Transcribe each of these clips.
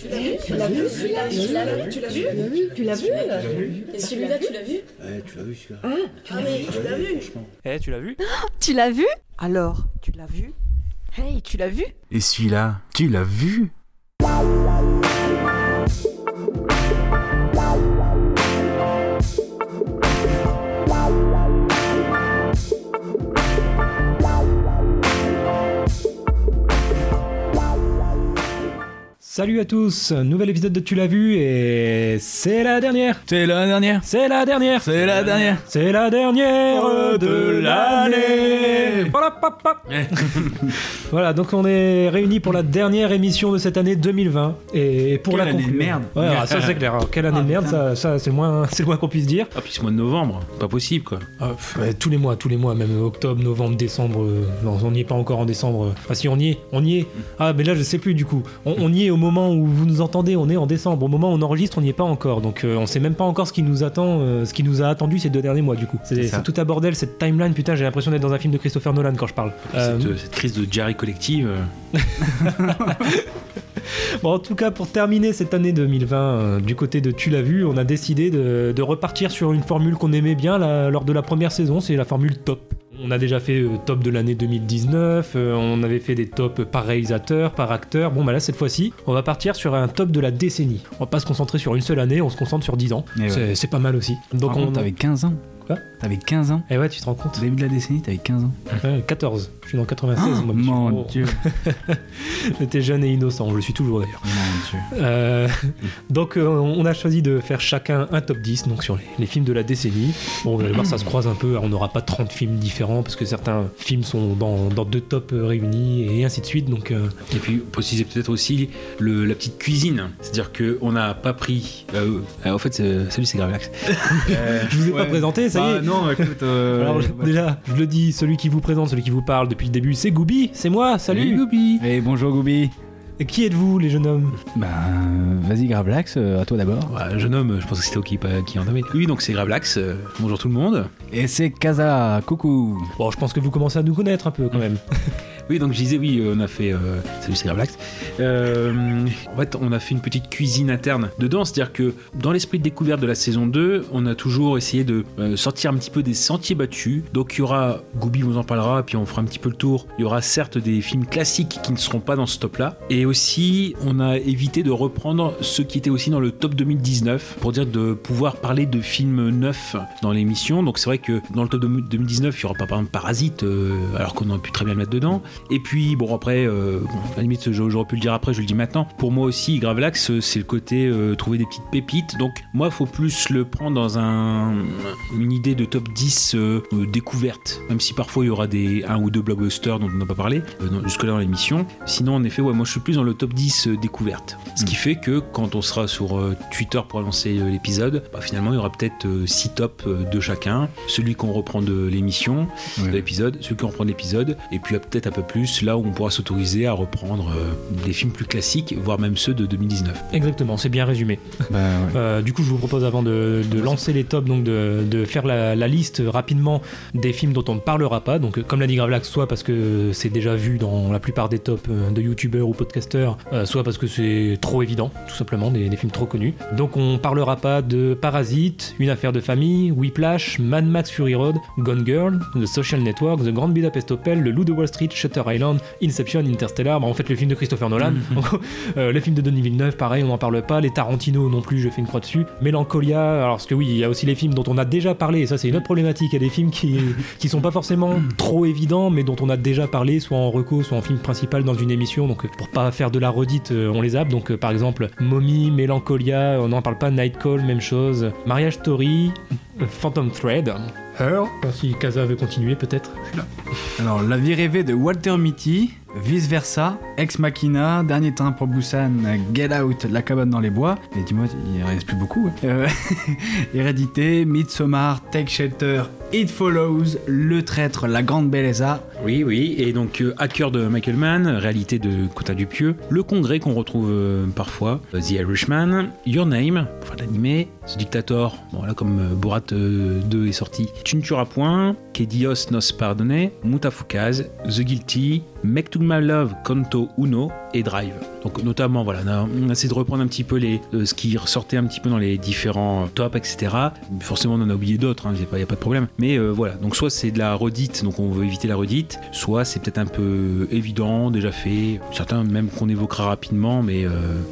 Tu l'as vu Tu l'as vu Tu l'as vu Tu l'as vu Tu l'as vu Et celui-là, tu l'as vu Ouais, tu l'as vu celui-là. Ah, mais tu l'as vu Franchement. Eh, tu l'as vu Tu l'as vu Alors, tu l'as vu Hey, tu l'as vu Et celui-là, tu l'as vu Salut à tous, nouvel épisode de Tu l'as vu et c'est la dernière C'est la dernière C'est la dernière C'est la dernière C'est la dernière de l'année Voilà, donc on est réunis pour la dernière émission de cette année 2020 et pour Quelle la année de merde. Ouais, alors ça c'est clair. Alors, quelle année Ah, de merde, putain. ça, ça c'est le moins, c'est le moins qu'on puisse dire. Ah, puis ce mois de novembre, pas possible quoi. Ah, pff, ouais, tous les mois, tous les mois, même octobre, novembre, décembre. euh, non, on n'y est pas encore en décembre. Enfin, si on y est, on y est. Ah, mais là, je sais plus du coup. On, on y est au moment où vous nous entendez, on est en décembre. Au moment où on enregistre, on n'y est pas encore. Donc, euh, on sait même pas encore ce qui nous attend, euh, ce qui nous a attendu ces deux derniers mois du coup. C'est tout à bordel cette timeline. Putain, j'ai l'impression d'être dans un film de Christopher Nolan quand je parle. Euh, Cette, euh, cette crise de Jerry collective. euh, Bon, en tout cas, pour terminer cette année 2020, euh, du côté de Tu l'as vu, on a décidé de, de repartir sur une formule qu'on aimait bien la- lors de la première saison, c'est la formule top. On a déjà fait euh, top de l'année 2019, euh, on avait fait des tops par réalisateur, par acteur. Bon, bah là, cette fois-ci, on va partir sur un top de la décennie. On va pas se concentrer sur une seule année, on se concentre sur 10 ans. C'est ouais. c'est pas mal aussi. Donc, on. T'avais 15 ans. Quoi? T'avais 15 ans. Eh ouais, tu te rends compte Au début de la décennie, t'avais 15 ans. Ouais, 14. Je suis dans 96, moi. monsieur. mon Oh, dieu. J'étais jeune et innocent, je le suis toujours d'ailleurs. Mon dieu. Euh, donc euh, on a choisi de faire chacun un top 10 donc sur les, les films de la décennie. Bon, vous allez voir, ça se croise un peu. On n'aura pas 30 films différents parce que certains films sont dans, dans deux tops euh, réunis et ainsi de suite. Donc euh, Et puis, préciser peut-être aussi le, la petite cuisine. C'est-à-dire qu'on n'a pas pris. euh, euh, en fait, salut, c'est Gravelax. Euh, je vous ai pas présenté, ça y est. Non, écoute. euh, Alors je- déjà, je le dis, celui qui vous présente, celui qui vous parle depuis le début, c'est Goubi, c'est moi, salut. Goubi. Et bonjour Goubi. Et qui êtes-vous les jeunes hommes? Bah, vas-y, Gravelax, euh, à toi d'abord. Ouais, jeune homme, je pense que c'était qui, pas- qui en avait. Oui, donc c'est Gravelax. euh, bonjour tout le monde. Et c'est Kaza, coucou. Bon, je pense que vous commencez à nous connaître un peu quand même. Oui, donc je disais, oui, on a fait. euh, salut, c'est Gravelax. Euh, en fait, on a fait une petite cuisine interne dedans. C'est-à-dire que dans l'esprit de découverte de la saison 2, on a toujours essayé de euh, sortir un petit peu des sentiers battus. Donc il y aura, Goubi vous en parlera, puis on fera un petit peu le tour. Il y aura certes des films classiques qui ne seront pas dans ce top-là. Et aussi, on a évité de reprendre ceux qui étaient aussi dans le top 2019 pour dire de pouvoir parler de films neufs dans l'émission. Donc c'est vrai que dans le top de 2019, il n'y aura pas par exemple Parasite, euh, alors qu'on aurait pu très bien le mettre dedans. Et puis, bon, après, euh, bon, à la limite, j'aurais pu le dire après, je le dis maintenant. Pour moi aussi, Gravelax, euh, c'est le côté euh, trouver des petites pépites. Donc, moi, faut plus le prendre dans un, une idée de top 10 euh, découverte. Même si parfois il y aura des un ou deux blockbusters dont on n'a pas parlé jusque-là dans l'émission. Sinon, en effet, ouais, moi, je suis plus dans le top 10 euh, découverte. Ce qui fait que quand on sera sur Twitter pour annoncer l'épisode, bah, finalement, il y aura peut-être 6 tops de chacun. Celui qu'on reprend de l'émission, de l'épisode, celui qui reprend de l'épisode, et puis peut-être un peu plus là où on pourra s'autoriser à reprendre euh, des films plus classiques, voire même ceux de 2019. Exactement, c'est bien résumé. Bah, ouais. Euh, du coup, je vous propose avant de, de lancer les tops, donc de, de faire la, la liste rapidement des films dont on ne parlera pas. Donc, comme l'a dit Gravelax, soit parce que c'est déjà vu dans la plupart des tops euh, de youtubeurs ou podcasteurs, soit parce que c'est trop évident, tout simplement, des, des films trop connus. Donc, on parlera pas de Parasite, Une affaire de famille, Whiplash, Mad Max Fury Road, Gone Girl, The Social Network, The Grand Budapest Hotel, Le Loup de Wall Street, Shutter Island, Inception, Interstellar. Bah, en fait, le film de Christopher Nolan. Euh, les films de Denis Villeneuve, pareil, on n'en parle pas. Les Tarantino non plus, je fais une croix dessus. Mélancolia, alors parce que oui, il y a aussi les films dont on a déjà parlé, et ça c'est une autre problématique. Il y a des films qui, qui sont pas forcément trop évidents, mais dont on a déjà parlé, soit en reco, soit en film principal dans une émission. Donc euh, pour pas faire de la redite, euh, on les zappe. Donc par exemple, Mommy, Mélancolia, on n'en parle pas. Night Call, même chose. Mariage Story, Phantom Thread. Her, si Kaza veut continuer peut-être. Alors, La vie rêvée de Walter Mitty, Vice Versa, Ex Machina, Dernier temps pour Busan, Get Out, La cabane dans les bois. Et dis-moi, il reste plus beaucoup. hein. Euh, Hérédité, Midsommar, Take Shelter, It Follows, Le Traître, La Grande Belleza. Oui, oui, et donc euh, Hacker de Michael Mann, réalité de Quentin Dupieux, Le Congrès qu'on retrouve euh, parfois, euh, The Irishman, Your Name, pour faire l'animé, The Dictator, bon là comme Borat euh, 2 est sorti, Tu ne tueras point, Que Dios nos pardonne, Mutafukaz, The Guilty, Make to My Love, Canto Uno et Drive. Donc notamment, voilà, on a, on a essayé de reprendre un petit peu les, euh, ce qui ressortait un petit peu dans les différents euh, tops, etc. Forcément, on en a oublié d'autres, il n'y a, pas de problème. Mais euh, voilà, donc soit c'est de la redite, donc on veut éviter la redite, soit c'est peut-être un peu évident, déjà fait, certains même qu'on évoquera rapidement, mais euh,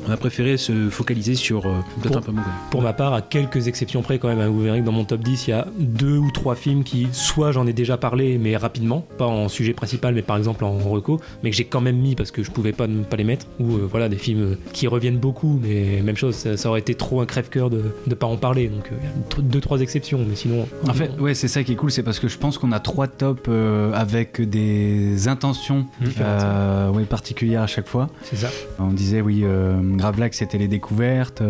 on a préféré se focaliser sur peut-être Pour- un peu moins. Pour ma part, à quelques exceptions près quand même, hein, vous verrez que dans mon top 10, il y a deux ou trois films qui, soit j'en ai déjà parlé, mais rapidement, pas en sujet principal, mais par exemple en reco, mais que j'ai quand même mis parce que je pouvais pas ne pas les mettre, ou voilà, des films qui reviennent beaucoup, mais même chose, ça, ça aurait été trop un crève-cœur de ne pas en parler, donc euh, il y a deux, trois exceptions, mais sinon... En fait, ouais, c'est ça qui est cool, c'est parce que je pense qu'on a trois tops euh, avec des intentions euh, ouais, particulières à chaque fois. c'est ça. On disait oui, euh, Gravelax c'était les découvertes.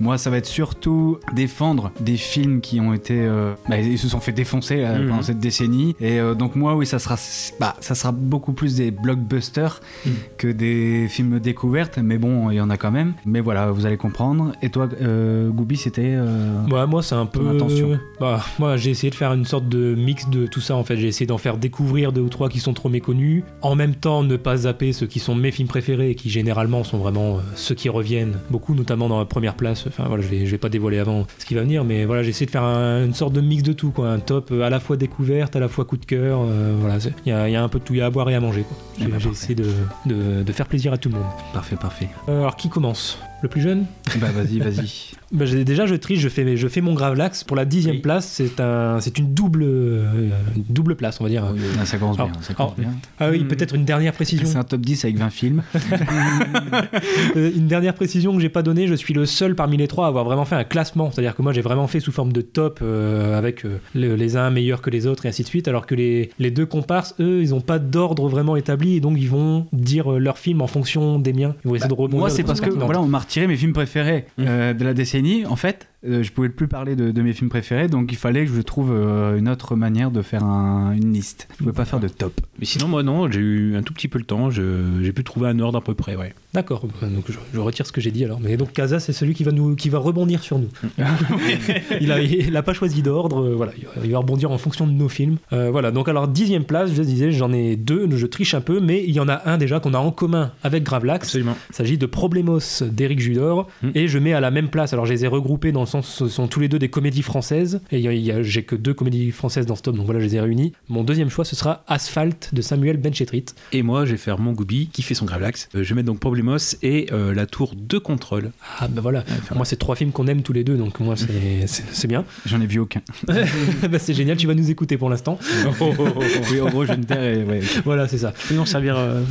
moi, ça va être surtout défendre des films qui ont été, bah, ils se sont fait défoncer euh, Mhm. pendant cette décennie. Et donc moi, oui, ça sera, bah, ça sera beaucoup plus des blockbusters Mhm. que des films découvertes. Mais bon, il y en a quand même. Mais voilà, vous allez comprendre. Et toi, euh, Goubi, c'était euh, Ouais, moi c'est un peu. intention. Bah, moi j'ai essayé de faire une sorte de mix de tout ça en fait. J'ai essayé d'en faire découvrir deux ou trois qui sont trop méconnus. En même temps, ne pas zapper ceux qui sont mes films préférés et qui généralement sont vraiment euh, ceux qui reviennent beaucoup, notamment dans la première place. Enfin voilà, je vais, je vais pas dévoiler avant ce qui va venir, mais voilà, j'ai essayé de faire un- une sorte de mix de tout quoi. Un top euh, à la fois découverte, à la fois coup de cœur. euh, voilà, il y, a il y a un peu de tout, il y a à boire et à manger quoi. Eh J'ai ben, j'ai essayé de, de- de faire plaisir à tout le monde. Parfait, parfait. Euh, alors qui commence? Le plus jeune? Bah vas-y, vas-y. Bah, déjà, je triche, je fais, je fais mon Gravelax pour la dixième Oui. place. C'est un, c'est une double, euh, une double place, on va dire. Ah, ça commence Alors, bien. Ça commence alors, bien. Ah oui, peut-être une dernière précision. C'est un top 10 avec 20 films. Euh, une dernière précision que j'ai pas donnée. Je suis le seul parmi les trois à avoir vraiment fait un classement. C'est-à-dire que moi, j'ai vraiment fait sous forme de top, euh, avec euh, le- les uns meilleurs que les autres et ainsi de suite. Alors que les, les deux comparses, eux, ils ont pas d'ordre vraiment établi et donc ils vont dire euh, leur film en fonction des miens. Ils vont essayer de rebondir. Bah, Moi, c'est parce que voilà, on m'a retiré mes films préférés euh, de la décennie. En fait, euh, je pouvais plus parler de, de mes films préférés, donc il fallait que je trouve euh, une autre manière de faire un- une liste. Je pouvais pas faire de top. Mais sinon, moi non, j'ai eu un tout petit peu le temps, j'ai pu trouver un ordre à peu près, ouais. D'accord, bah, donc je, je retire ce que j'ai dit alors. Mais donc Kaza, c'est celui qui va nous, qui va rebondir sur nous. il, a, il a pas choisi d'ordre, euh, voilà, il va, rebondir en fonction de nos films. Euh, voilà, donc alors dixième place, je disais, j'en ai deux, je triche un peu, mais il y en a un déjà qu'on a en commun avec Gravelax. Absolument. Il s'agit de Problemos d'Éric Judor Mm. et je mets à la même place. Alors je les ai regroupés dans le sens, ce sont tous les deux des comédies françaises et il y a- il y a- j'ai que deux comédies françaises dans ce top, donc voilà, je les ai réunis. Mon deuxième choix, ce sera Asphalt de Samuel Benchetrit. Et moi, je vais faire mon Goubi qui fait son Gravelax. Euh, je vais mettre donc Problemos et euh, la tour de contrôle. Ah bah voilà, moi c'est trois films qu'on aime tous les deux, donc moi c'est- c'est c'est bien. J'en ai vu aucun. bah, c'est génial, tu vas nous écouter pour l'instant. oui, en gros, je vais me taire et ouais. Voilà, c'est ça. Nous servir euh,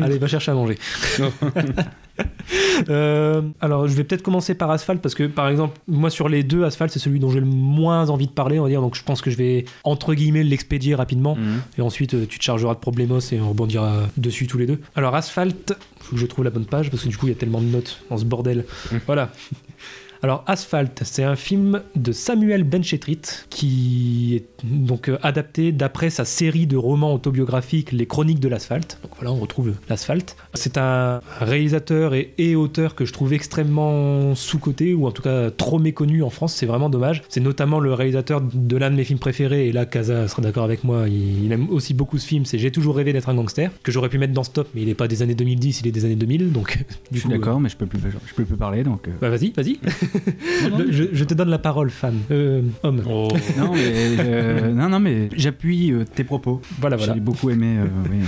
Allez, va chercher à manger. Euh, alors, je vais peut-être commencer par Asphalt parce que, par exemple, moi sur les deux, Asphalt c'est celui dont j'ai le moins envie de parler, on va dire. Donc, je pense que je vais entre guillemets l'expédier rapidement. mhm. Et ensuite, euh, tu te chargeras de Problemos et on rebondira dessus tous les deux. Alors, Asphalt, faut que je trouve la bonne page parce que du coup, il y a tellement de notes dans ce bordel. Voilà. Alors, Asphalt, c'est un film de Samuel Benchetrit qui est donc euh, adapté d'après sa série de romans autobiographiques Les Chroniques de l'Asphalte. Donc voilà, on retrouve l'asphalte. C'est un réalisateur et, et auteur que je trouve extrêmement sous-coté ou en tout cas trop méconnu en France. C'est vraiment dommage. C'est notamment le réalisateur de l'un de mes films préférés et là, Kaza sera d'accord avec moi. Il, il aime aussi beaucoup ce film. C'est J'ai toujours rêvé d'être un gangster que j'aurais pu mettre dans ce top, mais il est pas des années 2010, il est des années 2000. Donc Je du suis coup, d'accord, mais je peux plus, je peux plus parler, donc. euh, bah vas-y, vas-y. je, je te donne la parole, femme. Euh, homme. Oh. Non, mais euh, non, non, mais j'appuie euh, tes propos. Voilà, voilà. J'ai beaucoup aimé. euh, oui.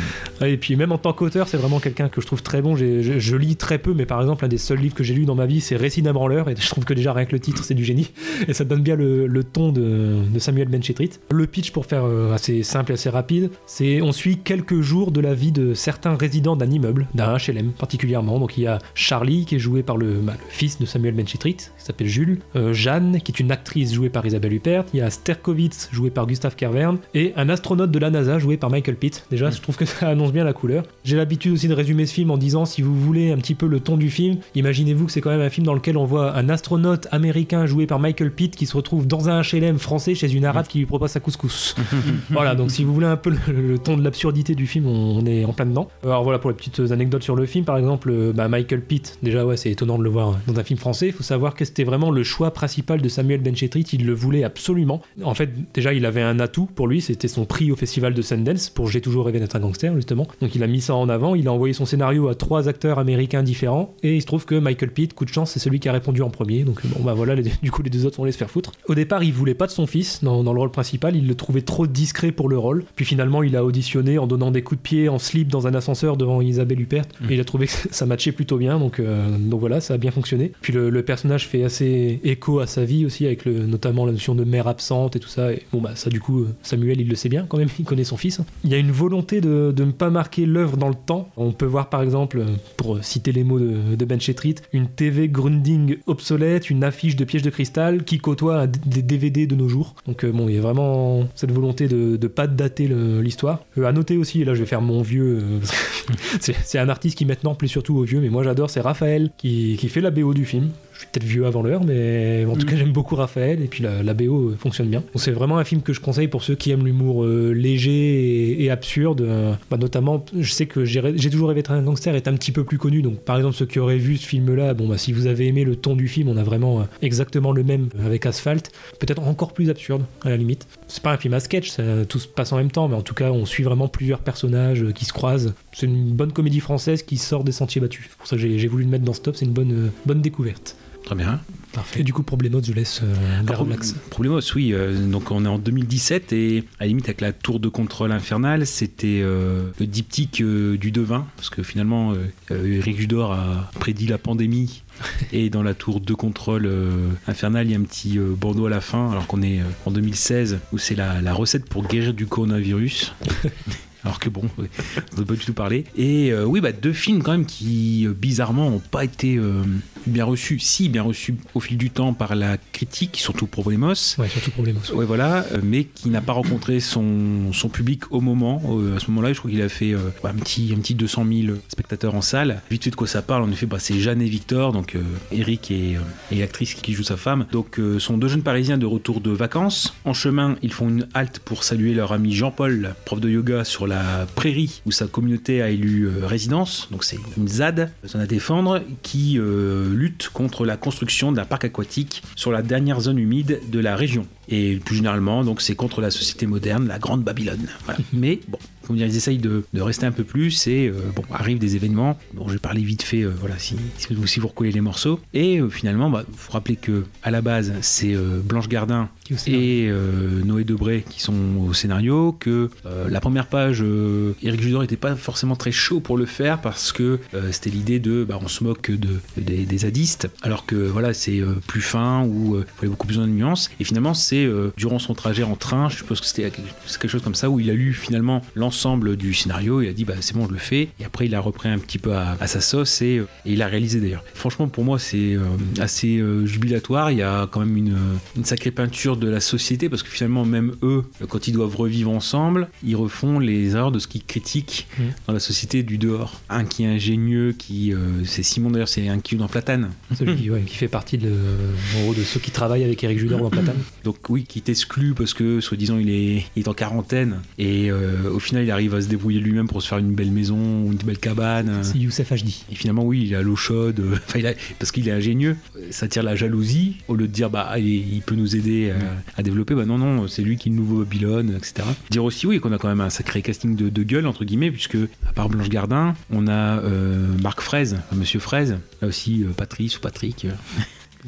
Ah, Et puis même en tant qu'auteur, c'est vraiment quelqu'un que je trouve très bon. Je, je lis très peu, mais par exemple, un des seuls livres que j'ai lu dans ma vie, c'est Récit d'un branleur. Et je trouve que déjà rien que le titre, c'est du génie. Et ça donne bien le, le ton de, de Samuel Benchetrit. Le pitch, pour faire euh, assez simple et assez rapide, c'est on suit quelques jours de la vie de certains résidents d'un immeuble, d'un HLM particulièrement. Donc il y a Charlie, qui est joué par le, bah, le fils de Samuel Benchetrit, qui s'appelle Jules. Euh, Jeanne, qui est une actrice jouée par Isabelle Huppert. Il y a Sterkovitz, joué par Gustave Kervern. Et un astronaute de la NASA, joué par Michael Pitt. Déjà, je trouve que ça annonce bien la couleur. J'ai l'habitude aussi de résumer ce film en disant si vous voulez un petit peu le ton du film, imaginez-vous que c'est quand même un film dans lequel on voit un astronaute américain joué par Michael Pitt qui se retrouve dans un HLM français chez une arabe qui lui propose sa couscous. voilà, donc si vous voulez un peu le, le ton de l'absurdité du film, on, on est en plein dedans. Alors voilà pour les petites anecdotes sur le film, par exemple, euh, bah, Michael Pitt, déjà ouais, c'est étonnant de le voir dans un film français. Il faut savoir que que c'était vraiment le choix principal de Samuel Benchetrit. Il le voulait absolument. En fait, déjà, il avait un atout pour lui. C'était son prix au festival de Sundance pour J'ai toujours rêvé d'être un gangster, justement. Donc, il a mis ça en avant. Il a envoyé son scénario à trois acteurs américains différents. Et il se trouve que Michael Pitt, coup de chance, c'est celui qui a répondu en premier. Donc, bon, bah voilà, les- du coup, les deux autres sont allés se faire foutre. Au départ, il voulait pas de son fils dans, dans le rôle principal. Il le trouvait trop discret pour le rôle. Puis finalement, il a auditionné en donnant des coups de pied en slip dans un ascenseur devant Isabelle Huppert. Et il a trouvé que ça matchait plutôt bien. Donc, euh, donc voilà, ça a bien fonctionné. Puis le, le personnage fait assez écho à sa vie aussi, avec le, notamment la notion de mère absente et tout ça. Et bon, bah ça, du coup, Samuel, il le sait bien quand même. Il connaît son fils. Il y a une volonté de, de ne pas marquer l'œuvre dans le temps. On peut voir par exemple, pour citer les mots de, de Ben Chetrit, une TV Grunding obsolète, une affiche de pièges de cristal qui côtoie des DVD de nos jours. Donc euh, bon, il y a vraiment cette volonté de ne pas dater l'histoire. Euh, à noter aussi, et là je vais faire mon vieux, euh, c'est un artiste qui maintenant plaît surtout aux vieux, mais moi j'adore, c'est Raphaël qui, qui fait la BO du film. Suis peut-être vieux avant l'heure, mais en tout cas j'aime beaucoup Raphaël et puis la, la BO fonctionne bien. C'est vraiment un film que je conseille pour ceux qui aiment l'humour euh, léger et, et absurde. Euh, bah, notamment, je sais que j'ai toujours rêvé d'être un gangster est un petit peu plus connu. Donc par exemple ceux qui auraient vu ce film-là, bon bah si vous avez aimé le ton du film, on a vraiment euh, exactement le même avec Asphalt, peut-être encore plus absurde à la limite. C'est pas un film à sketch, ça, tout se passe en même temps, mais en tout cas on suit vraiment plusieurs personnages qui se croisent. C'est une bonne comédie française qui sort des sentiers battus. C'est pour ça que j'ai j'ai voulu le mettre dans ce top, c'est une bonne, euh, bonne découverte. Très bien. Et du coup, Problemos, je laisse euh, Gare Max. Problemos, oui. euh, donc on est en 2017 et à la limite avec la tour de contrôle infernale, c'était euh, le diptyque euh, du devin parce que finalement Eric Judor a prédit la pandémie et dans la tour de contrôle infernale il y a un petit bandeau à la fin alors qu'on est en 2016 où c'est la, la recette pour guérir du coronavirus. Alors que bon, on ne peut pas du tout parler. Et euh, oui, bah, deux films quand même qui, euh, bizarrement, n'ont pas été euh, bien reçus. Si, bien reçus au fil du temps par la critique, surtout Problemos. Ouais, surtout Problemos. Ouais, voilà, mais qui n'a pas rencontré son, son public au moment. Euh, à ce moment-là, je crois qu'il a fait un, petit, un petit 200 000 spectateurs en salle. Vite fait de quoi ça parle, en effet, bah, c'est Jeanne et Victor, donc Eric et, et l'actrice qui joue sa femme. Donc, sont deux jeunes Parisiens de retour de vacances. En chemin, ils font une halte pour saluer leur ami Jean-Paul, prof de yoga sur la prairie où sa communauté a élu euh, résidence. Donc, c'est une ZAD, zone à défendre, qui euh, lutte contre la construction d'un parc aquatique sur la dernière zone humide de la région. Et plus généralement, donc c'est contre la société moderne, la grande Babylone. Voilà. Mais bon, comment dire, ils essayent de, de rester un peu plus et euh, bon, arrivent des événements dont j'ai parlé vite fait, euh, voilà, si, si, vous, si vous recollez les morceaux. Et euh, finalement, bah, vous rappelez que à la base, c'est Blanche Gardin et Noé Debré qui sont au scénario, que la première page, Eric Judor n'était pas forcément très chaud pour le faire parce que c'était l'idée de, bah, on se moque de, des, des zadistes, alors que voilà, c'est plus fin ou il fallait beaucoup plus de nuances. Et finalement, c'est durant son trajet en train, je suppose que c'était quelque chose comme ça où il a lu finalement l'ensemble du scénario, il a dit bah c'est bon, je le fais. Et après, il a repris un petit peu à, à sa sauce et, euh, et il a réalisé d'ailleurs. Franchement, pour moi, c'est euh, assez euh, jubilatoire. Il y a quand même une, une sacrée peinture de la société parce que finalement, même eux, quand ils doivent revivre ensemble, ils refont les erreurs de ce qu'ils critiquent Mhm. dans la société du dehors. Un qui est ingénieux, qui euh, c'est Simon d'ailleurs, c'est un qui dans Platane. Celui qui, ouais, qui fait partie de, ceux qui travaillent avec Eric Judor dans Platane. Donc oui, qui t'exclut parce que soi-disant il est, il est en quarantaine et au final il arrive à se débrouiller lui-même pour se faire une belle maison ou une belle cabane. C'est Youssef HD. Et finalement oui, il a l'eau chaude, euh, enfin, il a- parce qu'il est ingénieux, ça tire la jalousie au lieu de dire bah il, il peut nous aider euh, à développer, bah non non, c'est lui qui est le nouveau Babylone, etc. Dire aussi oui qu'on a quand même un sacré casting de, de gueule entre guillemets puisque à part Blanche Gardin, on a euh, Marc Fraise, Monsieur Fraise, là aussi euh, Patrice ou Patrick.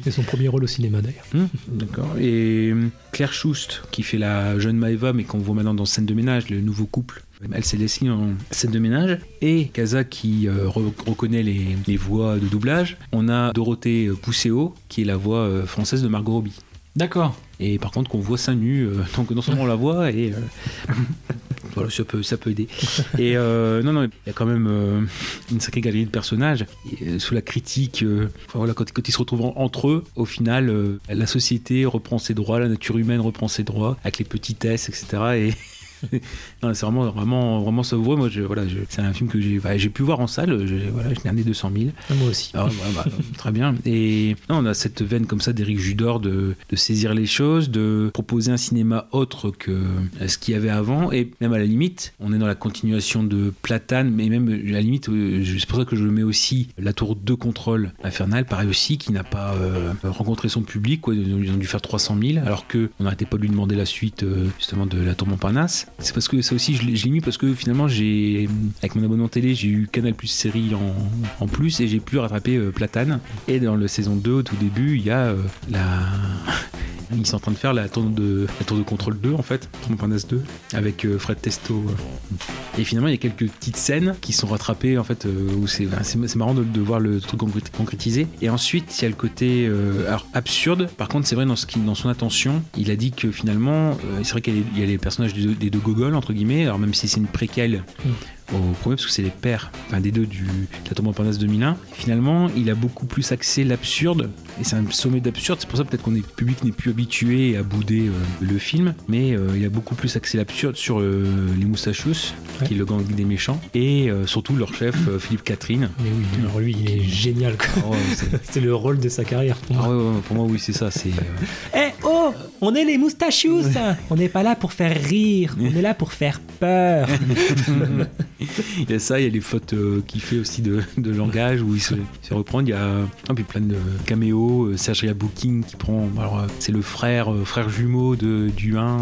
C'est son premier rôle au cinéma d'ailleurs. Hum, D'accord. Et Claire Schust, qui fait la jeune Maeva, mais qu'on voit maintenant dans Scène de ménage, le nouveau couple. Elle s'est laissée en scène de ménage. Et Kaza qui euh, re- reconnaît les, les voix de doublage. On a Dorothée Pousséo, qui est la voix euh, française de Margot Robbie. D'accord. Et par contre, qu'on voit seins nus, euh, donc non seulement on la voit, et euh, voilà, ça peut, ça peut aider. Et euh, non, non, il y a quand même euh, une sacrée galerie de personnages. Et, euh, sous la critique, euh, enfin, voilà, quand, quand ils se retrouvent en- entre eux, au final, euh, la société reprend ses droits, la nature humaine reprend ses droits, avec les petitesses, etc. Et non, c'est vraiment, vraiment, vraiment savoureux. Moi, je, voilà, je- c'est un film que j'ai, bah, j'ai pu voir en salle. Je, voilà, je l'ai 200 000. Ah, Moi aussi. Ah, bah, très bien. Et non, on a cette veine comme ça d'Éric Judor de, de saisir les choses, de proposer un cinéma autre que euh, ce qu'il y avait avant. Et même à la limite, on est dans la continuation de Platane, mais même à la limite, euh, c'est pour ça que je mets aussi la tour de contrôle infernale, pareil aussi, qui n'a pas euh, rencontré son public. Quoi. Ils ont dû faire 300 000, alors que on n'arrêtait pas de lui demander la suite euh, justement de la tour Montparnasse. C'est parce que ça aussi, je l'ai mis parce que finalement, j'ai avec mon abonnement télé, j'ai eu Canal Plus série en, en plus et j'ai pu rattraper euh, Platane. Et dans le saison 2, au tout début, il y a euh, la. Ils sont en train de faire la tour de, la tour de contrôle 2 en fait, Montparnasse 2, avec euh, Fred Testo. euh. Et finalement, il y a quelques petites scènes qui sont rattrapées en fait, où c'est marrant de, voir le truc concré- concrétisé. Et ensuite, il y a le côté absurde. Par contre, c'est vrai dans, son attention, il a dit que finalement, c'est vrai qu'il y, a les- personnages des des deux Gogol entre guillemets. Alors même si c'est une préquelle au premier parce que c'est les pères, enfin des deux du de la Tour Montparnasse 2001. Finalement, il a beaucoup plus axé l'absurde et c'est un sommet d'absurde. C'est pour ça peut-être qu'on est le public n'est plus habitué à bouder euh, le film, mais euh, il a beaucoup plus axé l'absurde sur euh, les Moustachus, qui est le gang des méchants, et surtout leur chef Philippe Catherine. Mais oui, alors lui, il est génial. quoi. Ouais, c'est- le rôle de sa carrière. pour moi. ah ouais, ouais, pour moi oui c'est ça. C'est Eh oh On est les moustachious On n'est pas là pour faire rire, on est là pour faire peur il y a ça, il y a les fautes euh, qu'il fait aussi de, de langage où il se, se reprend. Il y a ah, puis plein de caméos. euh, Serge Booking qui prend. Alors euh, c'est le frère euh, frère jumeau de du 1.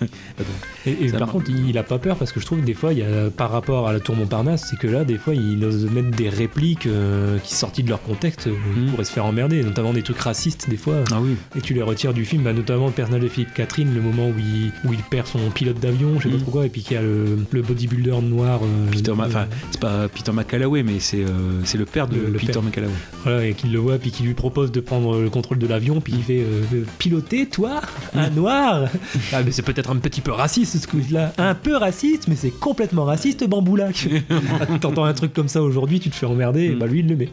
euh. Et, par contre, il, il a pas peur parce que je trouve que des fois, il y a, par rapport à la tour Montparnasse, c'est que là, des fois, il ose mettre des répliques euh, qui sorties de leur contexte, euh, où Mm. ils pourraient se faire emmerder, notamment des trucs racistes, des fois. Ah oui. Et tu les retires du film, bah, notamment le personnage de Philippe Catherine, le moment où il, où il perd son pilote d'avion, je sais Mm. pas pourquoi, et puis qu'il y a le, le bodybuilder noir. euh, Peter, euh, enfin, c'est pas Peter McCalloway, mais c'est euh, c'est le père de Le- le Peter père. Voilà, et qu'il le voit, puis qu'il lui propose de prendre le contrôle de l'avion, puis il fait euh, euh, piloter, toi, un noir Ah, mais c'est peut-être un petit peu raciste ce coup-là. Un peu raciste, mais c'est complètement raciste, Bamboulac T'entends un truc comme ça aujourd'hui, tu te fais emmerder, et Mm. bah lui, il le met.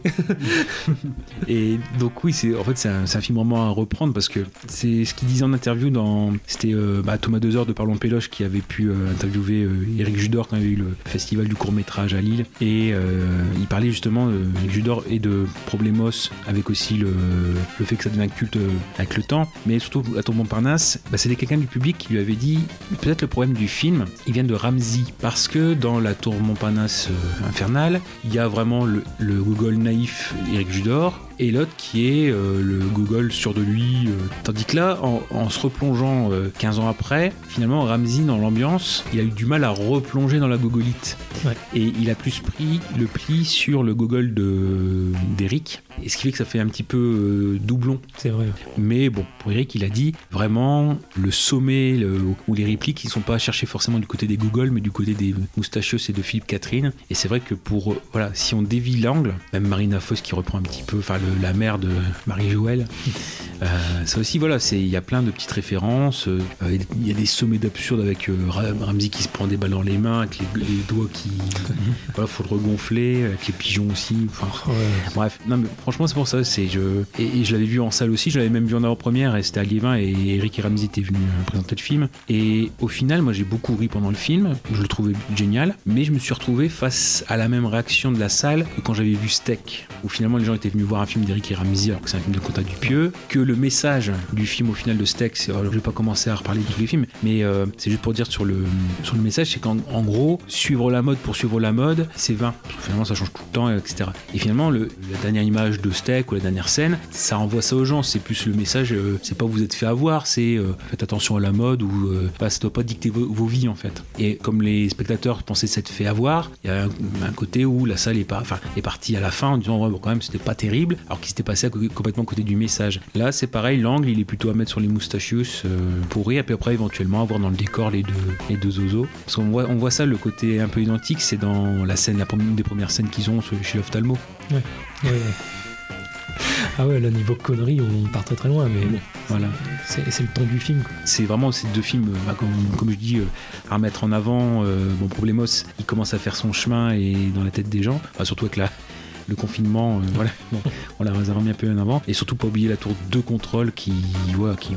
Et donc oui, c'est en fait c'est un, c'est un film vraiment à reprendre parce que c'est ce qu'il disait en interview dans c'était euh, bah, Thomas Dezer de Parlons Péloche qui avait pu euh, interviewer euh, Eric Judor quand il y a eu le festival du court métrage à Lille. Et euh, il parlait justement de Eric Judor et de Problemos avec aussi le, fait que ça devient culte euh, avec le temps. Mais surtout à Tour Montparnasse bah, c'était quelqu'un du public qui lui avait dit peut-être le problème du film il vient de Ramsey parce que dans la Tour Montparnasse euh, infernale il y a vraiment le, le Google naïf Eric Judor et l'autre qui est euh, le Google sûr de lui. euh. Tandis que là, en, en se replongeant euh, 15 ans après, finalement, Ramsey, dans l'ambiance, il a eu du mal à replonger dans la gogolite. Ouais. Et il a plus pris le pli sur le Gogol de- d'Eric. Et ce qui fait que ça fait un petit peu euh, doublon. C'est vrai. Mais bon, pour Eric, il a dit vraiment le sommet le- ou les répliques, ils sont pas cherchés forcément du côté des Google, mais du côté des Moustachios et de Philippe Catherine. Et c'est vrai que pour, euh, voilà, si on dévie l'angle, même Marina Foss qui reprend un petit peu, enfin la mère de Marie-Joëlle, euh, ça aussi, voilà, c'est il y a plein de petites références. euh, Il y a des sommets d'absurde avec Ra- Ramsey qui se prend des balles dans les mains, avec les, les doigts qui. voilà, faut le regonfler, avec les pigeons aussi. Enfin, Bref, non mais franchement c'est pour ça, et, je l'avais vu en salle aussi, je l'avais même vu en avant-première et c'était à Liévin et Eric et Ramsey étaient venus euh, présenter le film et au final moi j'ai beaucoup ri pendant le film, je le trouvais génial, mais je me suis retrouvé face à la même réaction de la salle que quand j'avais vu Steak où finalement les gens étaient venus voir un film d'Eric et Ramsey alors que c'est un film de Quentin Dupieux, que le message du film au final de Steak, c'est, alors, je vais pas commencer à reparler de tous les films, mais euh, c'est juste pour dire sur le sur le message, c'est qu'en en gros suivre la mode pour suivre la mode, c'est vain. Finalement ça change tout le temps, etc. Et finalement le, la dernière image de Steak ou la dernière scène, ça renvoie ça aux gens. C'est plus le message, euh, c'est pas vous êtes fait avoir, c'est euh, faites attention à la mode ou bah, ça doit pas dicter vos, vies en fait. Et comme les spectateurs pensaient s'être fait avoir, il y a un, côté où la salle est, pas, partie à la fin en disant ouais, bon, quand même c'était pas terrible, alors qu'il s'était passé complètement à côté du message. Là c'est pareil, l'angle il est plutôt à mettre sur les moustachius euh, pour rire, puis après éventuellement avoir dans le décor les deux, les deux zozos. Parce qu'on voit, on voit ça, le côté un peu identique, c'est dans la scène, la première- des premières scènes qu'ils ont chez l'ophtalmo. Ouais, ouais. Ah ouais, là, niveau conneries, on part très très loin, mais bon, Voilà. c'est le ton du film. c'est vraiment ces deux films, euh, bah, comme, je dis, euh, à remettre en avant. Euh, bon, Problemos, il commence à faire son chemin et dans la tête des gens, surtout avec la, le confinement, euh, voilà, bon, on l'a remis un peu en avant. Et surtout pas oublier la tour de contrôle qui, ouais, qui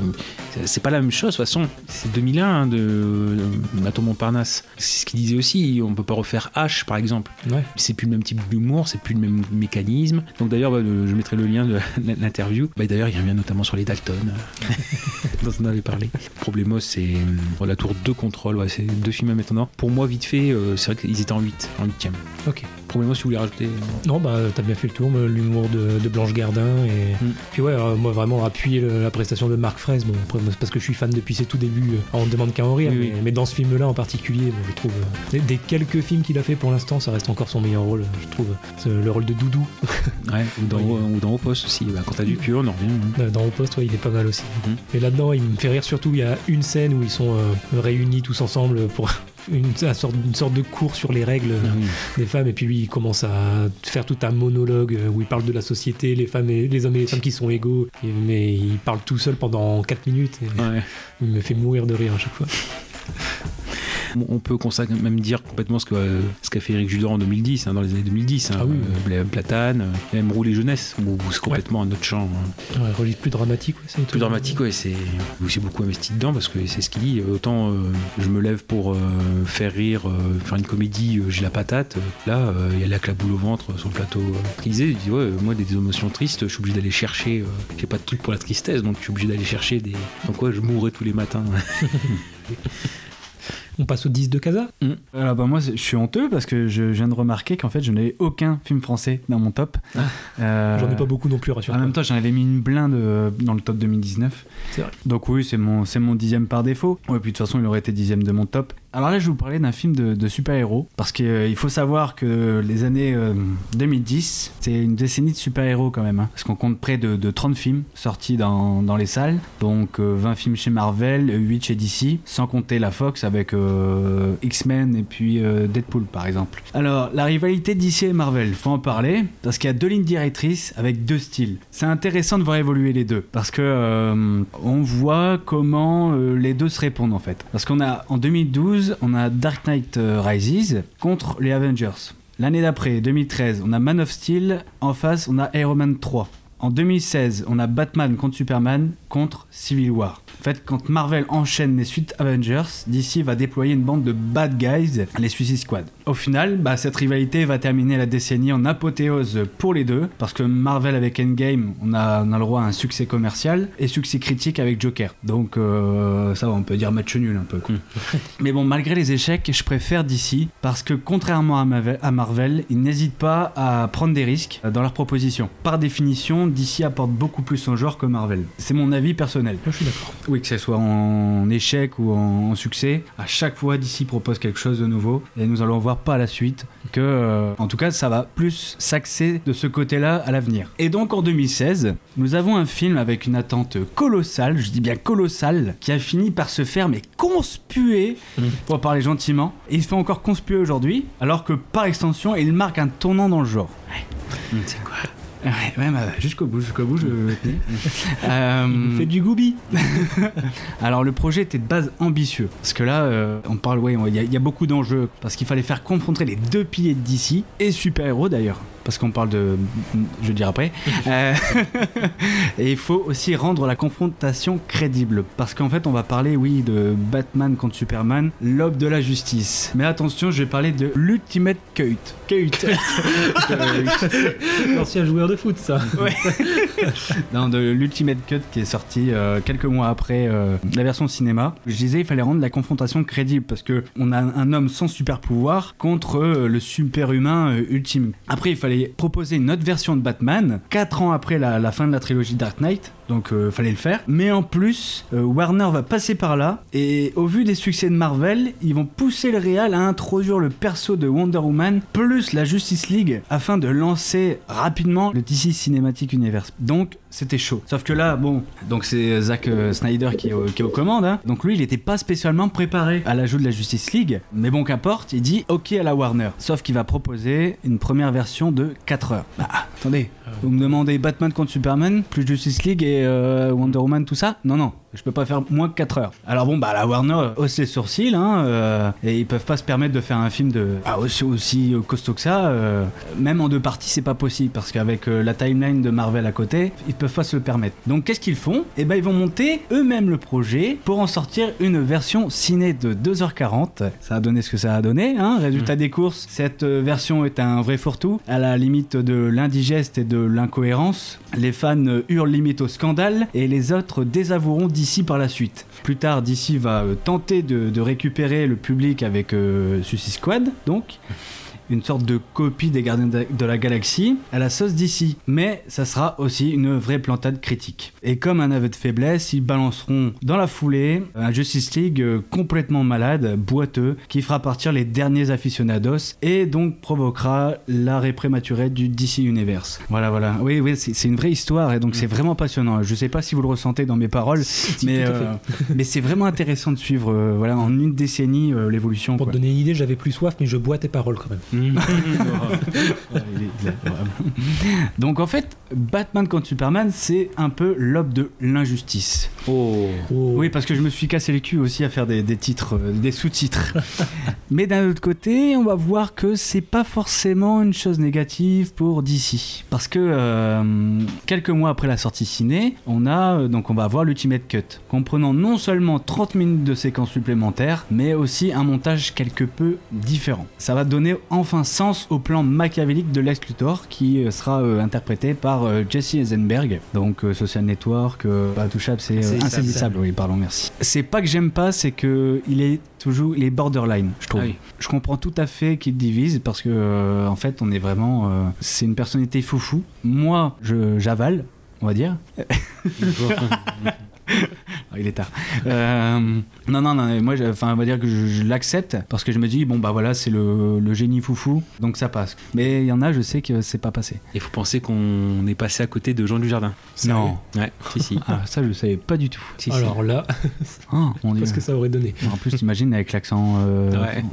c'est pas la même chose. De toute façon, c'est 2001 hein, de euh, Maton Montparnasse. C'est ce qu'il disait aussi. On peut pas refaire H, par exemple. Ouais. C'est plus le même type d'humour, c'est plus le même mécanisme. Donc d'ailleurs, bah, je mettrai le lien de l'interview. Bah, d'ailleurs, il revient notamment sur les Dalton, dont on avait parlé. Problemos, c'est euh, la tour de contrôle. Ouais, c'est deux films à mettre en Pour moi, vite fait, euh, c'est vrai qu'ils étaient en 8, en 8 Ok. Problemos, si vous voulez rajouter. Non, bah t'as bien fait le tour, l'humour de, de, Blanche Gardin. Et Mm. puis ouais, euh, moi vraiment appuyer le- la prestation de Marc Fraisse. Bon, après, c'est parce que je suis fan depuis ses tout débuts. euh, on ne demande qu'à en rire. Oui, mais, oui. mais dans ce film-là en particulier, bon, je trouve. euh, des, des quelques films qu'il a fait pour l'instant, ça reste encore son meilleur rôle, je trouve. Le rôle de Doudou Ouais, ou dans, Oui. ou dans Au Poste aussi. Bah, quand t'as du pieux, on en revient. hein. dans Au Poste, ouais, il est pas mal aussi. Mhm. Et là-dedans, il me fait rire surtout. Il y a une scène où ils sont euh, réunis tous ensemble pour. Une, une sorte, une sorte de cours sur les règles Ah oui. des femmes et puis lui il commence à faire tout un monologue euh, où il parle de la société, les femmes et les hommes et les femmes qui sont égaux et- mais il parle tout seul pendant 4 minutes et Ouais. il me fait mourir de rire à chaque fois. On peut consacrer- même dire complètement ce qu'a fait Eric Judor en 2010, hein, dans les années 2010. hein. Ah oui. Euh, Platane, euh, même Rouler Jeunesse, où c'est complètement un autre champ. hein. Ouais, registre plus dramatique, ouais, c'est Plus dramatique, ouais, c'est beaucoup investi dedans parce que c'est ce qu'il dit. Autant euh, je me lève pour euh, faire rire, faire une comédie, j'ai la patate. Là, il y a la claque boule au ventre sur le plateau. Il disait, il dit, ouais, moi des émotions tristes, je suis obligé d'aller chercher. j'ai pas de truc pour la tristesse, donc je suis obligé d'aller chercher des. Donc ouais, je mourrais tous les matins. On passe au 10 de Casa Alors bah moi je suis honteux parce que je viens de remarquer qu'en fait je n'avais aucun film français dans mon top. Euh, Ah. J'en ai pas beaucoup non plus, En rassure-toi. même temps j'en avais mis une blinde euh, dans le top 2019. C'est vrai. Donc oui c'est mon, c'est mon dixième par défaut. Ouais puis de toute façon il aurait été dixième de mon top. Alors là je vais vous parler d'un film de, de super-héros parce qu'il faut savoir que les années euh, 2010 c'est une décennie de super-héros quand même. hein. parce qu'on compte près de, de 30 films sortis dans, dans les salles. Donc euh, 20 films chez Marvel, 8 chez DC, sans compter la Fox avec euh, X-Men et puis euh, Deadpool par exemple. Alors la rivalité DC et Marvel, faut en parler parce qu'il y a deux lignes directrices avec deux styles. C'est intéressant de voir évoluer les deux parce que euh, on voit comment euh, les deux se répondent en fait. Parce qu'on a en 2012 on a Dark Knight euh, Rises contre les Avengers. L'année d'après, 2013, on a Man of Steel. En face, on a Iron Man 3. En 2016, on a Batman contre Superman contre Civil War. En fait, quand Marvel enchaîne les suites Avengers, DC va déployer une bande de bad guys, les Suicide Squad. Au final, bah, cette rivalité va terminer la décennie en apothéose pour les deux, parce que Marvel avec Endgame, on a, on a le droit à un succès commercial et succès critique avec Joker. Donc euh, ça va, on peut dire match nul un peu. quoi. Mais bon, malgré les échecs, je préfère DC parce que contrairement à Marvel, à Marvel, ils n'hésitent pas à prendre des risques dans leurs propositions. Par définition, DC apporte beaucoup plus au genre que Marvel. C'est mon avis personnel. Là, je suis d'accord. Oui, que ce soit en échec ou en, succès, à chaque fois DC propose quelque chose de nouveau et nous allons voir par la suite que, euh, en tout cas, ça va plus s'axer de ce côté-là à l'avenir. Et donc en 2016, nous avons un film avec une attente colossale, je dis bien colossale, qui a fini par se faire mais conspuer, pour parler gentiment, et il se fait encore conspuer aujourd'hui, alors que par extension, il marque un tournant dans le genre. c'est quoi? Ouais, ouais, bah, jusqu'au bout, jusqu'au bout, je. Euh, Fait du goubi alors le projet était de base ambitieux, parce que là, euh, on parle, ouais, il y, a- il y a beaucoup d'enjeux, parce qu'il fallait faire confronter les deux piliers de DC, et super-héros d'ailleurs, parce qu'on parle de... Je vais dire après. Euh, et il faut aussi rendre la confrontation crédible, parce qu'en fait on va parler, oui, de Batman contre Superman, l'aube de la justice. Mais attention, je vais parler de l'Ultimate Cut. Cut. L'ancien joueur de foot, ça. Non, de l'Ultimate Cut qui est sorti euh, quelques mois après euh, la version cinéma. Je disais, il fallait rendre la confrontation crédible parce que on a un homme sans super pouvoir contre euh, le super humain euh, ultime. Après, il fallait proposer une autre version de Batman, 4 ans après la, la fin de la trilogie Dark Knight. Donc, euh, fallait le faire. Mais en plus, euh, Warner va passer par là. Et au vu des succès de Marvel, ils vont pousser le réal à introduire le perso de Wonder Woman plus la Justice League afin de lancer rapidement le DC Cinematic Universe. Donc, c'était chaud. Sauf que là, bon, donc c'est Zack euh, Snyder qui est, au- qui est aux commandes. hein. Donc lui, il n'était pas spécialement préparé à l'ajout de la Justice League. Mais bon, qu'importe, il dit OK à la Warner. Sauf qu'il va proposer une première version de 4 heures. Bah, attendez, vous me demandez Batman contre Superman, plus Justice League et euh, Wonder Woman, tout ça Non, non. Je peux pas faire moins que 4 heures. Alors bon, bah la Warner hausse les sourcils, hein, euh, et ils peuvent pas se permettre de faire un film de ah, aussi, aussi costaud que ça. euh, même en deux parties, c'est pas possible parce qu'avec euh, la timeline de Marvel à côté, ils peuvent pas se le permettre. Donc qu'est-ce qu'ils font? Eh ben ils vont monter eux-mêmes le projet pour en sortir une version ciné de 2h40. Ça a donné ce que ça a donné. Hein. Résultat des courses, cette euh, version est un vrai fourre-tout, à la limite de l'indigeste et de l'incohérence. Les fans euh, hurlent limite au scandale et les autres désavoueront DC par la suite. Plus tard, DC va euh, tenter de, récupérer le public avec euh, Suicide Squad, donc une sorte de copie des Gardiens de la Galaxie à la sauce d'ici. Mais ça sera aussi une vraie plantade critique. Et comme un aveu de faiblesse, ils balanceront dans la foulée un Justice League euh, complètement malade, boiteux, qui fera partir les derniers aficionados et donc provoquera l'arrêt prématuré du DC Universe. Voilà, voilà. Oui, oui, c'est une vraie histoire et donc c'est vraiment passionnant. Je sais pas si vous le ressentez dans mes paroles, mais, euh, mais c'est vraiment intéressant de suivre euh, voilà, en une décennie euh, l'évolution. Pour te donner une idée, j'avais plus soif, mais je bois tes paroles quand même. Ouais, Donc en fait, Batman contre Superman, c'est un peu l'aube de l'injustice. Oh. Oui, parce que je me suis cassé les culs aussi à faire des, des titres, euh, des sous-titres. Mais d'un autre côté, on va voir que c'est pas forcément une chose négative pour DC. Parce que euh, quelques mois après la sortie ciné, on a euh, donc on va avoir l'Ultimate Cut, comprenant non seulement 30 minutes de séquences supplémentaires, mais aussi un montage quelque peu différent. Ça va donner enfin sens au plan machiavélique de Lex Luthor, qui sera euh, interprété par euh, Jesse Eisenberg, donc Social Network, pas touchable, c'est euh, Insaisissable. insaisissable. Oui, pardon, merci. C'est pas que j'aime pas, c'est que il est toujours, il est borderline, je trouve. Ah oui. Je comprends tout à fait qu'il divise parce que euh, en fait, on est vraiment, euh, c'est une personnalité foufou. Moi, je j'avale, on va dire. Il est tard. Euh, non, non, non. Moi, enfin, on va dire que je, je l'accepte parce que je me dis bon bah voilà, c'est le, le génie foufou, donc ça passe. Mais il y en a, je sais que c'est pas passé. Il faut penser qu'on est passé à côté de Jean Dujardin? Non. Ouais, si, si. Ah, ça, je le savais pas du tout. Si, si. Alors là, Ah, mon Dieu. qu'est-ce que ça aurait donné En plus, t'imagines avec l'accent. euh, Ouais.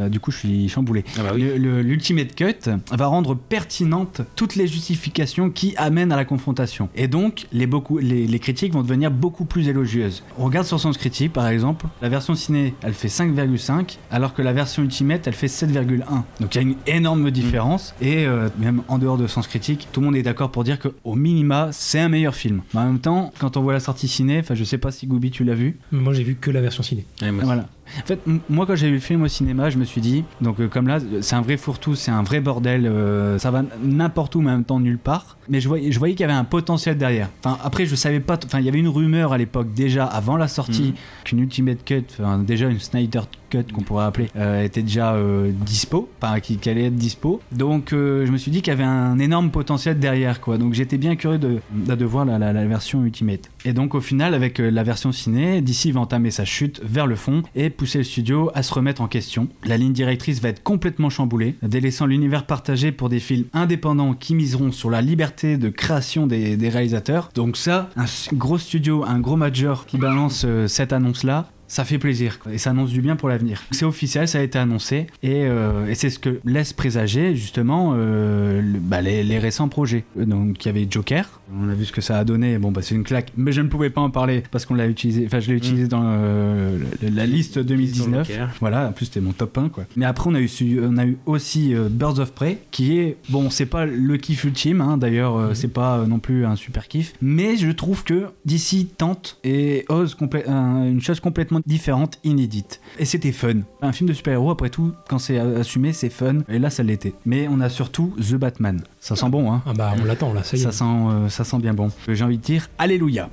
Euh, du coup, je suis chamboulé. Ah bah oui. L'Ultimate Cut va rendre pertinentes toutes les justifications qui amènent à la confrontation. Et donc, les, beaucoup, les, les critiques vont devenir beaucoup plus élogieuses. On regarde sur Sens Critique, par exemple, la version ciné, elle fait 5,5, alors que la version Ultimate, elle fait 7,1. Donc il y a une énorme différence. Et euh, même en dehors de Sens Critique, tout le monde est d'accord pour dire qu'au minima, c'est un meilleur film. Mais en même temps, quand on voit la sortie ciné, enfin, je sais pas si Goubi, tu l'as vu. moi j'ai vu que la version ciné. Ouais, Voilà. En fait, moi quand j'ai vu le film au cinéma, je me suis dit, donc euh, comme là, c'est un vrai fourre-tout, c'est un vrai bordel, euh, ça va n'importe où, mais en même temps nulle part. Mais je voyais, je voyais qu'il y avait un potentiel derrière. Enfin, après, je savais pas, enfin, il y avait une rumeur à l'époque déjà, avant la sortie, qu'une Ultimate Cut, enfin, déjà une Snyder Cut qu'on pourrait appeler, euh, était déjà dispo, enfin, qui, qui allait être dispo. Donc, je me suis dit qu'il y avait un énorme potentiel derrière, quoi. Donc, j'étais bien curieux de, de, de voir la, la- la version Ultimate. Et donc, au final, avec euh, la version ciné, DC va entamer sa chute vers le fond et pousser le studio à se remettre en question. La ligne directrice va être complètement chamboulée, délaissant l'univers partagé pour des films indépendants qui miseront sur la liberté de création des, réalisateurs. Donc ça, un gros studio, un gros major qui balance euh, cette annonce-là, ça fait plaisir et ça annonce du bien pour l'avenir. C'est officiel, ça a été annoncé et, euh, et c'est ce que laisse présager justement euh, le- bah, les, les récents projets. Donc il y avait Joker, on a vu ce que ça a donné, bon bah c'est une claque, mais je ne pouvais pas en parler parce qu'on l'a utilisé, enfin je l'ai utilisé dans euh, la liste 2019. Joker. Voilà, en plus c'était mon top 1 quoi. Mais après on a eu, su- on a eu aussi Birds of Prey qui est, bon c'est pas le kiff ultime, hein, d'ailleurs euh, c'est pas non plus un super kiff, mais je trouve que DC tente et ose une chose complètement différente, inédite. Et c'était fun. Un film de super-héros après tout, quand c'est assumé c'est fun, et là ça l'était. Mais on a surtout The Batman. Ça sent bon hein Ah bah on l'attend là, ça y est. ça sent, euh, ça sent bien bon. J'ai envie de dire Alléluia.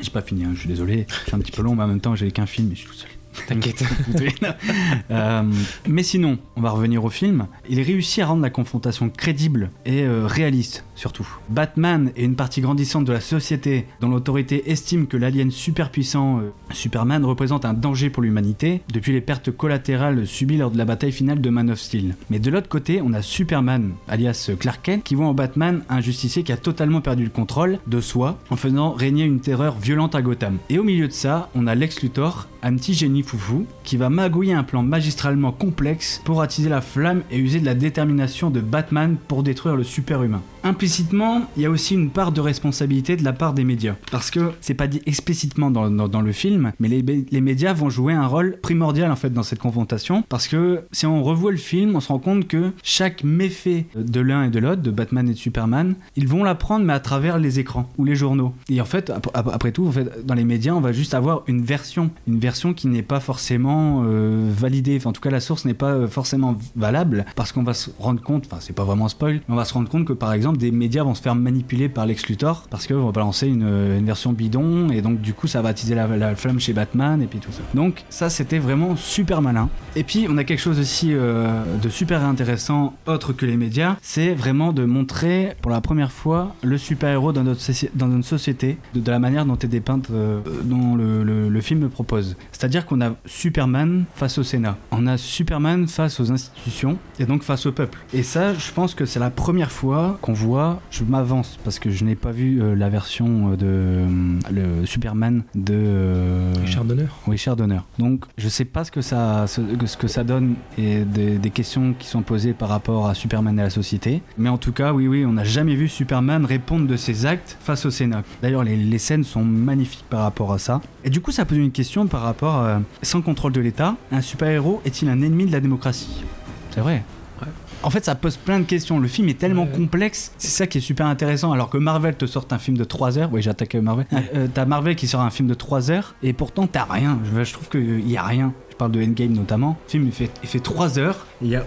J'ai pas fini, hein, je suis désolé. Je suis un petit peu long, mais en même temps, j'ai qu'un film et je suis tout seul. T'inquiète. Euh, mais sinon, on va revenir au film. Il réussit à rendre la confrontation crédible et euh, réaliste, surtout. Batman est une partie grandissante de la société dont l'autorité estime que l'alien super puissant euh, Superman représente un danger pour l'humanité depuis les pertes collatérales subies lors de la bataille finale de Man of Steel. Mais de l'autre côté, on a Superman, alias Clark Kent, qui voit en Batman un justicier qui a totalement perdu le contrôle de soi en faisant régner une terreur violente à Gotham. Et au milieu de ça, on a Lex Luthor, un petit génie foufou, qui va magouiller un plan magistralement complexe pour attiser la flamme et user de la détermination de Batman pour détruire le super-humain. implicitement, il y a aussi une part de responsabilité de la part des médias. Parce que c'est pas dit explicitement dans, dans- dans le film, mais les, les médias vont jouer un rôle primordial en fait dans cette confrontation. Parce que si on revoit le film, on se rend compte que chaque méfait de l'un et de l'autre, de Batman et de Superman, ils vont l'apprendre mais à travers les écrans ou les journaux. Et en fait, ap- ap- après tout, en fait, dans les médias, on va juste avoir une version, une version qui n'est pas forcément euh, validée. Enfin, en tout cas, la source n'est pas euh, forcément valable parce qu'on va se rendre compte, enfin, c'est pas vraiment spoil, mais on va se rendre compte que par exemple, des médias vont se faire manipuler par Lex Luthor parce qu'on va balancer une, une version bidon et donc du coup, ça va attiser la, la flamme chez Batman et puis tout ça. Donc, ça, c'était vraiment super malin. Et puis, on a quelque chose aussi euh, de super intéressant, autre que les médias, c'est vraiment de montrer pour la première fois le super-héros dans notre, dans notre société, de, de la manière dont est dépeinte, euh, dont le, le- le film propose. C'est-à-dire qu'on a Superman face au Sénat, on a Superman face aux institutions et donc face au peuple. Et ça, je pense que c'est la première fois qu'on voit, je m'avance parce que je n'ai pas vu euh, la version euh, de euh, le Superman de euh, Richard Donner. Richard Donner. Donc, je sais pas ce que ça, ce, ce que ça donne et des, des questions qui sont posées par rapport à Superman et à la société. Mais en tout cas, oui, oui, on n'a jamais vu Superman répondre de ses actes face au Sénat. D'ailleurs, les, les scènes sont magnifiques par rapport à ça. Et du coup, ça pose une question par rapport à, sans contrôle de l'État, un super-héros est-il un ennemi de la démocratie? C'est vrai. En fait, ça pose plein de questions. Le film est tellement Ouais. complexe, c'est ça qui est super intéressant. Alors que Marvel te sort un film de 3 heures, oui, j'attaque Marvel. Euh, t'as Marvel qui sort un film de 3 heures, et pourtant t'as rien. Je, je trouve qu'il y a rien. Je parle de Endgame notamment. Le film, il fait, il fait 3 heures, il y a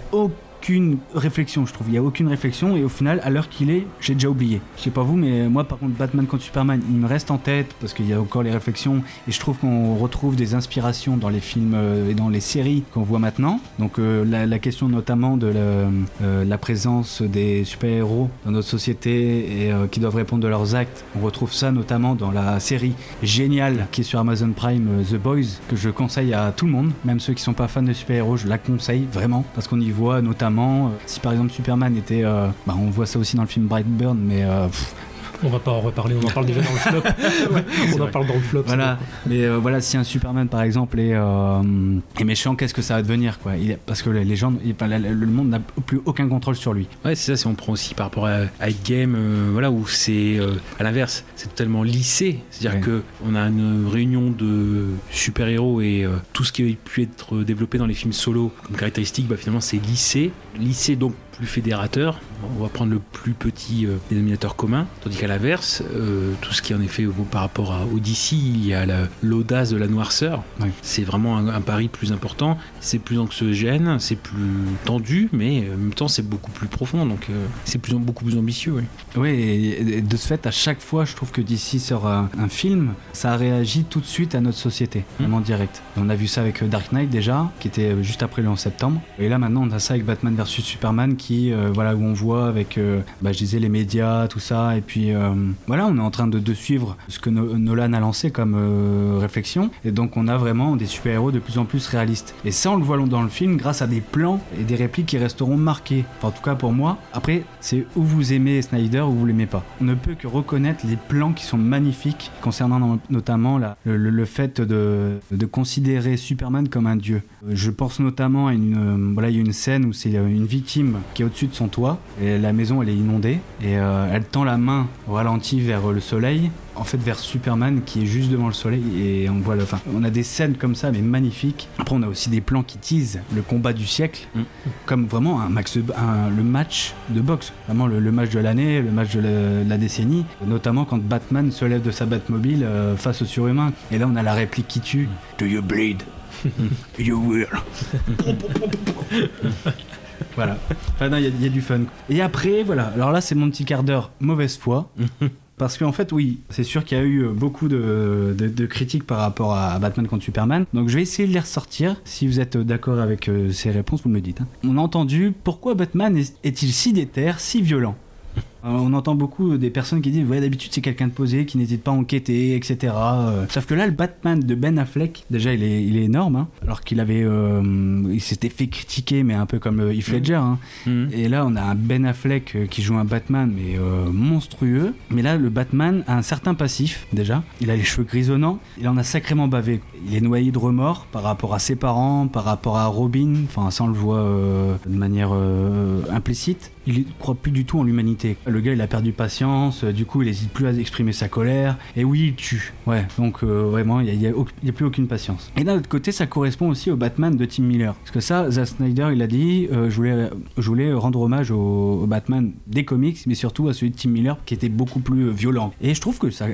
aucune réflexion, je trouve. Il y a aucune réflexion, et au final, à l'heure qu'il est, j'ai déjà oublié. Je sais pas vous, mais moi, par contre, Batman contre Superman, il me reste en tête parce qu'il y a encore les réflexions, et je trouve qu'on retrouve des inspirations dans les films euh, et dans les séries qu'on voit maintenant. Donc, euh, la, question notamment de la, euh, la présence des super-héros dans notre société et qui doivent répondre de leurs actes, on retrouve ça notamment dans la série géniale qui est sur Amazon Prime, The Boys, que je conseille à tout le monde, même ceux qui sont pas fans de super-héros, je la conseille vraiment parce qu'on y voit notamment euh, si par exemple Superman était, euh, bah, on voit ça aussi dans le film Brightburn, mais euh, On va pas en reparler, on en parle déjà dans le flop. on en vrai. parle dans le flop. Voilà, mais euh, voilà, si un Superman par exemple est, euh, est méchant, qu'est-ce que ça va devenir quoi? Il Parce que les gens, il- enfin, la- la- le monde n'a plus aucun contrôle sur lui. Ouais, c'est ça, si on prend aussi par rapport à, à Game, euh, voilà, où c'est euh, à l'inverse, c'est totalement lissé. C'est-à-dire Ouais. que on a une réunion de super-héros et euh, tout ce qui a pu être développé dans les films solo comme caractéristique, bah, finalement, c'est lissé. Lissé, donc plus fédérateur. On va prendre le plus petit euh, dénominateur commun. Tandis qu'à l'inverse, euh, tout ce qui en est fait par rapport à Odyssey, il y a la- l'audace de la noirceur. C'est vraiment un, un pari plus important. C'est plus anxiogène, c'est plus tendu, mais en même temps, c'est beaucoup plus profond. Donc, euh, c'est plus, beaucoup plus ambitieux. Oui. Oui, et, et de ce fait, à chaque fois, je trouve que d'ici sort un, un film, ça réagit tout de suite à notre société, vraiment direct. On a vu ça avec Dark Knight déjà, qui était juste après le 11 septembre. Et là, maintenant, on a ça avec Batman vs Superman, qui, euh, voilà, où on voit avec, euh, bah, je disais, les médias, tout ça. Et puis, euh, voilà, on est en train de, suivre ce que No- Nolan a lancé comme réflexion. Et donc, on a vraiment des super-héros de plus en plus réalistes. Et ça, on le voit dans le film grâce à des plans et des répliques qui resteront marquées. En tout cas, pour moi. Après, c'est où vous aimez Snyder ou vous l'aimez pas. On ne peut que reconnaître les plans qui sont magnifiques concernant no- notamment la- le, fait de, de considérer Superman comme un dieu. Je pense notamment à une, voilà, il y a une scène où c'est une victime qui est au-dessus de son toit. Et la maison elle est inondée. Et euh, elle tend la main au ralenti vers euh, le soleil. En fait vers Superman qui est juste devant le soleil. Et on voit le enfin on a des scènes comme ça mais magnifiques. Après on a aussi des plans qui teasent le combat du siècle. Mm. comme vraiment un max de- un- le match de boxe. Vraiment le, le match de l'année le match de la, de la décennie. Notamment quand Batman se lève de sa Batmobile euh, face au surhumain et là on a la réplique qui tue. Do you bleed? You will voilà Enfin, non, il y a- il y, a du fun. Et après, voilà. Alors là, c'est mon petit quart d'heure mauvaise foi. Parce qu'en fait, oui, c'est sûr qu'il y a eu euh, beaucoup de, de- de critiques par rapport à Batman contre Superman. Donc je vais essayer de les ressortir. Si vous êtes d'accord avec euh, ces réponses, vous me le dites. hein. On a entendu pourquoi Batman est- est-il si déter, si violent? Euh, on entend beaucoup des personnes qui disent ouais d'habitude c'est quelqu'un de posé qui n'hésite pas à enquêter etc Euh, sauf que là le Batman de Ben Affleck déjà il est, il est énorme hein. alors qu'il avait euh, il s'était fait critiquer mais un peu comme euh, Heath Ledger hein. Mhm. Et là, on a un Ben Affleck euh, qui joue un Batman, mais monstrueux. Mais là, le Batman a un certain passif, déjà. Il a les cheveux grisonnants. Il en a sacrément bavé. Il est noyé de remords par rapport à ses parents, par rapport à Robin. Enfin, ça, on le voit de manière implicite. Il croit plus du tout en l'humanité. Le gars, il a perdu patience, euh, du coup, il hésite plus à exprimer sa colère. Et oui, il tue. Ouais, donc euh, vraiment, il n'y a, plus aucune patience. Et d'un autre côté, ça correspond aussi au Batman de Tim Miller. Parce que ça, Zack Snyder, il a dit euh, je, voulais, rendre hommage au, Batman des comics, mais surtout à celui de Tim Miller qui était beaucoup plus euh, violent. Et je trouve que ça,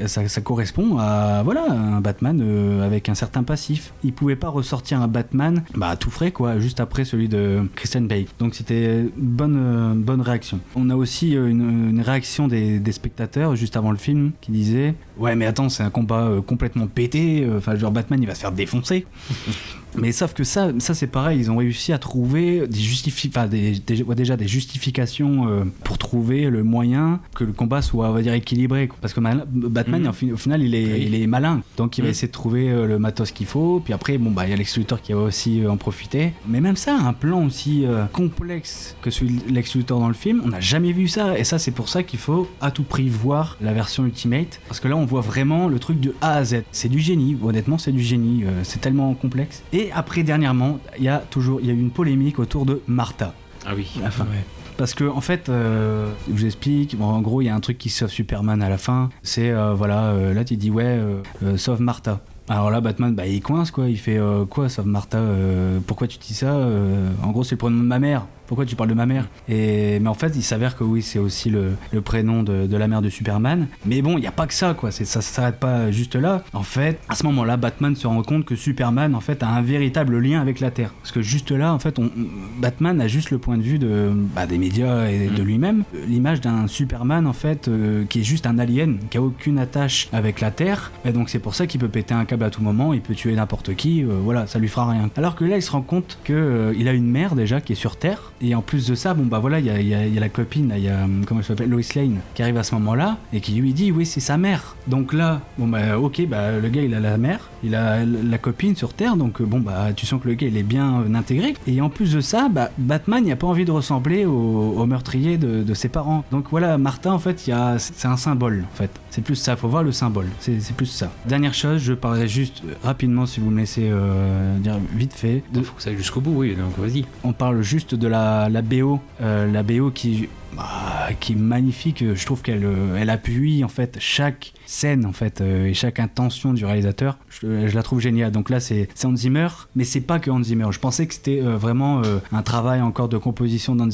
correspond à voilà, un Batman avec un certain passif. Il pouvait pas ressortir un Batman bah, tout frais, quoi, juste après celui de Christian Bale. Donc c'était bonne, bonne réaction. On a aussi une, une réaction des, des spectateurs juste avant le film qui disait Ouais, mais attends, c'est un combat euh, complètement pété. euh, Enfin, genre Batman, il va se faire défoncer. Mais sauf que ça, ça c'est pareil, ils ont réussi à trouver des justifi- enfin, des, des- ouais, déjà des justifications euh, pour trouver le moyen que le combat soit, on va dire, équilibré. quoi. Parce que mal- Batman, en fin- au final, il est, Oui. il est malin. Donc il va Mhm. essayer de trouver euh, le matos qu'il faut. Puis après, bon, bah, il y a Lex Luthor qui va aussi euh, en profiter. Mais même ça, un plan aussi complexe que celui de Lex Luthor dans le film, on n'a jamais vu ça. Et ça, c'est pour ça qu'il faut à tout prix voir la version Ultimate. Parce que là, on voit vraiment le truc de A à Z. C'est du génie, honnêtement, c'est du génie. C'est tellement complexe. Et après, dernièrement, il y a toujours il y a eu une polémique autour de Martha. Ah oui. à la fin. Ouais. Parce que en fait, euh, je vous explique. Bon, en gros, il y a un truc qui sauve Superman à la fin. C'est euh, voilà, euh, là tu dis ouais, euh, euh, sauve Martha. Alors là, Batman, bah, il coince quoi. Il fait euh, quoi, sauve Martha euh, Pourquoi tu dis ça Euh, En gros, c'est le prénom de ma mère. Pourquoi tu parles de ma mère? Et mais en fait, il s'avère que oui, c'est aussi le, le prénom de, de la mère de Superman. Mais bon, il n'y a pas que ça quoi. C'est ça, ça s'arrête pas juste là. En fait, à ce moment-là, Batman se rend compte que Superman en fait a un véritable lien avec la Terre. Parce que juste là, en fait, on- Batman a juste le point de vue de bah, des médias et de lui-même. L'image d'un Superman en fait euh, qui est juste un alien, qui a aucune attache avec la Terre. Et donc c'est pour ça qu'il peut péter un câble à tout moment. Il peut tuer n'importe qui. euh, voilà, ça lui fera rien. Alors que là, il se rend compte que euh, il a une mère déjà qui est sur Terre. Et en plus de ça, bon bah voilà, il y a, il y a- il y a la copine, il y a hum, comment elle s'appelle, Lois Lane, qui arrive à ce moment-là et qui lui dit oui c'est sa mère. Donc là, bon bah ok, bah le gars il a la mère, il a la copine sur Terre, donc euh, bon bah tu sens que le gars il est bien euh, intégré. Et en plus de ça, bah Batman il a pas envie de ressembler au, au meurtrier de, de ses parents. Donc voilà, Martin en fait, c'est un symbole en fait. C'est plus ça, faut voir le symbole. C'est plus ça. Dernière chose, je parlerai juste euh, rapidement si vous me laissez euh, dire vite fait. de- Il faut que ça aille jusqu'au bout, oui, donc vas-y. on parle juste de la, la BO, euh, la BO qui, bah, qui est magnifique. Je trouve qu'elle euh, elle appuie en fait chaque scène en fait euh, et chaque intention du réalisateur. Je, la trouve géniale. Donc là c'est Hans Zimmer, mais c'est pas que Hans. Je pensais que c'était vraiment un travail encore de composition d'Hans.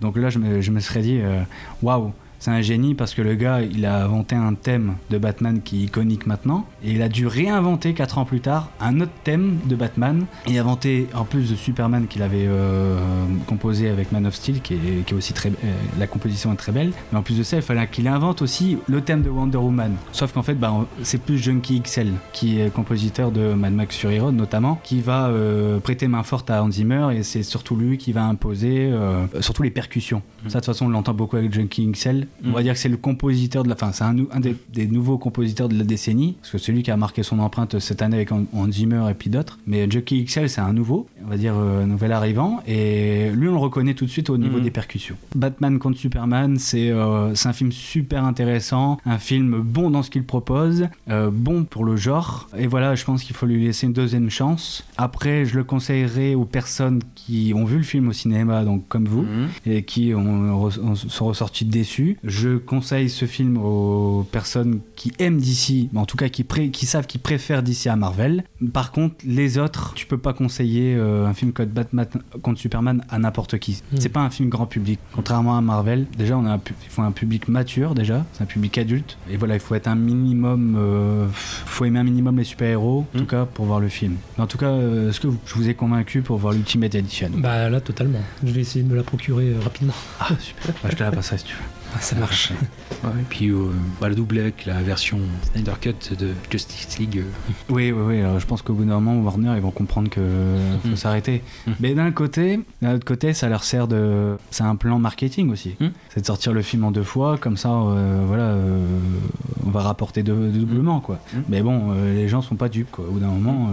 Donc là je me, je me serais dit waouh. C'est un génie parce que le gars, il a inventé un thème de Batman qui est iconique maintenant. Et il a dû réinventer 4 ans plus tard un autre thème de Batman. Et inventé, en plus de Superman qu'il avait euh, composé avec Man of Steel, qui est, qui est aussi très. euh, la composition est très belle. Mais en plus de ça, il fallait qu'il invente aussi le thème de Wonder Woman. Sauf qu'en fait, bah, c'est plus Junkie XL, qui est compositeur de Mad Max Fury Road notamment, qui va euh, prêter main forte à Hans Zimmer. Et c'est surtout lui qui va imposer surtout les percussions. Ça, de toute façon, on l'entend beaucoup avec Junkie XL. On Mm. va dire que c'est le compositeur de la fin, c'est un, des, des nouveaux compositeurs de la décennie, parce que celui qui a marqué son empreinte cette année avec Hans Zimmer et puis d'autres. Mais Junkie XL, c'est un nouveau, on va dire euh, nouvel arrivant, et lui, on le reconnaît tout de suite au niveau Mhm. des percussions. Batman contre Superman, c'est euh, un film super intéressant, un film bon dans ce qu'il propose, euh, bon pour le genre, et voilà, je pense qu'il faut lui laisser une deuxième chance. Après, je le conseillerais aux personnes qui ont vu le film au cinéma, donc comme vous Mhm. et qui ont, ont- sont ressortis déçus. Je conseille ce film aux personnes qui aiment DC, mais en tout cas qui, pré- qui savent qu'ils préfèrent DC à Marvel. Par contre, les autres, tu peux pas conseiller euh, un film comme Batman contre Superman à n'importe qui. Hmm. C'est pas un film grand public. Contrairement à Marvel, déjà on a un, il faut un public mature déjà, c'est un public adulte. Et voilà, il faut être un minimum, euh, faut aimer un minimum les super-héros, en Hmm. tout cas pour voir le film. Mais en tout cas, euh, est-ce que je vous ai convaincu pour voir l'Ultimate Edition? Bah là, totalement. Je vais essayer de me la procurer euh, rapidement. Ah super. Bah, je te la passerai si tu veux. Ah, ça marche. Ouais, et puis euh, bah, le doublé avec la version Snyder Cut de Justice League. euh, Oui, oui, oui. alors je pense qu'au bout d'un moment, Warner, ils vont comprendre que faut Mm. s'arrêter. Mm. Mais d'un côté, d'un autre côté, ça leur sert de. C'est un plan marketing aussi. Mm. C'est de sortir le film en deux fois, comme ça, euh, voilà, euh, on va rapporter deux- doublement, quoi. Mm. Mais bon, les gens sont pas dupes, quoi. Au bout d'un moment,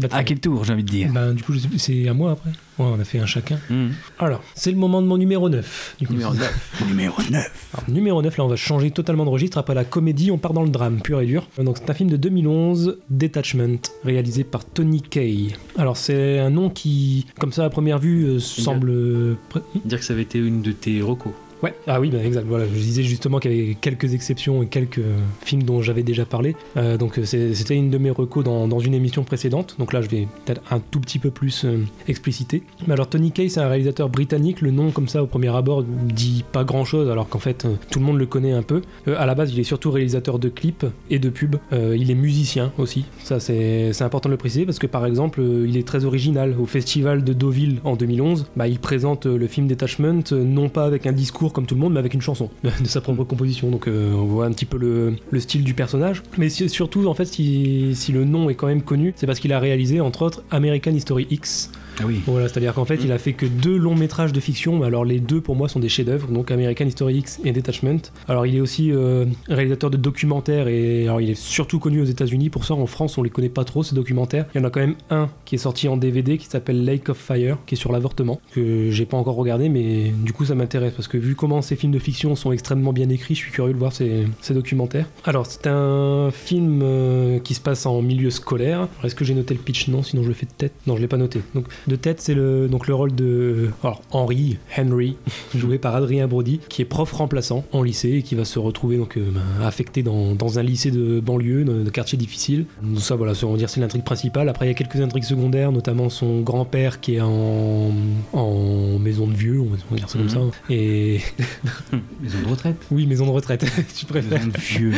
bah, à quel tour, j'ai envie de dire. Bah, du coup, c'est à moi après Ouais, on a fait un chacun. Mhm. Alors, c'est le moment de mon numéro 9. Du coup. Numéro 9. Numéro 9. Alors, numéro 9, là, on va changer totalement de registre. Après la comédie, on part dans le drame, pur et dur. Donc, c'est un film de 2011, Detachment, réalisé par Tony Kaye. Alors, c'est un nom qui, comme ça, à première vue, euh, semble. Dire que ça avait été une de tes recos. Ouais, ah oui, bah, exact. Voilà, je disais justement qu'il y avait quelques exceptions et quelques euh, films dont j'avais déjà parlé. Euh, donc euh, c'était une de mes recos dans, dans une émission précédente. Donc là, je vais peut-être un tout petit peu plus expliciter. Mais alors, Tony Kaye, c'est un réalisateur britannique. Le nom, comme ça, au premier abord, dit pas grand-chose, alors qu'en fait, tout le monde le connaît un peu. À la base, il est surtout réalisateur de clips et de pubs. Il est musicien aussi. Ça, c'est important de le préciser parce que, par exemple, il est très original. Au festival de Deauville en 2011, bah, il présente le film Detachment non pas avec un discours comme tout le monde, mais avec une chanson de, de sa propre composition. Donc euh, on voit un petit peu le, le style du personnage. Mais si- surtout, en fait, si, si le nom est quand même connu, c'est parce qu'il a réalisé, entre autres, American History X. Ah oui. Voilà, c'est-à-dire qu'en fait, il a fait que deux longs métrages de fiction. Alors les deux, pour moi, sont des chefs-d'œuvre. Donc American History X et Detachment. Alors il est aussi euh, réalisateur de documentaires et alors il est surtout connu aux États-Unis. Pour ça, en France, on les connaît pas trop ces documentaires. Il y en a quand même un qui est sorti en DVD qui s'appelle Lake of Fire, qui est sur l'avortement que j'ai pas encore regardé, mais du coup ça m'intéresse parce que vu comment ces films de fiction sont extrêmement bien écrits, je suis curieux de voir ces, ces documentaires. Alors c'est un film euh, qui se passe en milieu scolaire. Est-ce que j'ai noté le pitch? Non, sinon je le fais de tête. Non, je l'ai pas noté. Donc de tête, c'est le donc le rôle de alors Henry Henry joué par Adrien Brody, qui est prof remplaçant en lycée et qui va se retrouver donc euh, ben, affecté dans, dans un lycée de banlieue, de, de quartier difficile. Donc ça voilà, on va dire c'est l'intrigue principale. Après il y a quelques intrigues secondaires, notamment son grand-père qui est en, en maison de vieux, on va dire ça comme Mhm. ça. Et Maison de retraite. oui, maison de retraite, tu préfères. Maison de vieux.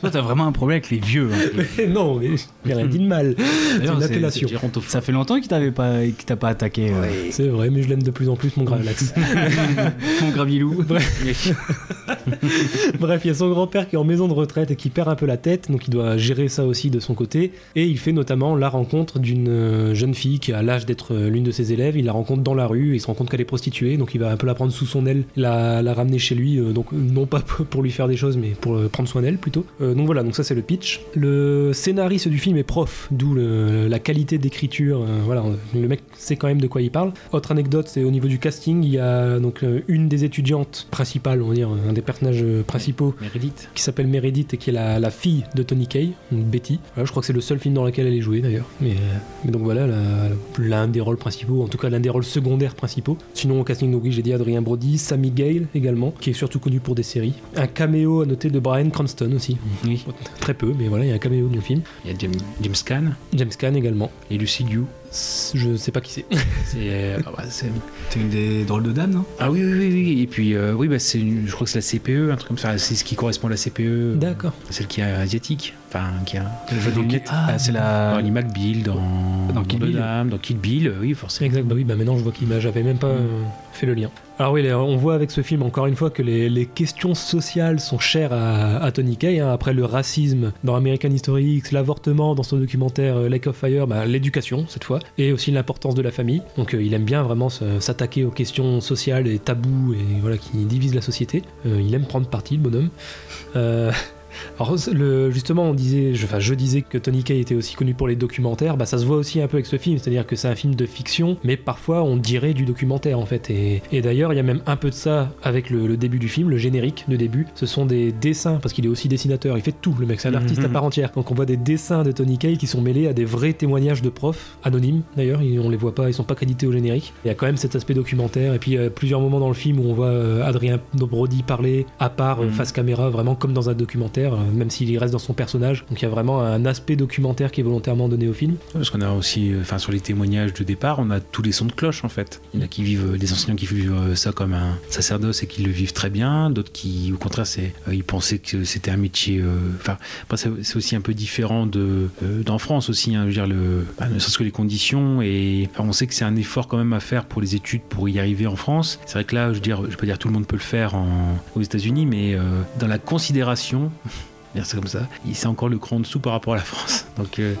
Toi, t'as vraiment un problème avec les vieux. hein. Mais non, mais j'ai rien dit de mal. C'est une appellation. Ça fait longtemps qu'il t'avait pas, qu'il t'a pas attaqué. euh, C'est vrai, mais je l'aime de plus en plus, mon Gravelax. Mon gravilou. Bref, il y a son grand-père qui est en maison de retraite et qui perd un peu la tête, donc il doit gérer ça aussi de son côté. Et il fait notamment la rencontre d'une euh, jeune fille qui a l'âge d'être euh, l'une de ses élèves. Il la rencontre dans la rue, il se rend compte qu'elle est prostituée, donc il va un peu la prendre sous son aile, la, la ramener chez lui, euh, donc non pas pour lui faire des choses, mais pour euh, prendre soin d'elle plutôt. Euh, donc voilà, donc ça c'est le pitch. Le scénariste du film est prof, d'où la qualité d'écriture. euh, voilà, le mec sait quand même de quoi il parle. Autre anecdote, c'est au niveau du casting, il y a donc euh, une des étudiantes principales, on va dire, un des personnages euh, principaux Meredith. qui s'appelle Meredith et qui est la, la fille de Tony Kaye, Betty. Voilà, je crois que c'est le seul film dans lequel elle est jouée d'ailleurs. Mais, euh, mais donc voilà, l'un des rôles principaux, en tout cas l'un des rôles secondaires principaux. Sinon au casting, donc oui, j'ai dit Adrien Brody, Sammy Gale également, qui est surtout connu pour des séries. Un caméo à noter de Brian Cranston aussi. Oui. Très peu, mais voilà, il y a un caméo dans le film. Il y a James, James Caan James Caan également. et Lucy Liu. Je sais pas qui c'est. C'est. euh, ah, bah, une des drôles de dames, non? Ah oui, oui, oui, oui. Et puis, euh, oui, bah, c'est une- je crois que c'est la CPE, un truc comme ça. C'est ce qui correspond à la CPE. D'accord. Celle qui est asiatique. Enfin, qui a. Le jeu. Ah, c'est Dans la. Animal Bill, dans. Dans Kill Bill. Dame, dans Kill Bill, oui, forcément. Exact, bah oui, bah maintenant je vois qu'il m'a, j'avais même pas euh, le lien. Alors oui, on voit avec ce film encore une fois que les, questions sociales sont chères à, Tony Kaye. hein. Après le racisme dans American History X, l'avortement dans son documentaire euh, Lake of Fire, bah, l'éducation cette fois, et aussi l'importance de la famille. Donc euh, il aime bien vraiment s'attaquer aux questions sociales et tabous et voilà qui divisent la société. Euh, il aime prendre parti, le bonhomme. alors le, justement, on disait, je, enfin, je disais que Tony Kaye était aussi connu pour les documentaires. Bah, ça se voit aussi un peu avec ce film, c'est-à-dire que c'est un film de fiction, mais parfois on dirait du documentaire en fait. Et, et d'ailleurs, il y a même un peu de ça avec le, le début du film, le générique de début. Ce sont des dessins, parce qu'il est aussi dessinateur, il fait tout. Le mec, c'est un artiste à part entière. Donc on voit des dessins de Tony Kaye qui sont mêlés à des vrais témoignages de profs anonymes. D'ailleurs, on les voit pas, ils sont pas crédités au générique. Il y a quand même cet aspect documentaire. Et puis il y a plusieurs moments dans le film où on voit euh, Adrien Brody parler à part euh, Mhm. face caméra, vraiment comme dans un documentaire, euh, même s'il reste dans son personnage. Donc il y a vraiment un aspect documentaire qui est volontairement donné au film. Parce qu'on a aussi, euh, enfin sur les témoignages de départ, on a tous les sons de cloche en fait. Il y en a qui vivent, euh, des enseignants qui vivent euh, ça comme un sacerdoce et qui le vivent très bien, d'autres qui, au contraire, c'est, euh, ils pensaient que c'était un métier. euh, Enfin, c'est aussi un peu différent de euh, d'en France aussi. Hein, je veux dire le, bah, ne serait-ce que les conditions et on sait que c'est un effort quand même à faire pour les études pour y arriver en France. C'est vrai que là, je veux dire, je peux dire tout le monde peut le faire aux États-Unis, mais euh, dans la considération. Dire ça comme ça, c'est encore le cran en dessous par rapport à la France. Donc euh,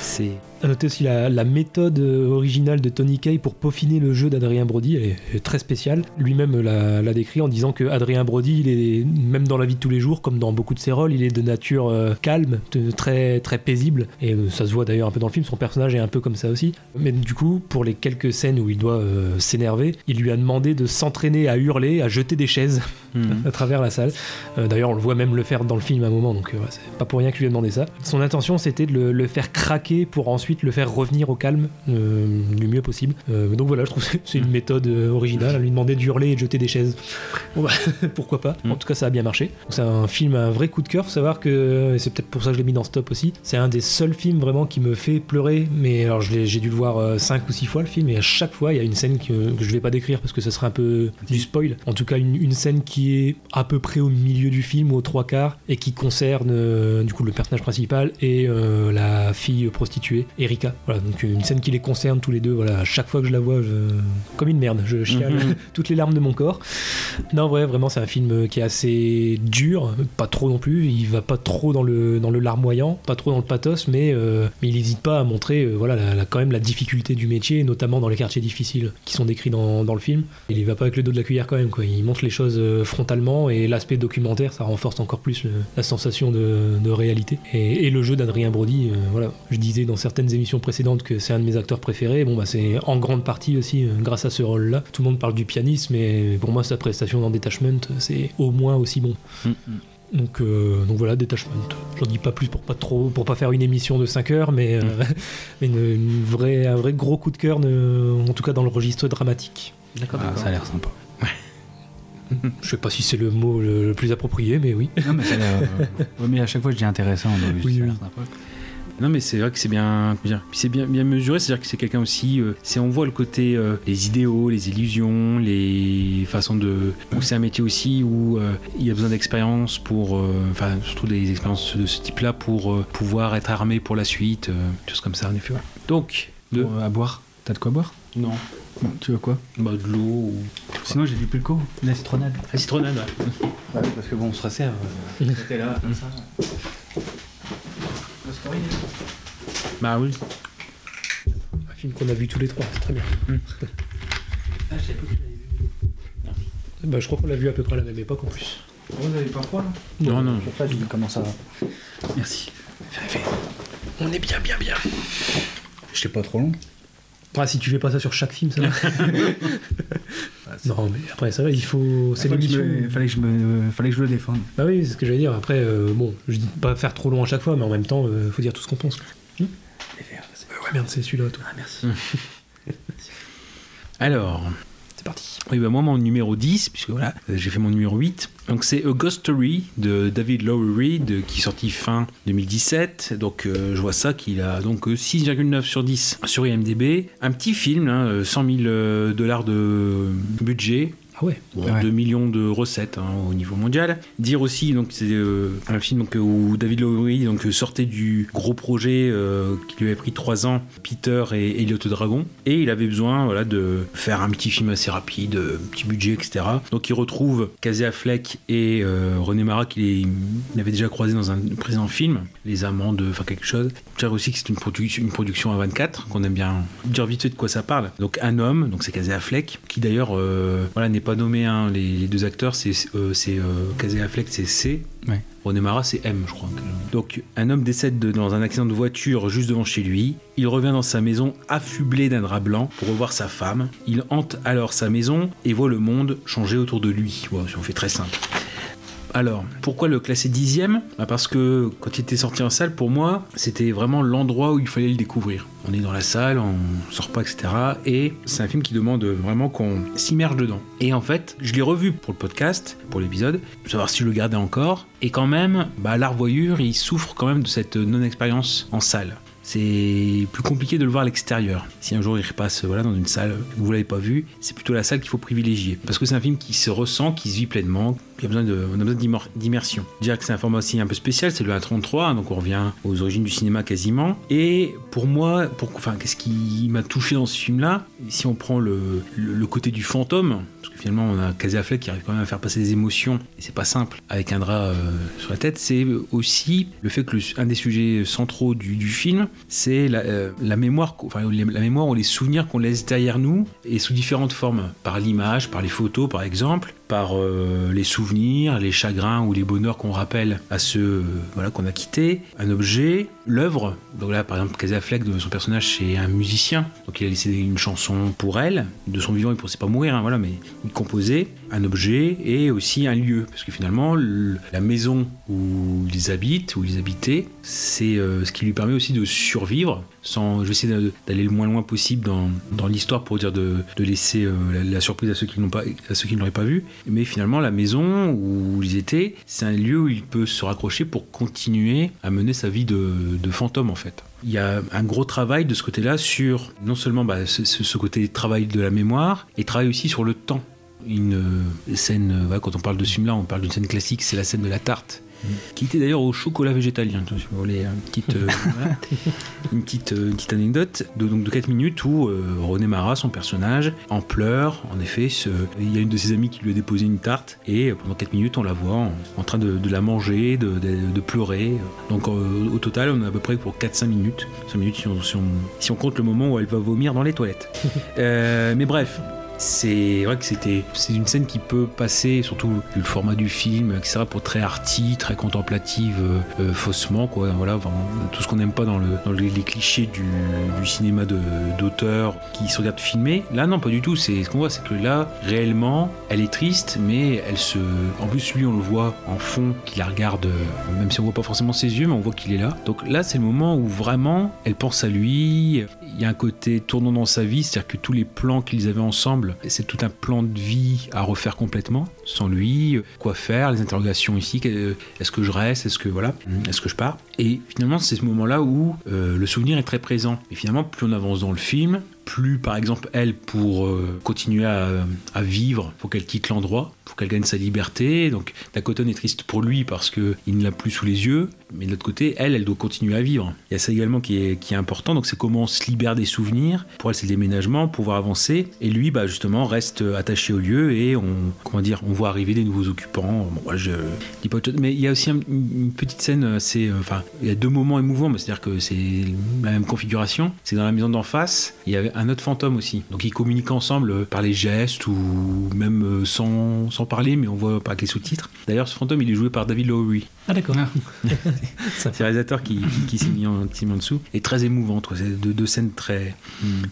c'est À noter aussi la, la méthode euh, originale de Tony Kaye pour peaufiner le jeu d'Adrien Brody, elle est, elle est très spéciale. Lui-même l'a l'a décrit en disant que Adrien Brody, il est même dans la vie de tous les jours, comme dans beaucoup de ses rôles, il est de nature euh, calme, de- très très paisible, et euh, ça se voit d'ailleurs un peu dans le film. Son personnage est un peu comme ça aussi. Mais du coup, pour les quelques scènes où il doit euh, s'énerver, il lui a demandé de s'entraîner à hurler, à jeter des chaises Mhm. à travers la salle. Euh, D'ailleurs, on le voit même le faire dans le film à un moment, donc euh, ouais, c'est pas pour rien que je lui ai demandé ça. Son intention, c'était de le, le faire craquer pour ensuite ensuite le faire revenir au calme euh, du mieux possible. Euh, donc voilà, je trouve que c'est une méthode euh, originale. Lui demander de hurler et de jeter des chaises. Bon, bah, pourquoi pas En tout cas, ça a bien marché. C'est un film, un vrai coup de cœur. Faut savoir que et c'est peut-être pour ça que je l'ai mis dans ce top aussi. C'est un des seuls films vraiment qui me fait pleurer. Mais alors, j'ai dû le voir 5 ou 6 fois le film et à chaque fois, il y a une scène que, que je vais pas décrire parce que ce serait un peu du spoil. En tout cas, une, une scène qui est à peu près au milieu du film, aux trois quarts, et qui concerne euh, du coup le personnage principal et euh, la fille prostituée, Erika. Voilà, donc une scène qui les concerne tous les deux. Voilà, à chaque fois que je la vois, je... comme une merde, je chiale Mhm. toutes les larmes de mon corps. Non, ouais, vraiment, c'est un film qui est assez dur, pas trop non plus. Il va pas trop dans le, dans le larmoyant, pas trop dans le pathos, mais, euh, mais il n'hésite pas à montrer euh, voilà, la- la- quand même la difficulté du métier, notamment dans les quartiers difficiles qui sont décrits dans, dans le film. Il y va pas avec le dos de la cuillère quand même, quoi. Il montre les choses euh, frontalement et l'aspect documentaire, ça renforce encore plus le- la sensation de, de réalité. Et, et le jeu d'Adrien Brody, euh, voilà, je disais dans certaines émissions précédentes que c'est un de mes acteurs préférés. Bon, bah, c'est en grande partie aussi euh, grâce à ce rôle-là. Tout le monde parle du pianiste, mais pour moi, sa prestation dans Detachment, c'est au moins aussi bon. Donc, euh, donc voilà, Detachment. J'en dis pas plus pour pas trop, pour pas faire une émission de 5 heures, mais, euh, mais une, une vraie, un vrai gros coup de cœur, de- en tout cas dans le registre dramatique. D'accord, Ah, ça a l'air sympa. Je sais pas si c'est le mot le, le plus approprié, mais oui. Non, mais ça a l'air. euh, ouais, mais à chaque fois, je dis intéressant. donc Oui, ça a oui. l'air sympa. Non mais c'est vrai que c'est bien, c'est bien, bien mesuré, c'est-à-dire que c'est quelqu'un aussi, euh, c'est on voit le côté euh, les idéaux, les illusions, les façons de, c'est un métier aussi où euh, il y a besoin d'expérience pour, euh, enfin surtout des expériences de ce type-là pour pouvoir être armé pour la suite, choses comme ça en effet. ouais. Donc de, à boire? T'as de quoi boire? Non, Tu veux quoi? Bah, de l'eau ou Sinon, j'ai du pulco, la citronnade. la citronnade. ouais. parce que bon, on se resserre. C'était là, comme ça. Bah oui. Un film qu'on a vu tous les trois, c'est très bien. Ah, je sais pas que tu l'avais vu. Bah, je crois qu'on l'a vu à peu près à la même époque en plus. Vous n'avez pas froid là? Non non. Pour ça, dit comment ça va? Merci. On est bien, bien, bien. Je pas trop long. Si tu fais pas ça sur chaque film, ça va. non, mais après, ça va, il faut. C'est Fallait que, je l'émission. me... Fallait, que je me... Fallait que je le défende. Bah oui, c'est ce que j'allais dire. Après, euh, bon, je dis pas faire trop long à chaque fois, mais en même temps, euh, faut dire tout ce qu'on pense. Euh, ouais, merde, c'est celui-là, toi. Ah, merci. Alors, Oui, bah moi, mon numéro 10, puisque voilà, euh, j'ai fait mon numéro 8. Donc, c'est A Ghost Story de David Lowery, de, qui est sorti fin 2017. Donc, euh, je vois ça qu'il a donc euh, 6,9 sur 10 sur IMDb. Un petit film, hein, euh, 100 000 euh, dollars de budget. Ah ouais. Bon, Ouais. 2 millions de recettes hein, au niveau mondial. Dire aussi, donc c'est euh, un film donc, où David Lowery donc, sortait du gros projet euh, qui lui avait pris 3 ans, Peter et Elliot Dragon, et il avait besoin voilà, de faire un petit film assez rapide, euh, petit budget, etc. Donc il retrouve Casey Affleck et euh, René Mara qu'il avait déjà croisé dans un précédent film, Les Amants de, enfin quelque chose. Dire aussi que c'est une, production- une production à 24, qu'on aime bien dire vite fait de quoi ça parle. Donc un homme, donc c'est Casey Affleck, qui d'ailleurs voilà, n'est pas nommé, hein, les, les deux acteurs, c'est euh, c'est, euh, Casey Affleck, c'est C. Ouais. René Mara, c'est M, je crois. Donc, un homme décède de- dans un accident de voiture juste devant chez lui. Il revient dans sa maison affublé d'un drap blanc pour revoir sa femme. Il hante alors sa maison et voit le monde changer autour de lui. Bon, si on fait très simple. Alors, pourquoi le classer dixième Bah Parce que quand il était sorti en salle, pour moi, c'était vraiment l'endroit où il fallait le découvrir. On est dans la salle, on sort pas, etc. Et c'est un film qui demande vraiment qu'on s'immerge dedans. Et en fait, je l'ai revu pour le podcast, pour l'épisode, pour savoir si je le gardais encore. Et quand même, bah, l'art il souffre quand même de cette non-expérience en salle. C'est plus compliqué de le voir à l'extérieur. Si un jour il repasse voilà, dans une salle que vous l'avez pas vu, c'est plutôt la salle qu'il faut privilégier. Parce que c'est un film qui se ressent, qui se vit pleinement, qui a besoin de, a besoin d'immersion. Dire que c'est un format aussi un peu spécial, c'est le 1.33, donc on revient aux origines du cinéma quasiment. Et pour moi, pour, enfin, qu'est-ce qui m'a touché dans ce film-là Si on prend le, le, côté du fantôme, finalement on a Casey Affleck qui arrive quand même à faire passer des émotions, et c'est pas simple avec un drap euh, sur la tête, c'est aussi le fait que un des sujets centraux du, film, c'est la, euh, mémoire, enfin la mémoire ou les souvenirs qu'on laisse derrière nous, et sous différentes formes, par l'image, par les photos par exemple, par euh, les souvenirs, les chagrins ou les bonheurs qu'on rappelle à ceux euh, voilà, qu'on a quittés, un objet, l'œuvre. Donc là, par exemple, Casey de son personnage, c'est un musicien. Donc il a laissé une chanson pour elle. De son vivant, il ne pensait pas mourir, hein, voilà, mais il composait. un objet et aussi un lieu. Parce que finalement, le- la maison où ils habitent, où ils habitaient, c'est euh, ce qui lui permet aussi de survivre. Sans, je vais essayer d'aller le moins loin possible dans, l'histoire pour dire de, laisser euh, la, surprise à ceux qui n'ont pas, à qui ne pas vu. Mais finalement, la maison où ils étaient, c'est un lieu où il peut se raccrocher pour continuer à mener sa vie de, fantôme en fait. Il y a un gros travail de ce côté-là sur non seulement bah, ce, côté travail de la mémoire, et travail aussi sur le temps. Une euh, scène, euh, quand on parle de ce film-là, on parle d'une scène classique, c'est la scène de la tarte. Qui était d'ailleurs au chocolat végétalien, si vous voulez, une petite, euh, voilà. une petite, euh, une petite anecdote de, donc de 4 minutes où euh, René Marat, son personnage, en pleurs, en effet, il y a une de ses amies qui lui a déposé une tarte et pendant 4 minutes on la voit en, en train de, de la manger, de, pleurer. Donc euh, au total on a à peu près pour 4-5 minutes, 5 minutes si on, si on- si on compte le moment où elle va vomir dans les toilettes. Mais bref, c'est vrai que c'était c'est une scène qui peut passer, surtout vu le format du film, etc., pour très arty, très contemplative, euh, euh, faussement, quoi. Voilà, tout ce qu'on n'aime pas dans, le, dans les, clichés du, cinéma d'auteur qui se regarde filmer. Là, non, pas du tout. C'est ce qu'on voit, c'est que là, réellement, elle est triste, mais elle se. En plus, lui, on le voit en fond, qu'il la regarde, euh, même si on voit pas forcément ses yeux, mais on voit qu'il est là. Donc là, c'est le moment où vraiment, elle pense à lui. Il y a un côté tournant dans sa vie, c'est-à-dire que tous les plans qu'ils avaient ensemble, c'est tout un plan de vie à refaire complètement, sans lui. Quoi faire, les interrogations ici, que- est-ce que je reste, est-ce que voilà, est-ce que je pars? Et finalement, c'est ce moment-là où euh, le souvenir est très présent. Et finalement, plus on avance dans le film, plus par exemple elle pour euh, continuer à, à vivre faut qu'elle quitte l'endroit faut qu'elle gagne sa liberté. Donc d'un côté on est triste pour lui parce que il ne l'a plus sous les yeux. Mais de l'autre côté elle elle doit continuer à vivre. Il y a ça également qui est, important. Donc c'est comment on se libère des souvenirs. Pour elle c'est le déménagement pouvoir avancer. Et lui bah justement reste attaché au lieu et on comment dire on voit arriver des nouveaux occupants. Bon moi je dis pas autre mais il y a aussi un- une petite scène assez euh, enfin il y a deux moments émouvants mais c'est à dire que c'est la même configuration. C'est dans la maison d'en face. Il y avait un autre fantôme aussi. Donc ils communiquent ensemble euh, par les gestes ou même euh, sans, sans parler mais on voit pas avec les sous-titres. D'ailleurs ce fantôme il est joué par David Lowery Ah d'accord. c'est le réalisateur qui, qui, qui s'est mis, s'est mis en dessous. Et très émouvante. C'est deux, deux scènes très,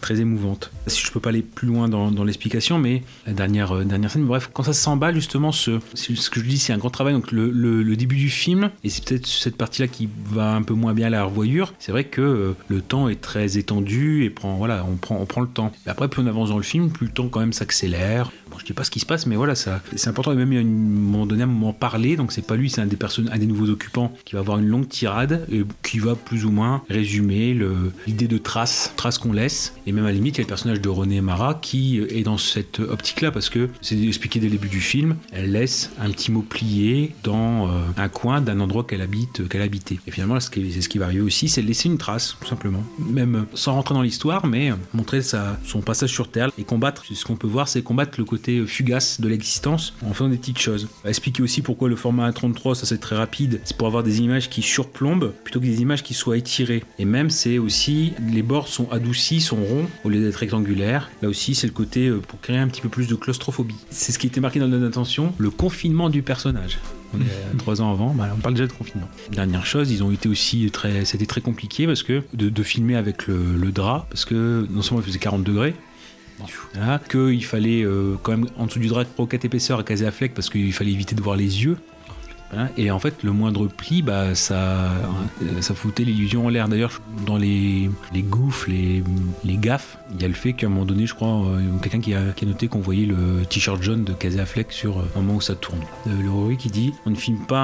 très émouvantes. Si je peux pas aller plus loin dans, dans l'explication, mais la dernière, euh, dernière scène, bref, quand ça s'emballe, justement, ce, ce que je dis, c'est un grand travail. Donc, le, le- le début du film, et c'est peut-être cette partie-là qui va un peu moins bien à la revoyure, c'est vrai que euh, le temps est très étendu et prend, voilà, on prend, on prend le temps. Et après, plus on avance dans le film, plus le temps quand même s'accélère. Je dis pas ce qui se passe, mais voilà, c'est important. Et même, il y a un moment donné, un moment parlé, donc c'est pas lui, c'est un des personnes, un des nouveaux occupants qui va avoir une longue tirade et qui va plus ou moins résumer l'idée de trace, trace qu'on laisse. Et même à la limite, il y a le personnage de René Mara qui est dans cette optique-là parce que c'est expliqué dès le début du film. Elle laisse un petit mot plié dans euh, un coin d'un endroit qu'elle habite, qu'elle habitait. Et finalement, c'est ce qui va arriver aussi, c'est de laisser une trace, tout simplement. Même euh, sans rentrer dans l'histoire, mais euh, montrer son passage sur Terre et combattre. Ce qu'on peut voir, c'est combattre le côté euh, fugace de l'existence en faisant des petites choses. Expliquer aussi pourquoi le format 1.33, ça c'est très rapide, c'est pour avoir des images qui surplombent plutôt que des images qui soient étirées. Et même, c'est aussi, les bords sont adoucis, sont ronds au lieu d'être rectangulaires. Là aussi, c'est le côté euh, pour créer un petit peu plus de claustrophobie. C'est ce qui était marqué dans notre attention, le confinement du personnage. On est à trois ans avant, bah, on parle déjà de confinement. Dernière chose, ils ont été aussi très, c'était très compliqué parce que de, de filmer avec le, le drap, parce que non seulement il faisait 40 degrés, voilà, qu'il fallait euh, quand même en dessous du drap roquette épaisseur à caser à parce qu'il fallait éviter de voir les yeux. Et en fait, le moindre pli, bah, ça, euh, foutait l'illusion en l'air. D'ailleurs, dans les, les gouffres, les, gaffes, il y a le fait qu'à un moment donné, je crois, euh, quelqu'un qui a, noté qu'on voyait le t-shirt jaune de Casey Affleck sur euh, un moment où ça tourne. Le Rory qui dit on ne filme pas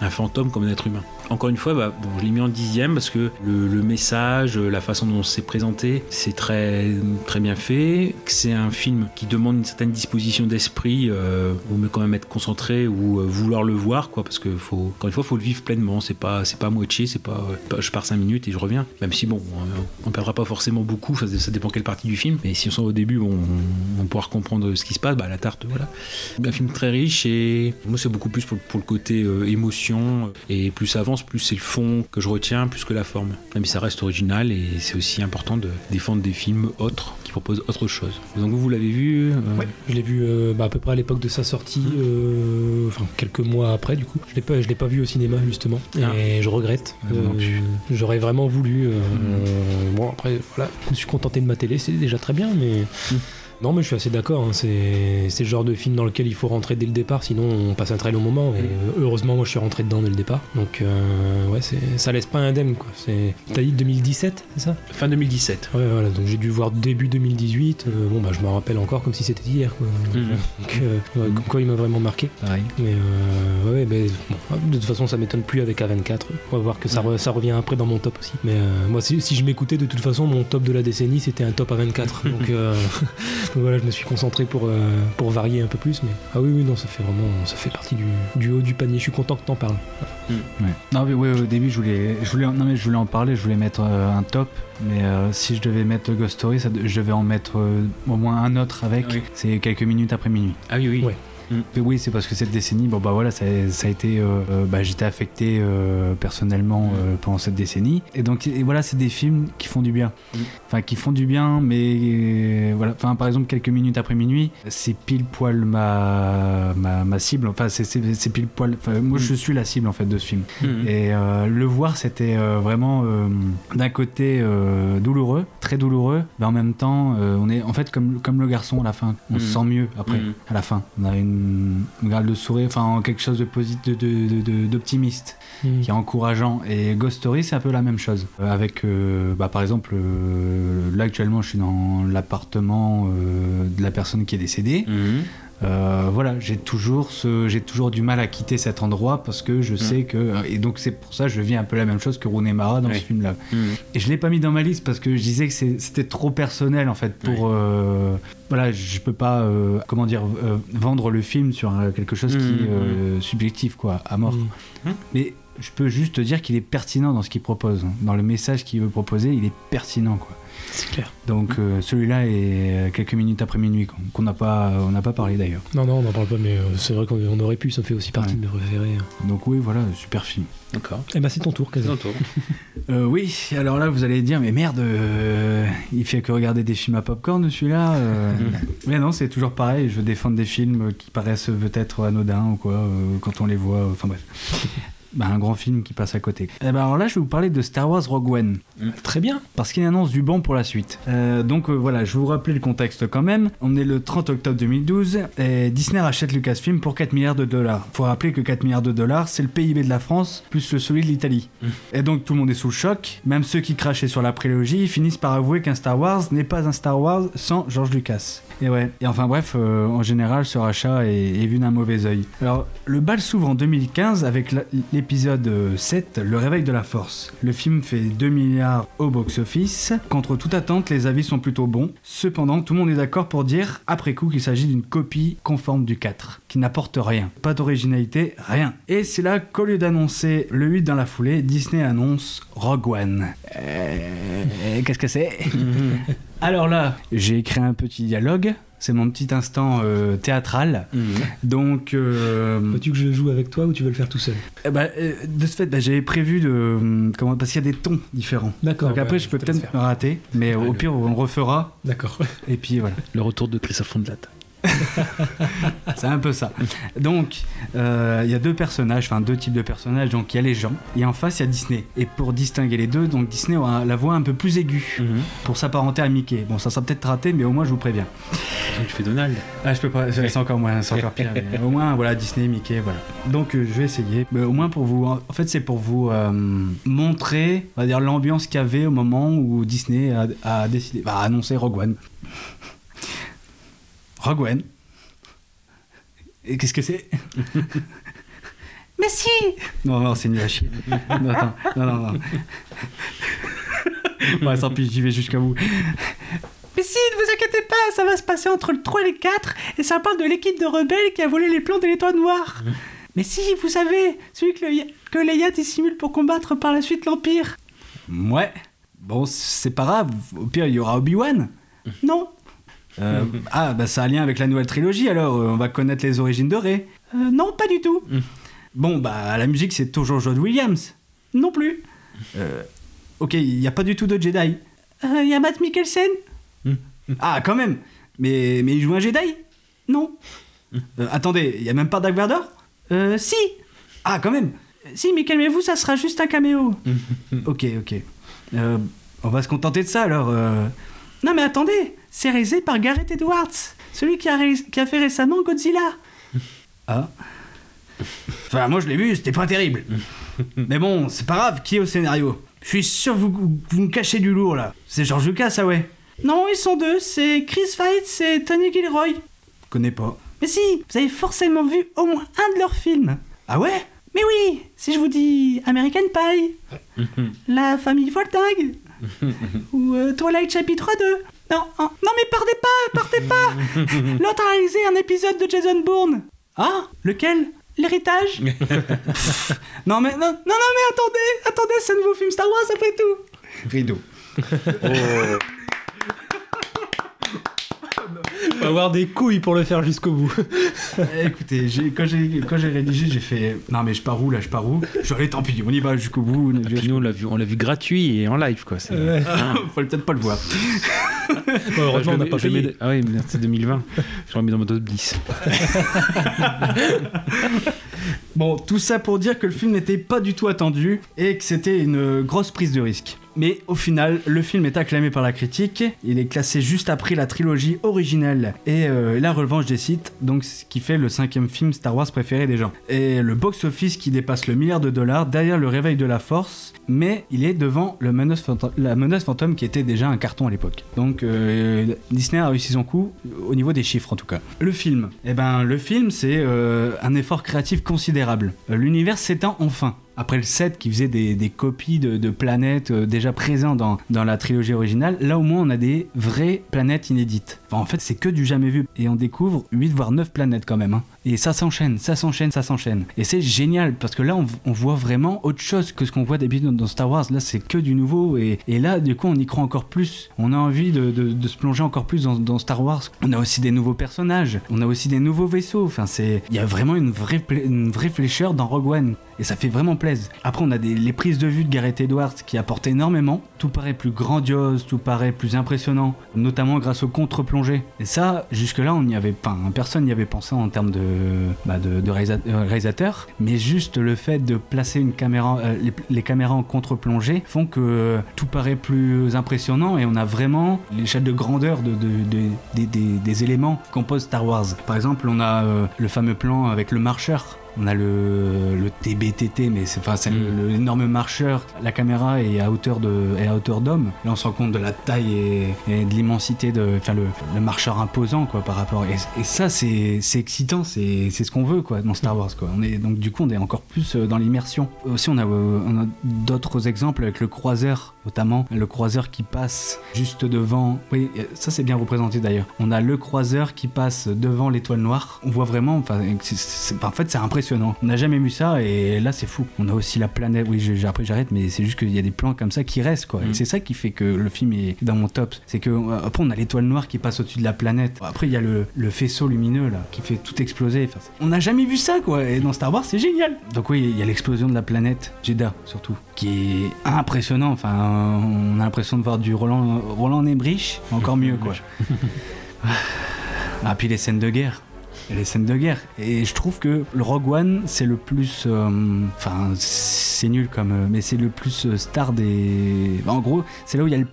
un fantôme comme un être humain. Encore une fois, bah, bon, je l'ai mis en dixième parce que le, message, la façon dont c'est présenté, c'est très, très bien fait. C'est un film qui demande une certaine disposition d'esprit. Euh, vaut mieux quand même être concentré ou euh, vouloir le voir, quoi, parce que faut, encore une fois, faut le vivre pleinement. C'est pas, c'est pas moitié, c'est pas, euh, pas, je pars cinq minutes et je reviens. Même si bon, euh, on perdra pas forcément beaucoup. Ça, ça dépend quelle partie du film. Mais si on sent au début, bon, on, on pourra comprendre ce qui se passe. Bah, la tarte, voilà. Un film très riche et moi, c'est beaucoup plus pour, pour le côté euh, émotion et plus ça plus c'est le fond que je retiens, plus que la forme. Si ça reste original et c'est aussi important de défendre des films autres qui proposent autre chose. Donc vous, vous l'avez vu euh, Ouais, je l'ai vu euh, bah, à peu près à l'époque de sa sortie, euh, enfin quelques mois après du coup. Je l'ai pas, je l'ai pas vu au cinéma justement, Ah. et je regrette. Ah. J'aurais vraiment voulu. euh, Bon après voilà, je me suis contenté de ma télé, c'est déjà très bien, mais. Non, mais je suis assez d'accord. hein. C'est c'est le genre de film dans lequel il faut rentrer dès le départ, sinon on passe un très long moment. Et euh, heureusement, moi, je suis rentré dedans dès le départ. Donc, euh, ouais, c'est- ça laisse pas indemne, quoi. C'est- T'as dit 2017, c'est ça? Fin 2017. Ouais, voilà. Donc j'ai dû voir début 2018. Euh, bon, bah, je me rappelle encore comme si c'était hier, quoi. Donc, euh, ouais, comme quoi il m'a vraiment marqué. Pareil. Mais euh, ouais, bon, de toute façon, ça m'étonne plus avec A24. On va voir que ça, re- ça revient après dans mon top aussi. Mais euh, moi, si, si je m'écoutais, de toute façon, mon top de la décennie, c'était un top A24. donc, voilà, je me suis concentré pour, euh, pour varier un peu plus. Mais ah oui, oui, non, ça fait vraiment, ça fait partie du, du haut du panier. Je suis content que t'en parles. Ouais. Non, mais ouais, au début, je voulais, je voulais, non, mais je voulais en parler, je voulais mettre euh, un top, mais euh, si je devais mettre Ghost Story, ça, je devais en mettre euh, au moins un autre avec. Oui. C'est quelques minutes après minuit. Ah oui, oui. Ouais. Mais oui, c'est parce que cette décennie, bon bah voilà, ça, ça a été, euh, euh, bah, j'étais affecté euh, personnellement euh, pendant cette décennie, et donc et voilà, c'est des films qui font du bien, Mm. enfin qui font du bien, mais voilà, enfin par exemple quelques minutes après minuit, c'est pile poil ma ma, ma cible, enfin c'est- pile poil, enfin moi Mm. je suis la cible en fait de ce film, et le voir c'était vraiment d'un côté douloureux, très douloureux, mais en même temps on est en fait comme comme le garçon à la fin, on Mm. se sent mieux après à la fin. On a une, une garde de sourire, enfin quelque chose de positif, de- de- de- de- d'optimiste, qui est encourageant. Et Ghost Story, c'est un peu la même chose. Euh, avec, euh, bah, par exemple, euh, là actuellement, je suis dans l'appartement euh, de la personne qui est décédée. Mhm. Euh, voilà, j'ai toujours ce, j'ai toujours du mal à quitter cet endroit parce que je sais que, et donc c'est pour ça que je vis un peu la même chose que Rooney Mara dans Oui. ce film-là. Mhm. Et je l'ai pas mis dans ma liste parce que je disais que c'était trop personnel en fait pour euh, voilà je peux pas euh, comment dire euh, vendre le film sur quelque chose qui est Mhm. euh, subjectif quoi à mort. Mhm. Mais je peux juste dire qu'il est pertinent dans ce qu'il propose, dans le message qu'il veut proposer, il est pertinent quoi. C'est clair. Donc euh, celui-là est euh, quelques minutes après minuit quoi, qu'on n'a pas on n'a pas parlé d'ailleurs. Non, non, on n'en parle pas, mais euh, c'est vrai qu'on on aurait pu. Ça fait aussi partie Ouais. de mes préférés. Donc oui voilà super film. D'accord. Eh ben, c'est ton tour, C'est Kazan. ton tour. Euh, oui, alors là vous allez dire mais merde, euh, il fait que regarder des films à popcorn celui-là. euh. mais non, c'est toujours pareil. Je veux défendre des films qui paraissent peut-être anodins ou quoi euh, quand on les voit. Enfin bref. Bah, un grand film qui passe à côté. Eh ben, alors là, je vais vous parler de Star Wars Rogue One. Très bien. Parce qu'il annonce du bon pour la suite. Euh, donc euh, voilà, je vais vous rappeler le contexte quand même. On est le 30 octobre 2012 et Disney rachète Lucasfilm pour 4 milliards de dollars. Faut rappeler que 4 milliards de dollars, c'est le PIB de la France plus le celui de l'Italie. Et donc tout le monde est sous le choc. Même ceux qui crachaient sur la prélogie finissent par avouer qu'un Star Wars n'est pas un Star Wars sans George Lucas. Et ouais. Et enfin bref, euh, en général, ce rachat est, est vu d'un mauvais œil. Alors, le bal s'ouvre en 2015 avec l'épisode euh, 7, Le réveil de la force. Le film fait 2 milliards au box-office. Contre toute attente, les avis sont plutôt bons. Cependant, tout le monde est d'accord pour dire, après coup, qu'il s'agit d'une copie conforme du 4, qui n'apporte rien. Pas d'originalité, rien. Et c'est là qu'au lieu d'annoncer le 8 dans la foulée, Disney annonce Rogue One. Euh, Qu'est-ce que c'est? Alors là, j'ai écrit un petit dialogue. C'est mon petit instant euh, théâtral. Mhm. Donc, euh, Veux-tu que je le joue avec toi ou tu veux le faire tout seul? eh ben, euh, de ce fait, bah, j'avais prévu de. euh, Comment, parce qu'il y a des tons différents. D'accord. Donc après, ouais, je peux peut-être me rater, mais Ouais, au pire, on le refera. D'accord. Et puis voilà. Le retour de Christophe Fondelat. C'est un peu ça. Donc, euh, il y a deux personnages, enfin deux types de personnages. Donc, il y a les gens et en face, il y a Disney. Et pour distinguer les deux, donc Disney aura la voix un peu plus aiguë Mhm. pour s'apparenter à Mickey. Bon, ça sera peut-être raté, mais au moins, je vous préviens. Tu fais Donald. Ah, je peux pas, c'est encore moins, c'est encore pire. mais au moins, voilà, Disney, Mickey, voilà. Donc, euh, je vais essayer. Mais au moins pour vous, en fait, c'est pour vous euh, montrer, on va dire, l'ambiance qu'il y avait au moment où Disney a, a décidé, a annoncé Rogue One. Rogue One. Et qu'est-ce que c'est Mais si Non, non, c'est nul à chier. Non, attends, non, non, non. Ouais, tant pis, j'y vais jusqu'à vous. Mais si, ne vous inquiétez pas, ça va se passer entre le 3 et le 4, et ça parle de l'équipe de rebelles qui a volé les plans de l'étoile noire. Mais si, vous savez, celui que, le, que Leia dissimule pour combattre par la suite l'Empire. Ouais. Bon, c'est pas grave, au pire, il y aura Obi-Wan. Non. Euh, ah, bah ça a lien avec la nouvelle trilogie, alors euh, on va connaître les origines de Rey. Euh, non, pas du tout. Bon, bah la musique, c'est toujours John Williams. Non plus. Euh, ok, il n'y a pas du tout de Jedi. Il y a Matt Mikkelsen. Ah, quand même Mais, mais il joue un Jedi Non. Euh, attendez, il y a même pas Dark Vador? Euh, si Ah, quand même Si, mais calmez-vous, ça sera juste un caméo. ok, ok. Euh, on va se contenter de ça, alors. euh. Non, mais attendez c'est réalisé par Gareth Edwards, celui qui a, réalis- qui a fait récemment Godzilla. Ah. Enfin, moi je l'ai vu, c'était pas terrible. Mais bon, c'est pas grave, qui est au scénario? Je suis sûr que vous, vous me cachez du lourd là. C'est George Lucas, ah ouais. Non, ils sont deux, c'est Chris Weitz et Tony Gilroy. Je connais pas. Mais si, vous avez forcément vu au moins un de leurs films. Ah ouais? Mais oui, si je vous dis American Pie, La famille Voltag, ou euh, Twilight chapitre 2. Non, hein, non mais partez pas, partez pas L'autre a réalisé un épisode de Jason Bourne. Ah, lequel? L'héritage? Non mais non, non, non mais attendez, attendez, c'est un nouveau film Star Wars après tout. Rideau. Faut avoir des couilles pour le faire jusqu'au bout. Eh, Écoutez, j'ai- quand j'ai rédigé, j'ai fait non mais je pars où là, je pars où? Je allez tant pis, on y va jusqu'au bout. Puis nous, on l'a vu, on l'a vu gratuit et en live, quoi. Hein. Fallait peut-être pas le voir. heureusement, on n'a pas mets- payé. Ah oui, c'est 2020. Je l'ai mis dans mon top 10. Bon, tout ça pour dire que le film n'était pas du tout attendu et que c'était une grosse prise de risque. Mais au final, le film est acclamé par la critique. Il est classé juste après la trilogie originelle et euh, La Revanche des Sith, donc ce qui fait le cinquième film Star Wars préféré des gens. Et le box-office qui dépasse le milliard de dollars derrière le réveil de la Force, mais il est devant la menace fantôme qui était déjà un carton à l'époque. Donc euh, Disney a réussi son coup au niveau des chiffres en tout cas. Le film, eh ben le film c'est euh, un effort créatif considérable. L'univers s'étend enfin. Après le 7 qui faisait des, copies de, planètes euh, déjà présentes dans, la trilogie originale, là au moins on a des vraies planètes inédites. En fait c'est que du jamais vu. Et on découvre 8 voire 9 planètes quand même. hein. Et ça s'enchaîne, ça s'enchaîne, ça s'enchaîne. Et c'est génial parce que là on, voit vraiment autre chose que ce qu'on voit d'habitude dans, Star Wars. Là c'est que du nouveau. Et, et là du coup on y croit encore plus. On a envie de, de- se plonger encore plus dans, Star Wars. On a aussi des nouveaux personnages. On a aussi des nouveaux vaisseaux. Enfin c'est... Il y a vraiment une vraie, une vraie flécheur dans Rogue One. Et ça fait vraiment plaisir. Après, on a des, les prises de vue de Gareth Edwards qui apportent énormément. Tout paraît plus grandiose, tout paraît plus impressionnant, notamment grâce au contre-plongée. Et ça, jusque-là, on n'y avait pas. Personne n'y avait pensé en termes de, bah, de, de euh, réalisateur. Mais juste le fait de placer une caméra, euh, les, caméras en contre-plongée font que euh, tout paraît plus impressionnant et on a vraiment l'échelle de grandeur de, de- de- des- éléments qui composent Star Wars. Par exemple, on a euh, le fameux plan avec le marcheur. On a le, le TBTT, mais c'est enfin, le- l'énorme marcheur. La caméra est à hauteur de est à hauteur d'homme. Là, on se rend compte de la taille et, et de l'immensité de, enfin, le, le marcheur imposant, quoi, par rapport. Et, et ça, c'est c'est excitant, c'est c'est ce qu'on veut, quoi, dans Star Wars, quoi. On est donc du coup, on est encore plus euh, dans l'immersion. Aussi, on a euh, on a d'autres exemples avec le croiseur, notamment le croiseur qui passe juste devant. Oui, euh, ça c'est bien représenté d'ailleurs. On a le croiseur qui passe devant l'étoile noire. On voit vraiment, enfin, en fait, c'est impressionnant. On n'a jamais vu ça et là, c'est fou. On a aussi la planète. Oui, je- après j'arrête, mais c'est juste qu'il y a des plans comme ça qui restent, quoi. Et c'est ça qui fait que le film est dans mon top. C'est que euh, après, on a l'étoile noire qui passe au-dessus de la planète. Après, il y a le, le faisceau lumineux là qui fait tout exploser. Enfin, on n'a jamais vu ça, quoi. Et dans Star Wars, c'est génial. Donc oui, il y a l'explosion de la planète Jeddah surtout, qui est impressionnant. Enfin, on a l'impression de voir du Roland, Roland Emmerich, encore mieux, quoi. Ah, puis les scènes de guerre. Et Les scènes de guerre. Et je trouve que le Rogue One, c'est le plus. euh, Enfin, c'est nul comme. Mais c'est le plus euh, star des. En gros, c'est là où il y a le.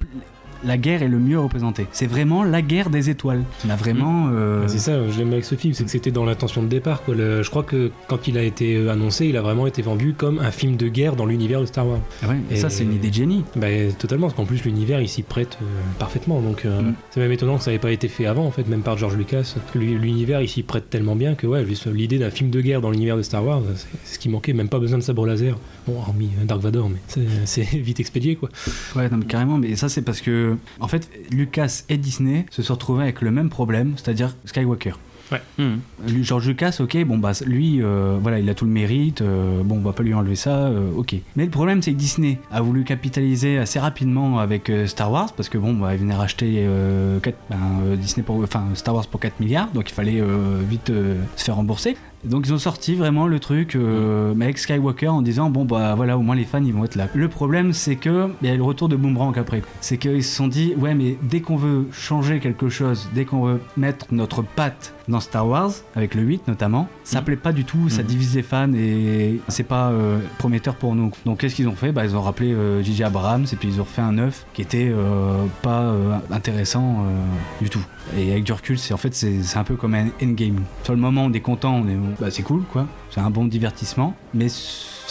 La guerre est le mieux représentée. C'est vraiment la guerre des étoiles. On a vraiment. euh, Ouais, C'est ça, je l'aime avec ce film, c'est que c'était dans l'intention de départ. Quoi. Le- je crois que quand il a été euh, annoncé, il a vraiment été vendu comme un film de guerre dans l'univers de Star Wars. ah ouais, et ça, c'est une idée de génie. Bah, totalement, parce qu'en plus l'univers il s'y prête euh, parfaitement. Donc euh, Mm. c'est même étonnant que ça n'ait pas été fait avant, en fait, même par George Lucas. L'univers il s'y prête tellement bien que ouais, l'idée d'un film de guerre dans l'univers de Star Wars, c'est ce qui manquait. Même pas besoin de sabre laser. Bon, hormis Dark Vador, mais c'est- c'est vite expédié quoi. Ouais, non, mais carrément, mais ça c'est parce que, en fait, Lucas et Disney se sont retrouvés avec le même problème, c'est-à-dire Skywalker. Hmm. Lui, George Lucas, ok, bon bah lui, euh, voilà, il a tout le mérite, euh, bon, on va pas lui enlever ça, euh, ok. Mais le problème, c'est que Disney a voulu capitaliser assez rapidement avec euh, Star Wars, parce que bon, bah, il venait racheter euh, ben, euh, Disney pour, enfin, Star Wars pour 4 milliards, donc il fallait euh, vite euh, se faire rembourser. Donc ils ont sorti vraiment le truc euh, avec Skywalker en disant bon bah voilà au moins les fans ils vont être là. Le problème c'est que il y a le retour de Boomerang après. C'est qu'ils se sont dit ouais mais dès qu'on veut changer quelque chose, dès qu'on veut mettre notre patte dans Star Wars, avec le 8 notamment, ça plaît pas du tout, ça divise les fans et c'est pas euh, prometteur pour nous. Donc qu'est-ce qu'ils ont fait? Bah, Ils ont rappelé euh, J.J. Abrams et puis ils ont refait un 9 qui était euh, pas euh, intéressant euh, du tout. Et avec du recul, c'est en fait c'est c'est un peu comme un endgame. Sur le moment, on est content, on est bah, c'est cool quoi, c'est un bon divertissement, mais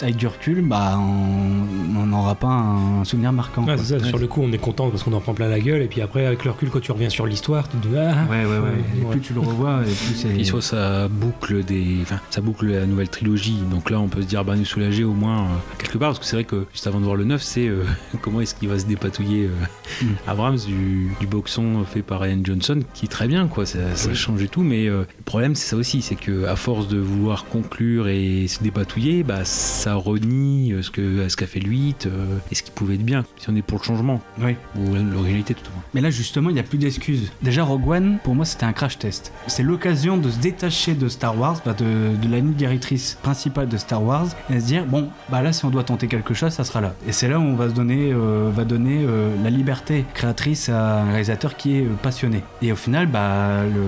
avec du recul, bah on n'aura pas un souvenir marquant. C'est ça, Sur le coup, on est content parce qu'on en prend plein la gueule, et puis après, avec le recul, quand tu reviens sur l'histoire, tu te dis ah, Ouais, ouais, ouais. Et ouais. plus tu le revois, et plus c'est. Puis soit ça boucle des, enfin, ça boucle la nouvelle trilogie. Donc là, on peut se dire, bah, nous soulager au moins euh, quelque part, parce que c'est vrai que juste avant de voir le 9, c'est euh, comment est-ce qu'il va se dépatouiller euh, Mm. Abrams du, du boxon fait par Ryan Johnson, qui est très bien, quoi. Ça, ça change et tout, mais euh, le problème, c'est ça aussi, c'est que à force de vouloir conclure et se dépatouiller, bah, ça renie euh, ce que ce qu'a fait le 8 euh, et ce qui pouvait être bien. Si on est pour le changement Oui. ou l'originalité, tout au moins. Mais là, justement, il n'y a plus d'excuses. Déjà, Rogue One, pour moi, c'était un crash test. C'est l'occasion de se détacher de Star Wars, bah, de, de la ligne directrice principale de Star Wars, et se dire bon, bah là, si on doit tenter quelque chose, ça sera là. Et c'est là où on va se donner, euh, va donner euh, la liberté créatrice à un réalisateur qui est passionné. Et au final, bah, le,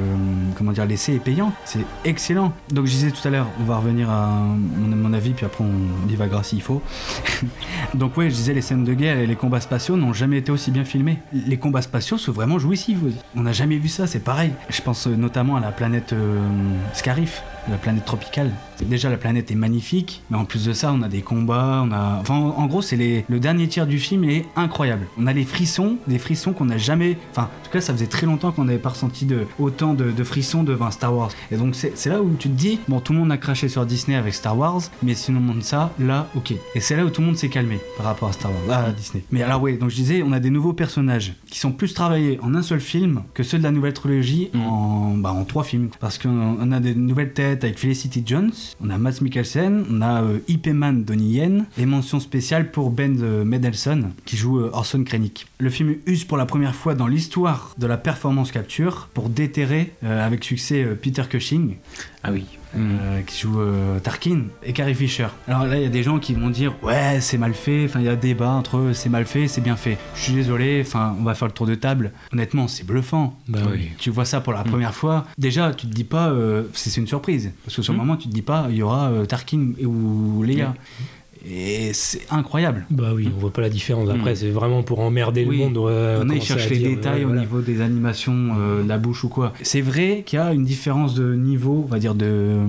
comment dire, l'essai est payant. C'est excellent. Donc, je disais tout à l'heure, on va revenir à mon, avis, puis après, on divagera s'il faut. Donc ouais, je disais les scènes de guerre et les combats spatiaux n'ont jamais été aussi bien filmés. Les combats spatiaux sont vraiment jouissifs. On n'a jamais vu ça, c'est pareil. Je pense euh, notamment à la planète euh, Scarif, la planète tropicale. Déjà la planète est magnifique, mais en plus de ça, on a des combats, on a enfin en, gros, c'est les- le dernier tiers du film est incroyable. On a les frissons, des frissons qu'on n'a jamais enfin en tout cas, ça faisait très longtemps qu'on n'avait pas ressenti de, autant de, de frissons devant Star Wars. Et donc c'est c'est là où tu te dis bon, tout le monde a craché sur Disney avec Star Wars, mais si on montre ça, là, OK. Et c'est là où tout le monde s'est calmé par rapport à Star Wars, à Disney. Mais alors oui, donc je disais, on a des nouveaux personnages qui sont plus travaillés en un seul film que ceux de la nouvelle trilogie en, bah, en trois films. Parce qu'on on a des nouvelles avec Felicity Jones, on a Matt Mikkelsen, on a euh, Ip Man Donnie Yen, et mention spéciale pour Ben euh, qui joue euh, Orson Krennic. Le film use pour la première fois dans l'histoire de la performance capture pour déterrer euh, avec succès euh, Peter Cushing, Ah oui. Euh, qui joue euh, Tarkin et Carrie Fisher. Alors là, il y a des gens qui vont dire ouais, c'est mal fait. Enfin, il y a débat entre eux, c'est mal fait, c'est bien fait. Je suis désolé. Enfin, on va faire le tour de table. Honnêtement, c'est bluffant. Bah oui. Tu vois ça pour la première fois. Déjà, tu te dis pas, euh, c'est une surprise parce que sur le moment, tu te dis pas, il y aura euh, Tarkin ou Leia. Et c'est incroyable. Bah oui, on voit pas la différence. Après, Mm. c'est vraiment pour emmerder Oui. le monde. euh, on est cherche les dire, détails au niveau des animations, euh, la bouche ou quoi. C'est vrai qu'il y a une différence de niveau, on va dire de,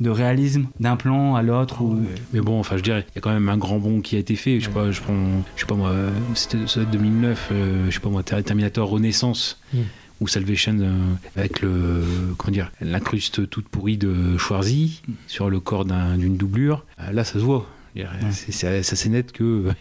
de réalisme d'un plan à l'autre. ou... Mais bon, enfin, je dirais, il y a quand même un grand bond qui a été fait. Je sais pas, je prends, je sais pas moi, euh, c'était ça date 2009, euh, je sais pas moi, Ter- Terminator Renaissance. Mm. Ou Salvation euh, avec le comment dire l'incruste toute pourrie de Schwarzy sur le corps d'un- d'une doublure Euh, là ça se voit Je dirais, c'est c'est- net que euh,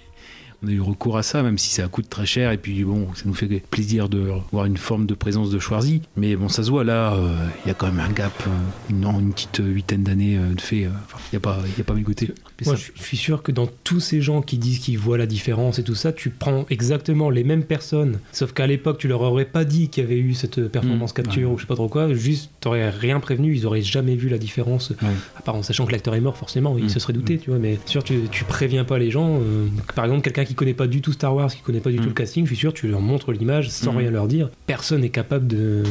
on a eu recours à ça même si ça coûte très cher et puis bon ça nous fait plaisir de voir une forme de présence de Schwarzy mais bon ça se voit là euh, il y a quand même un gap euh, une, une petite huitaine d'années euh, de fait euh, enfin, il y a pas il y a pas mégoté Moi, je je suis sûr que dans tous ces gens qui disent qu'ils voient la différence et tout ça, tu prends exactement les mêmes personnes. Sauf qu'à l'époque, tu leur aurais pas dit qu'il y avait eu cette performance Mm, capture ou je sais pas trop quoi. Juste, t'aurais rien prévenu, ils auraient jamais vu la différence. Ouais. À part en sachant que l'acteur est mort, forcément, ils Mm. se seraient doutés, tu vois. Mais sûr, tu, tu préviens pas les gens. euh, par exemple, quelqu'un qui connaît pas du tout Star Wars, qui connaît pas du Mm. tout le casting, je suis sûr, tu leur montres l'image sans Mm. rien leur dire. Personne n'est capable de,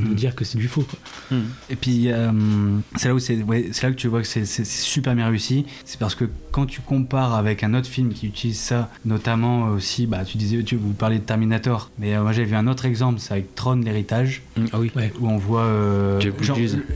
de Mm. dire que c'est du faux. quoi. Et puis euh, c'est là où c'est ouais, c'est là que tu vois que c'est c'est- c'est super bien réussi. C'est parce que quand tu compares avec un autre film qui utilise ça, notamment aussi, bah tu disais, tu vous parlez de Terminator, mais euh, moi j'ai vu un autre exemple, c'est avec Tron l'héritage. Mm, ah oui Ouais. où on voit. euh,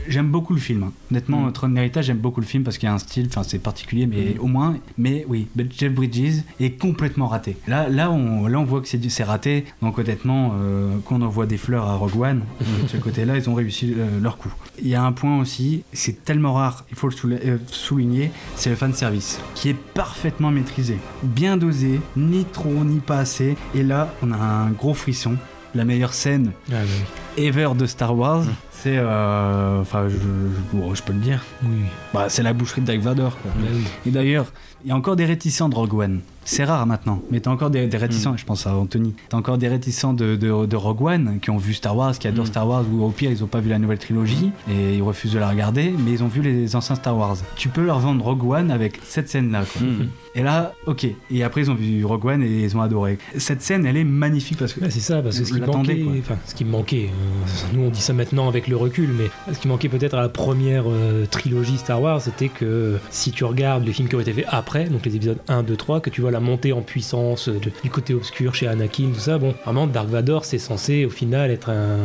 j'aime beaucoup le film. hein. Honnêtement, Mm. Tron l'héritage, j'aime beaucoup le film parce qu'il y a un style, enfin c'est particulier, mais Mm. au moins. Mais oui, Jeff Bridges est complètement raté. Là, là, on, là, on voit que c'est raté. Donc honnêtement, euh, qu'on envoie des fleurs à Rogue One, de ce côté-là, ils ont réussi euh, leur coup. Il y a un point aussi, c'est tellement rare, il faut le euh, souligner, c'est le fan service qui est parfaitement maîtrisé, bien dosé, ni trop ni pas assez. Et là, on a un gros frisson. La meilleure scène Ah, oui. ever de Star Wars, C'est. euh, Enfin, je, je- peux le dire. Oui. Bah, c'est la boucherie de Dark Vador. quoi. Bah oui. Et d'ailleurs, il y a encore des réticents de Rogue One. C'est rare maintenant, mais t'as encore des, des réticents, je pense à Anthony. T'as encore des réticents de, de, de Rogue One qui ont vu Star Wars, qui adorent Mm. Star Wars, ou au pire ils ont pas vu la nouvelle trilogie et ils refusent de la regarder, mais ils ont vu les anciens Star Wars. Tu peux leur vendre Rogue One avec cette scène-là. quoi. Mm. Et là, ok. Et après ils ont vu Rogue One et ils ont adoré. Cette scène, elle est magnifique parce que c'est ça, parce que ce qui manquait, quoi. enfin, ce qui me manquait, euh, nous on dit ça maintenant avec le recul, mais ce qui manquait peut-être à la première euh, trilogie Star Wars, c'était que si tu regardes les films qui ont été faits après, donc les épisodes 1, 2, 3, que tu vois la montée en puissance euh, de- du côté obscur chez Anakin, tout ça, bon, vraiment Dark Vador c'est censé au final être un,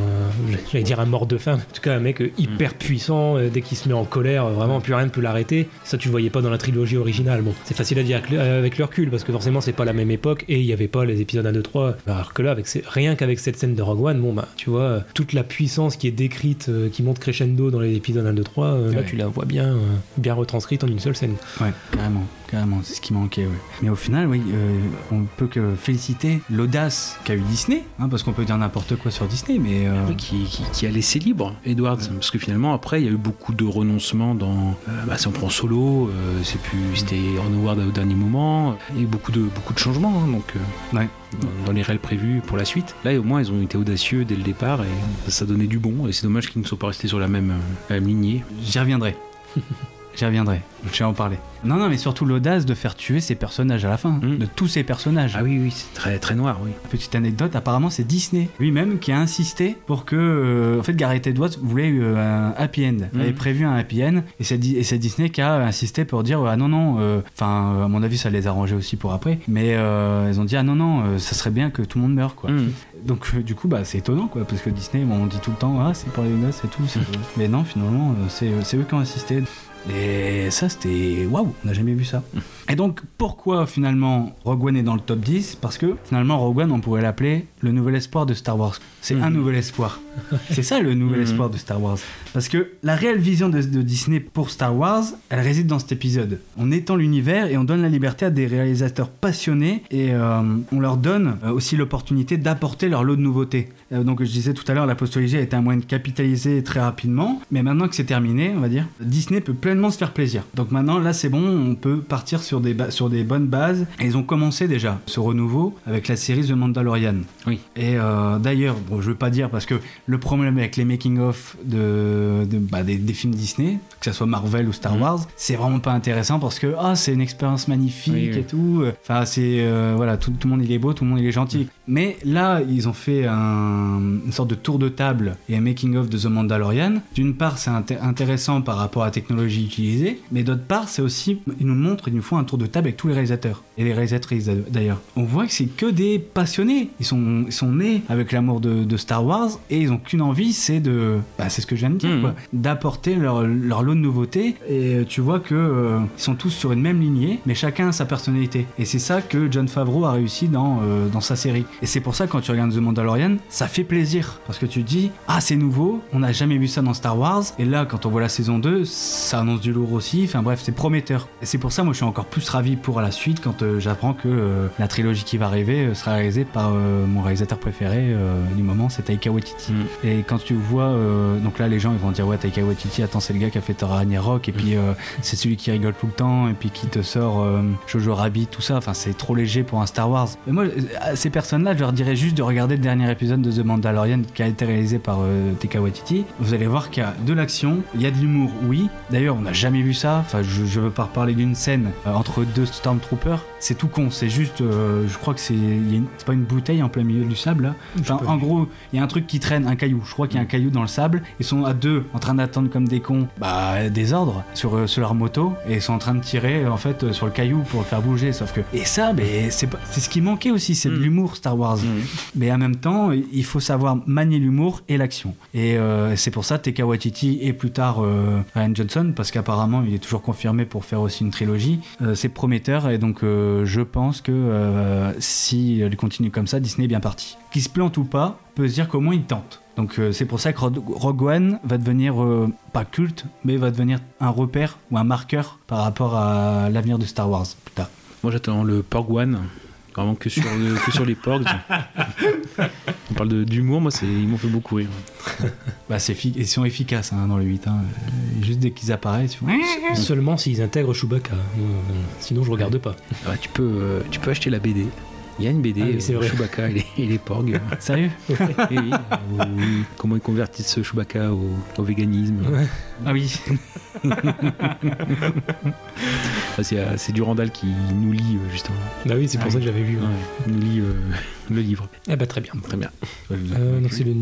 j'allais dire un mort de faim, en tout cas un mec euh, hyper puissant, euh, dès qu'il se met en colère, vraiment plus rien ne peut l'arrêter. Ça tu le voyais pas dans la trilogie originale. Bon, c'est facile à dire avec le- avec le recul parce que forcément c'est pas la même époque et il y avait pas les épisodes 1, 2, 3. Alors que là, avec ces- rien qu'avec cette scène de Rogue One, bon bah tu vois, toute la puissance qui est décrite, qui monte crescendo dans les épisodes 1, 2, 3, euh, là Ouais. tu la vois bien, bien retranscrite en une seule scène. Ouais, carrément, carrément, c'est ce qui manquait. ouais. Mais au final, oui, euh, on peut que féliciter l'audace qu'a eu Disney, hein, parce qu'on peut dire n'importe quoi sur Disney, mais euh, Oui, qui, qui- qui a laissé libre Edwards parce que finalement après il y a eu beaucoup de renoncements dans euh, bah, si on prend solo euh, c'est plus c'était en Howard au dernier moment il y a eu beaucoup de beaucoup de changements hein, donc Ouais. dans, dans les réels prévus pour la suite là au moins ils ont été audacieux dès le départ et ça donnait du bon et c'est dommage qu'ils ne soient pas restés sur la même, la même lignée j'y reviendrai. J'y reviendrai, je vais en parler. Non, non, mais surtout l'audace de faire tuer ces personnages à la fin, Mm. de tous ces personnages. ah oui oui c'est très très noir oui Petite anecdote, apparemment c'est Disney lui-même qui a insisté pour que, euh, en fait, Gareth Edwards voulait euh, un happy end, Mhm. avait prévu un happy end, et c'est Di- et c'est Disney qui a insisté pour dire ah non non, euh, enfin à mon avis ça les arrangeait aussi pour après, mais euh, ils ont dit ah non non, euh, ça serait bien que tout le monde meure quoi. Mm. Donc euh, du coup bah c'est étonnant quoi, parce que Disney bon, on dit tout le temps ah c'est pour les gosses et tout, c'est- mais non finalement euh, c'est c'est eux qui ont insisté. Et ça, c'était waouh, on n'a jamais vu ça. Et donc, pourquoi finalement Rogue One est dans le top 10 Parce que finalement, Rogue One, on pourrait l'appeler le nouvel espoir de Star Wars. C'est un Mhm. nouvel espoir. C'est ça le nouvel Mhm. espoir de Star Wars. Parce que la réelle vision de, de Disney pour Star Wars, elle réside dans cet épisode. On étend l'univers et on donne la liberté à des réalisateurs passionnés et euh, on leur donne euh, aussi l'opportunité d'apporter leur lot de nouveautés. Euh, donc, je disais tout à l'heure, la postologie a été un moyen de capitaliser très rapidement. Mais maintenant que c'est terminé, on va dire, Disney peut pleinement se faire plaisir. Donc maintenant, là, c'est bon, on peut partir sur des, sur des bonnes bases. Et ils ont commencé déjà ce renouveau avec la série The Mandalorian. Oui. Et euh, d'ailleurs, bon, je veux pas dire parce que le problème avec les making-of de, de- bah, des, des films Disney, que ce soit Marvel ou Star Mhm. Wars, c'est vraiment pas intéressant parce que ah, c'est une expérience magnifique Oui, oui. et tout. Enfin, c'est euh, voilà, tout, tout le monde il est beau, tout le monde il est gentil. Mais là, ils ont fait un- une sorte de tour de table et un making-of de The Mandalorian. D'une part, c'est inté- intéressant par rapport à la technologie utilisée, mais d'autre part, c'est aussi, ils nous montrent, ils nous font un tour de table avec tous les réalisateurs et les réalisatrices d'ailleurs. On voit que c'est que des passionnés. Ils sont, ils sont nés avec l'amour de, de Star Wars et ils ont qu'une envie, c'est de, bah, c'est ce que je viens de dire, quoi, d'apporter leur, leur lot de nouveautés. Et euh, tu vois que euh, ils sont tous sur une même lignée, mais chacun a sa personnalité. Et c'est ça que John Favreau a réussi dans, euh, dans sa série. Et c'est pour ça quand tu regardes The Mandalorian, ça fait plaisir parce que tu te dis ah c'est nouveau, on n'a jamais vu ça dans Star Wars. Et là quand on voit la saison 2, ça annonce du lourd aussi. Enfin bref, c'est prometteur. Et c'est pour ça moi je suis encore plus ravi pour la suite quand euh, j'apprends que euh, la trilogie qui va arriver euh, sera réalisée par mon réalisateur préféré du moment, c'est Taika Waititi. Mm. Et quand tu vois, donc là les gens ils vont dire ouais Taika Waititi, attends c'est le gars qui a fait Thor Ragnarok et puis euh, c'est celui qui rigole tout le temps et puis qui te sort Jojo Rabbit, tout ça. Enfin c'est trop léger pour un Star Wars. Mais moi ces personnes-là, je leur dirais juste de regarder le dernier épisode de The Mandalorian qui a été réalisé par euh, Taika. Vous allez voir qu'il y a de l'action, il y a de l'humour, oui. D'ailleurs on n'a jamais vu ça. Enfin je, je veux pas reparler d'une scène euh, entre deux Stormtroopers. C'est tout con. C'est juste, euh, je crois que c'est, c'est pas une bouteille en plein milieu du sable là. Enfin, en gros, il y a un truc qui traîne, un caillou. Je crois qu'il y a un caillou dans le sable. Ils sont à deux, en train d'attendre comme des cons, bah, des ordres sur, euh, sur leur moto, et ils sont en train de tirer en fait euh, sur le caillou pour le faire bouger. Sauf que et ça, mais c'est pas- c'est ce qui manquait aussi, c'est de Mm. l'humour Star Wars. Mais en même temps, il faut savoir manier l'humour et l'action. Et euh, c'est pour ça Taika Waititi et plus tard euh, Ryan Johnson, parce qu'apparemment il est toujours confirmé pour faire aussi une trilogie. C'est prometteur et donc je pense que euh, si il continue comme ça, Disney est bien parti. Qu'il se plante ou pas, peut se dire qu'au moins il tente. Donc euh, c'est pour ça que Rogue One va devenir euh, pas culte, mais va devenir un repère ou un marqueur par rapport à l'avenir de Star Wars plus tard. moi j'attends le Porg One Vraiment que sur, le- que sur les porgs. On parle de- d'humour, moi, c'est- ils m'ont fait beaucoup rire. Bah, c'est ils sont efficaces hein, dans le 8. hein. Juste dès qu'ils apparaissent, ils font- Seulement s'ils intègrent Chewbacca. Euh, sinon, je regarde pas. Ah bah, tu, peux, euh, tu peux acheter la BD. Il y a une BD, Ah oui, c'est euh, vrai. Chewbacca et les, et les porgs. Sérieux oui, comment ils convertissent ce Chewbacca au, au véganisme. Ah oui. Ah, c'est, euh, c'est Durandal qui nous lit, euh, justement. Bah oui, c'est pour Ah ça que j'avais vu. Ouais, il nous lit euh, le livre. Eh bah très bien. Très bien. Euh, donc c'est le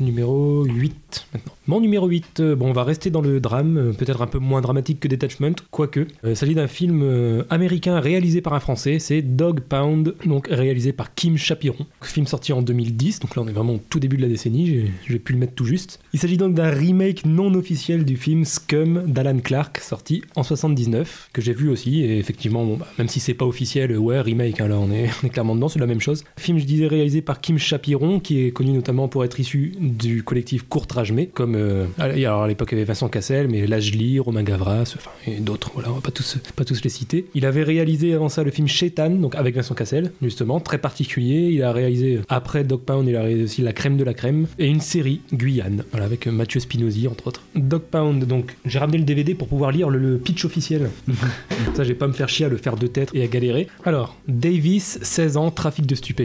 numéro 8 maintenant. Mon numéro 8, euh, bon, on va rester dans le drame, euh, peut-être un peu moins dramatique que Detachment, quoique. Euh, il s'agit d'un film euh, américain réalisé par un Français, c'est Dog Pound, donc réalisé par Kim Chapiron. Film sorti en 2010, donc là on est vraiment au tout début de la décennie, j'ai- pu le mettre tout juste. Il s'agit donc d'un remake non officiel du film Scum d'Alan Clark, sorti en 79, que j'ai vu aussi, et effectivement, bon, bah, même si c'est pas officiel, ouais, remake, hein, là on est, on est clairement dedans, c'est la même chose. Film, je disais, réalisé par Kim Chapiron, qui est connu notamment pour être issu du collectif Courtrage Mais, comme euh, alors à l'époque il y avait Vincent Cassel, mais Lajli, Romain Gavras, enfin et d'autres, voilà, on va pas tous, pas tous les citer. Il avait réalisé avant ça le film Shaitan, donc avec Vincent Cassel, justement, très particulier. Il a réalisé après Dog Pound, il a réalisé aussi La Crème de la Crème et une série Guyane, voilà, avec euh, Mathieu Spinozzi entre autres. Dog Pound, donc j'ai ramené le DVD pour pouvoir lire le, le pitch officiel. Ça, j'ai pas me faire chier à le faire de tête et à galérer. Alors, Davis, 16 ans, trafic de stupéfiants.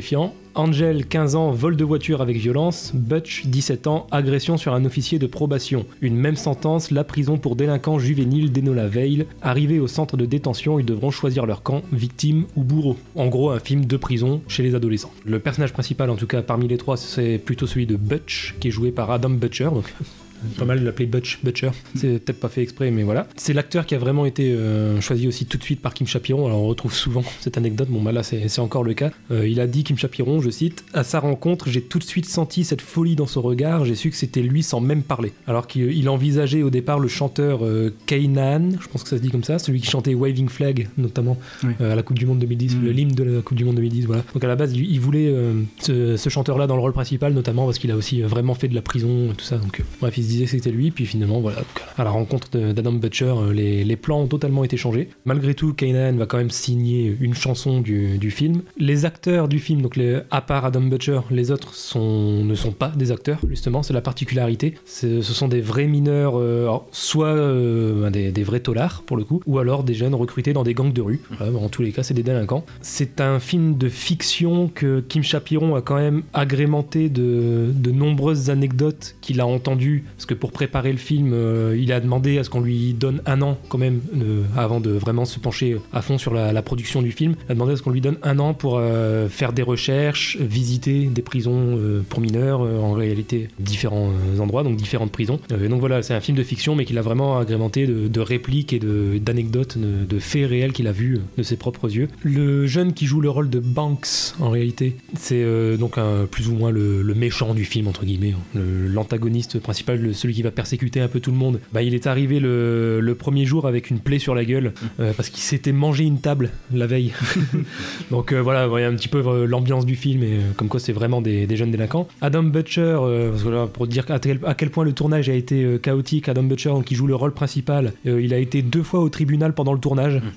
Angel, 15 ans, vol de voiture avec violence. Butch, 17 ans, agression sur un officier de probation. Une même sentence, la prison pour délinquants juvéniles d'Enola Vale. Arrivés au centre de détention, ils devront choisir leur camp, victime ou bourreau. En gros, un film de prison chez les adolescents. Le personnage principal, en tout cas parmi les trois, c'est plutôt celui de Butch, qui est joué par Adam Butcher. Pas mal de l'appeler Butch Butcher. C'est peut-être pas fait exprès, mais voilà. C'est l'acteur qui a vraiment été euh, choisi aussi tout de suite par Kim Chapiron. Alors on retrouve souvent cette anecdote. Bon, bah là, c'est encore le cas. Euh, il a dit, Kim Chapiron, je cite, À sa rencontre, j'ai tout de suite senti cette folie dans son regard. J'ai su que c'était lui sans même parler. Alors qu'il il envisageait au départ le chanteur euh, Kainan, je pense que ça se dit comme ça, celui qui chantait Waving Flag, notamment Oui. euh, à la Coupe du Monde 2010, Mm. le l'hymne de la Coupe du Monde 2010. Voilà. Donc à la base, il, il voulait ce, ce chanteur-là dans le rôle principal, notamment parce qu'il a aussi vraiment fait de la prison et tout ça. Donc bref, il se que c'était lui, puis finalement, voilà. À la rencontre d'Adam Butcher, euh, les, les plans ont totalement été changés. Malgré tout, Kanan va quand même signer une chanson du, du film. Les acteurs du film, donc les, à part Adam Butcher, les autres sont, ne sont pas des acteurs, justement, c'est la particularité. Ce sont des vrais mineurs, euh, soit euh, ben, des, des vrais tolards pour le coup, ou alors des jeunes recrutés dans des gangs de rue. En tous les cas, c'est des délinquants. C'est un film de fiction que Kim Chapiron a quand même agrémenté de, de nombreuses anecdotes qu'il a entendues, parce que pour préparer le film, euh, il a demandé à ce qu'on lui donne un an quand même, euh, avant de vraiment se pencher à fond sur la, production du film. Il a demandé à ce qu'on lui donne un an pour euh, faire des recherches, visiter des prisons pour mineurs, en réalité différents endroits, donc différentes prisons. Et donc voilà, c'est un film de fiction, mais qu'il a vraiment agrémenté de, de répliques et de- d'anecdotes, de, de faits réels qu'il a vus de ses propres yeux. Le jeune qui joue le rôle de Banks, en réalité, c'est donc plus ou moins le, méchant du film, entre guillemets, hein. L'antagoniste principal, le- celui qui va persécuter un peu tout le monde. Bah, il est arrivé le, le premier jour avec une plaie sur la gueule, euh, parce qu'il s'était mangé une table la veille. donc euh, voilà, vous voyez un petit peu euh, l'ambiance du film, et euh, comme quoi c'est vraiment des, des jeunes délinquants. Adam Butcher, parce que là, pour dire à quel, à quel point le tournage a été chaotique, Adam Butcher, qui joue le rôle principal, il a été deux fois au tribunal pendant le tournage.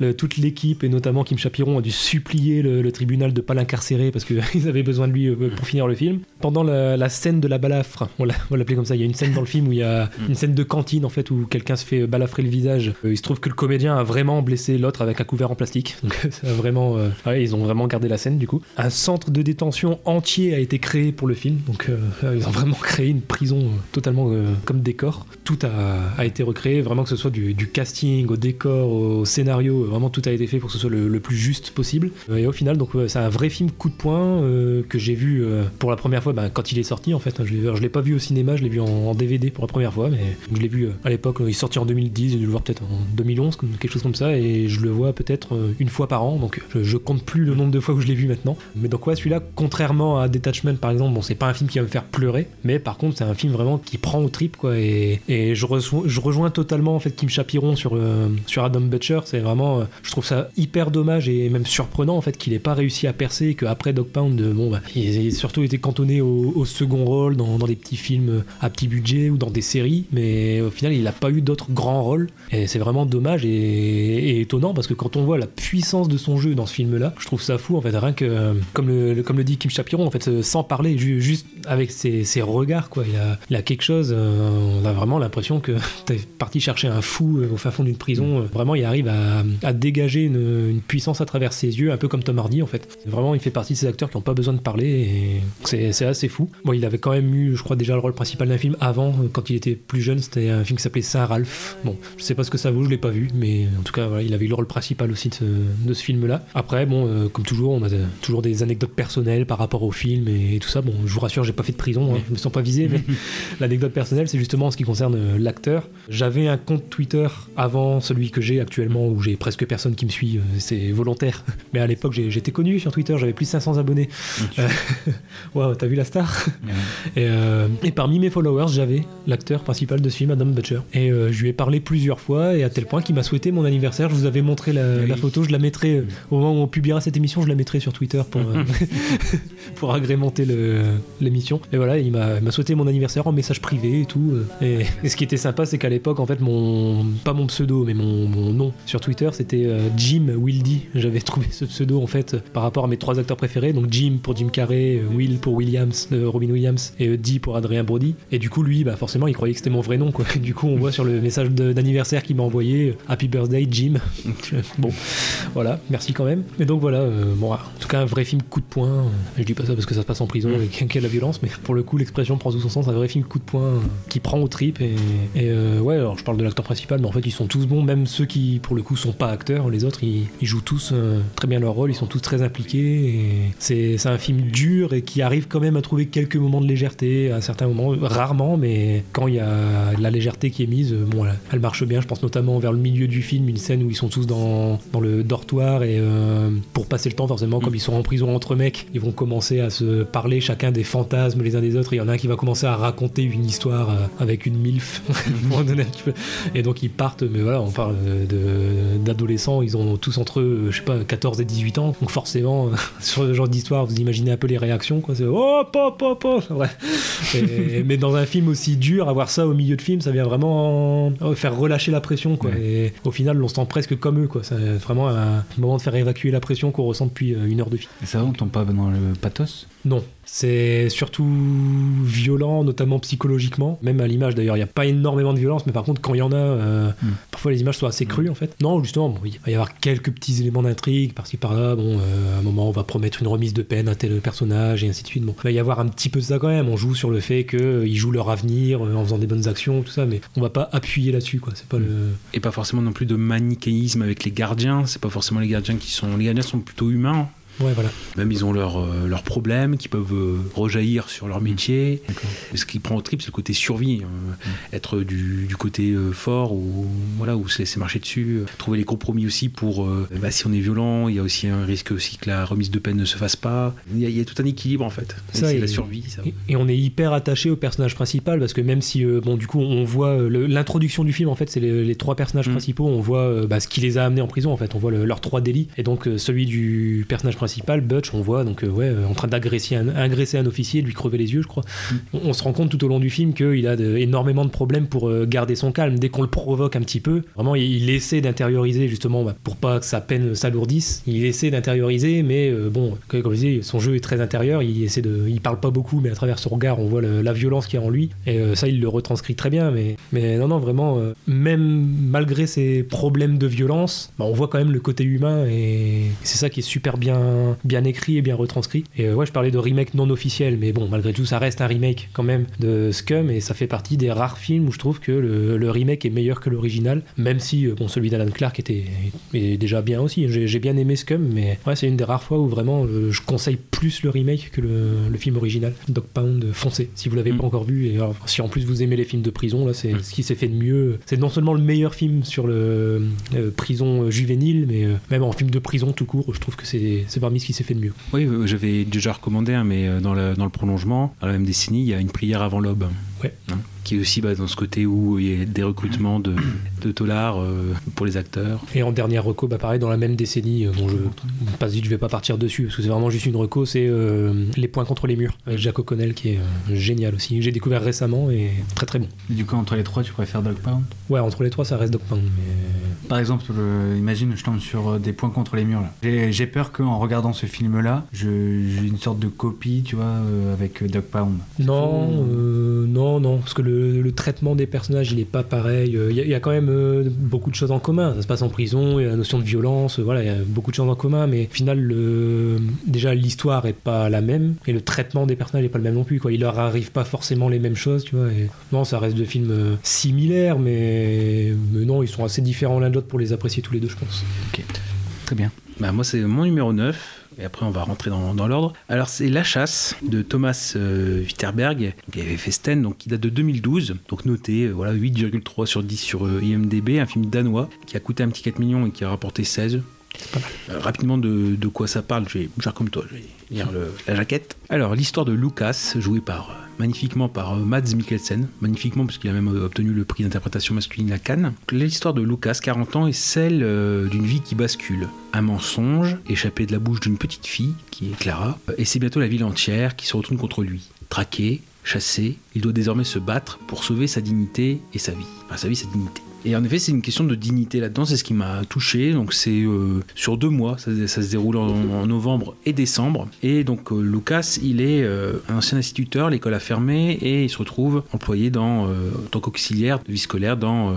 Le- toute l'équipe et notamment Kim Chapiron a dû supplier le, le tribunal de pas l'incarcérer parce qu'ils avaient besoin de lui pour finir le film. Pendant la, la scène de la balafre, on l'a- on l'appelait comme ça, il y a une scène dans le film où il y a une scène de cantine en fait où quelqu'un se fait balafrer le visage. Euh, il se trouve que le comédien a vraiment blessé l'autre avec un couvert en plastique. Donc ça a vraiment, euh, ouais, ils ont vraiment gardé la scène du coup. Un centre de détention entier a été créé pour le film, donc euh, ils ont vraiment créé une prison euh, totalement comme décor. Tout a, a été recréé, vraiment que ce soit du, du casting, au décor, au scénario, vraiment tout a été fait pour que ce soit le, le plus juste possible. Et au final, donc c'est un vrai film coup de poing que j'ai vu pour la première fois bah, quand il est sorti en fait. Je l'ai, je l'ai pas vu au cinéma, je l'ai vu en, en DVD pour la première fois, mais je l'ai vu euh, à l'époque. euh, Il est sorti en 2010, j'ai dû le voir peut-être en 2011, comme, quelque chose comme ça, et je le vois peut-être euh, une fois par an. Donc je, compte plus le nombre de fois où je l'ai vu maintenant. Mais donc ouais, celui-là, contrairement à Detachment par exemple, bon c'est pas un film qui va me faire pleurer, mais par contre c'est un film vraiment qui prend au trip quoi. Et, et je, reçois- je rejoins totalement en fait Kim Chapiron sur sur Adam Butcher. C'est vraiment, je trouve ça hyper dommage et même surprenant en fait qu'il ait pas réussi à percer et qu'après Dog Pound, bon bah il a surtout été cantonné au, second rôle dans, dans des petits films à petite petits budgets ou dans des séries, mais au final, il n'a pas eu d'autres grands rôles. Et c'est vraiment dommage et, étonnant parce que quand on voit la puissance de son jeu dans ce film-là, je trouve ça fou en fait. Rien que, comme le, comme le dit Kim Chapiron, en fait, sans parler, juste avec ses, ses regards, quoi. Il a, il a quelque chose, euh, on a vraiment l'impression que t'es parti chercher un fou euh, au fin fond d'une prison. Euh, Vraiment, il arrive à, à dégager une, une puissance à travers ses yeux, un peu comme Tom Hardy en fait. Vraiment, il fait partie de ces acteurs qui n'ont pas besoin de parler et c'est assez fou. Bon, il avait quand même eu, je crois, déjà le rôle principal d'un film avant, euh, quand il était plus jeune, c'était un film qui s'appelait Saint-Ralph. Bon, je sais pas ce que ça vaut, je l'ai pas vu, mais en tout cas, voilà, il avait eu le rôle principal aussi de ce, film-là. Après, bon, euh, comme toujours, on a toujours des anecdotes personnelles par rapport au film et, tout ça. Bon, je vous rassure, j'ai pas fait de prison, hein, je me sens pas visé, mais l'anecdote personnelle, c'est justement en ce qui concerne euh, l'acteur. J'avais un compte Twitter avant celui que j'ai actuellement, où j'ai presque personne qui me suit, c'est volontaire. Mais à l'époque, j'étais connu sur Twitter, j'avais plus de 500 abonnés. Waouh, t'as vu la star? Et, euh, et parmi mes followers, j'avais l'acteur principal de ce film, Adam Butcher. Et euh, je lui ai parlé plusieurs fois, et à tel point qu'il m'a souhaité mon anniversaire. Je vous avais montré la, la photo, je la mettrai euh, au moment où on publiera cette émission, je la mettrai sur Twitter pour, euh, pour agrémenter l'émission. Et voilà, il m'a souhaité mon anniversaire en message privé et tout. Et, et ce qui était sympa, c'est qu'à l'époque, en fait, mon pas mon pseudo, mais mon, mon nom sur Twitter, c'était Jim Wildy. J'avais trouvé ce pseudo en fait par rapport à mes trois acteurs préférés, donc Jim pour Jim Carrey, Will pour Williams, Robin Williams, et Dee pour Adrien Brody. Et du coup, lui, bah forcément, il croyait que c'était mon vrai nom, quoi. Du coup, on voit sur le message d'anniversaire qu'il m'a envoyé euh, Happy Birthday, Jim. bon, voilà, merci quand même. Et donc voilà, euh, bon, en tout cas, un vrai film coup de poing. Je dis pas ça parce que ça se passe en prison et qu'il y a de la violence, mais pour le coup, l'expression prend tout son sens. Un vrai film coup de poing euh, qui prend aux tripes. Et, et, euh, ouais, alors je parle de l'acteur principal, mais en fait, ils sont tous bons, même ceux qui, pour le coup, sont pas acteurs. Les autres, ils, ils jouent tous euh, très bien leur rôle, ils sont tous très impliqués. C'est un film dur et qui arrive quand même à trouver quelques moments de légèreté à certains moments, rarement, mais quand il y a de la légèreté qui est mise, euh, bon, elle, elle marche bien. Je pense notamment vers le milieu du film, une scène où ils sont tous dans, dans le dortoir et euh, pour passer le temps, forcément, comme ils sont en prison entre mecs, ils vont commencer à se parler chacun des fantasmes les uns des autres. Il y en a un qui va commencer à raconter une histoire euh, avec une MILF. peu. et donc ils partent, mais voilà, on parle d'adolescents, ils ont tous entre eux, je sais pas, 14 et 18 ans. Donc forcément, sur ce genre d'histoire, vous imaginez un peu les réactions, quoi. C'est oh, pop, pop, pop. Ouais. Et- mais dans un film aussi dur, avoir ça au milieu de film, ça vient vraiment euh, faire relâcher la pression, quoi. Et au final, on se sent presque comme eux, quoi. C'est vraiment un moment de faire évacuer la pression qu'on ressent depuis euh, une heure de film. Et ça va, on tombe pas dans le pathos? Non, c'est surtout violent, notamment psychologiquement. Même à l'image d'ailleurs, il n'y a pas énormément de violence, mais par contre, quand il y en a, euh, Mm. parfois les images sont assez crues en fait. Non, justement, bon, il va y avoir quelques petits éléments d'intrigue par-ci par-là. Bon, euh, à un moment, on va promettre une remise de peine à tel personnage et ainsi de suite. Bon, il va y avoir un petit peu de ça quand même. On joue sur le fait qu'ils jouent leur avenir euh, en faisant des bonnes actions, tout ça, mais on va pas appuyer là-dessus, quoi. C'est pas le. Et pas forcément non plus de manichéisme avec les gardiens. C'est pas forcément les gardiens qui sont. Les gardiens sont plutôt humains. Ouais, voilà. Même ils ont leurs euh, problèmes qui peuvent euh, rejaillir sur leur métier. Ce qui prend au trip, c'est le côté survie. euh, Être du, du côté euh, fort ou voilà, ou se laisser marcher dessus. euh, Trouver les compromis aussi pour. bah, si on est violent, il y a aussi un risque aussi que la remise de peine ne se fasse pas. Il y a, il y a tout un équilibre en fait. C'est la survie. Ça. Et, et on est hyper attaché au personnage principal parce que même si bon du coup on voit l'introduction du film en fait c'est les, les trois personnages Mm. principaux on voit bah, ce qui les a amenés en prison en fait on voit le- leurs trois délits et donc celui du personnage principal Butch on voit donc euh, ouais en train d'agresser un, agresser un officier de lui crever les yeux je crois. On, on se rend compte tout au long du film qu'il a de- énormément de problèmes pour euh, garder son calme. Dès qu'on le provoque un petit peu vraiment il, il essaie d'intérioriser justement bah, pour pas que sa peine s'alourdisse. Il essaie d'intérioriser mais euh, bon comme je disais son jeu est très intérieur. Il essaie de il parle pas beaucoup mais à travers son regard on voit le- la violence qu'il y a en lui. Et euh, ça il le retranscrit très bien mais mais non non vraiment euh, même malgré ses problèmes de violence bah, on voit quand même le côté humain et c'est ça qui est super bien bien écrit et bien retranscrit et euh, ouais je parlais de remake non officiel mais bon malgré tout ça reste un remake quand même de Scum et ça fait partie des rares films où je trouve que le, le remake est meilleur que l'original même si euh, bon celui d'Alan Clark était est déjà bien aussi j'ai bien aimé Scum mais ouais c'est une des rares fois où vraiment euh, je conseille plus le remake que le, le film original Dog Pound foncez si vous l'avez Mm. pas encore vu et alors, si en plus vous aimez les films de prison là c'est Mm. ce qui s'est fait de mieux c'est non seulement le meilleur film sur le euh, prison juvénile mais euh, même en film de prison tout court je trouve que c'est parmi ce qui s'est fait de mieux Oui, euh, j'avais déjà recommandé, hein, mais euh, dans le, dans le prolongement, dans la même décennie, il y a une prière avant l'aube. Ouais. Hein. Qui est aussi bah, dans ce côté où il y a des recrutements de, de dollars euh, pour les acteurs. Et en dernière reco, bah pareil, dans la même décennie, euh, bon, je vite, je vais pas partir dessus, parce que c'est vraiment juste une reco, c'est euh, Les points contre les murs, avec Jack O'Connell, qui est euh, génial aussi. J'ai découvert récemment et très très bon. Et du coup, entre les trois, tu préfères Dog Pound? Ouais, entre les trois, ça reste Dog Pound, mais... Par exemple, le- imagine, je tombe sur euh, des points contre les murs. là. J'ai peur qu'en regardant ce film-là, j'ai une sorte de copie, tu vois, euh, avec Dog Pound. Non, euh, non, non, parce que le, le traitement des personnages, il est pas pareil. Euh, Il y, a- il y a quand même euh, beaucoup de choses en commun. Ça se passe en prison, il y a la notion de violence, euh, voilà, il y a beaucoup de choses en commun, mais au final, le- déjà l'histoire est pas la même et le traitement des personnages est pas le même non plus. Quoi. Il leur arrive pas forcément les mêmes choses, tu vois. Non, ça reste deux films euh, similaires, mais, non, ils sont assez différents l'un de l'autre pour les apprécier tous les deux, je pense. Très bien. Bah, moi, c'est mon numéro 9. Et après, on va rentrer dans, dans l'ordre. Alors, c'est La Chasse de Thomas euh, Witterberg, qui avait fait Sten, donc qui date de 2012. Donc, noté, euh, voilà, 8,3 sur 10 sur euh, IMDb. Un film danois qui a coûté un petit 4 millions et qui a rapporté 16. Euh, rapidement, de, quoi ça parle, je vais faire comme toi, je vais lire la jaquette. Alors, l'histoire de Lucas, joué par, euh, magnifiquement par euh, Mads Mikkelsen, magnifiquement parce qu'il a même obtenu le prix d'interprétation masculine à Cannes. L'histoire de Lucas, 40 ans, est celle d'une vie qui bascule. Un mensonge échappé de la bouche d'une petite fille, qui est Clara, et c'est bientôt la ville entière qui se retourne contre lui. Traqué, chassé, il doit désormais se battre pour sauver sa dignité et sa vie. Enfin, sa vie, sa dignité. Et en effet, c'est une question de dignité là-dedans, c'est ce qui m'a touché. Donc, c'est euh, sur deux mois, ça, se déroule en, novembre et décembre. Et donc, euh, Lucas, il est euh, un ancien instituteur, l'école a fermé, et il se retrouve employé dans, euh, en tant qu'auxiliaire de vie scolaire dans euh,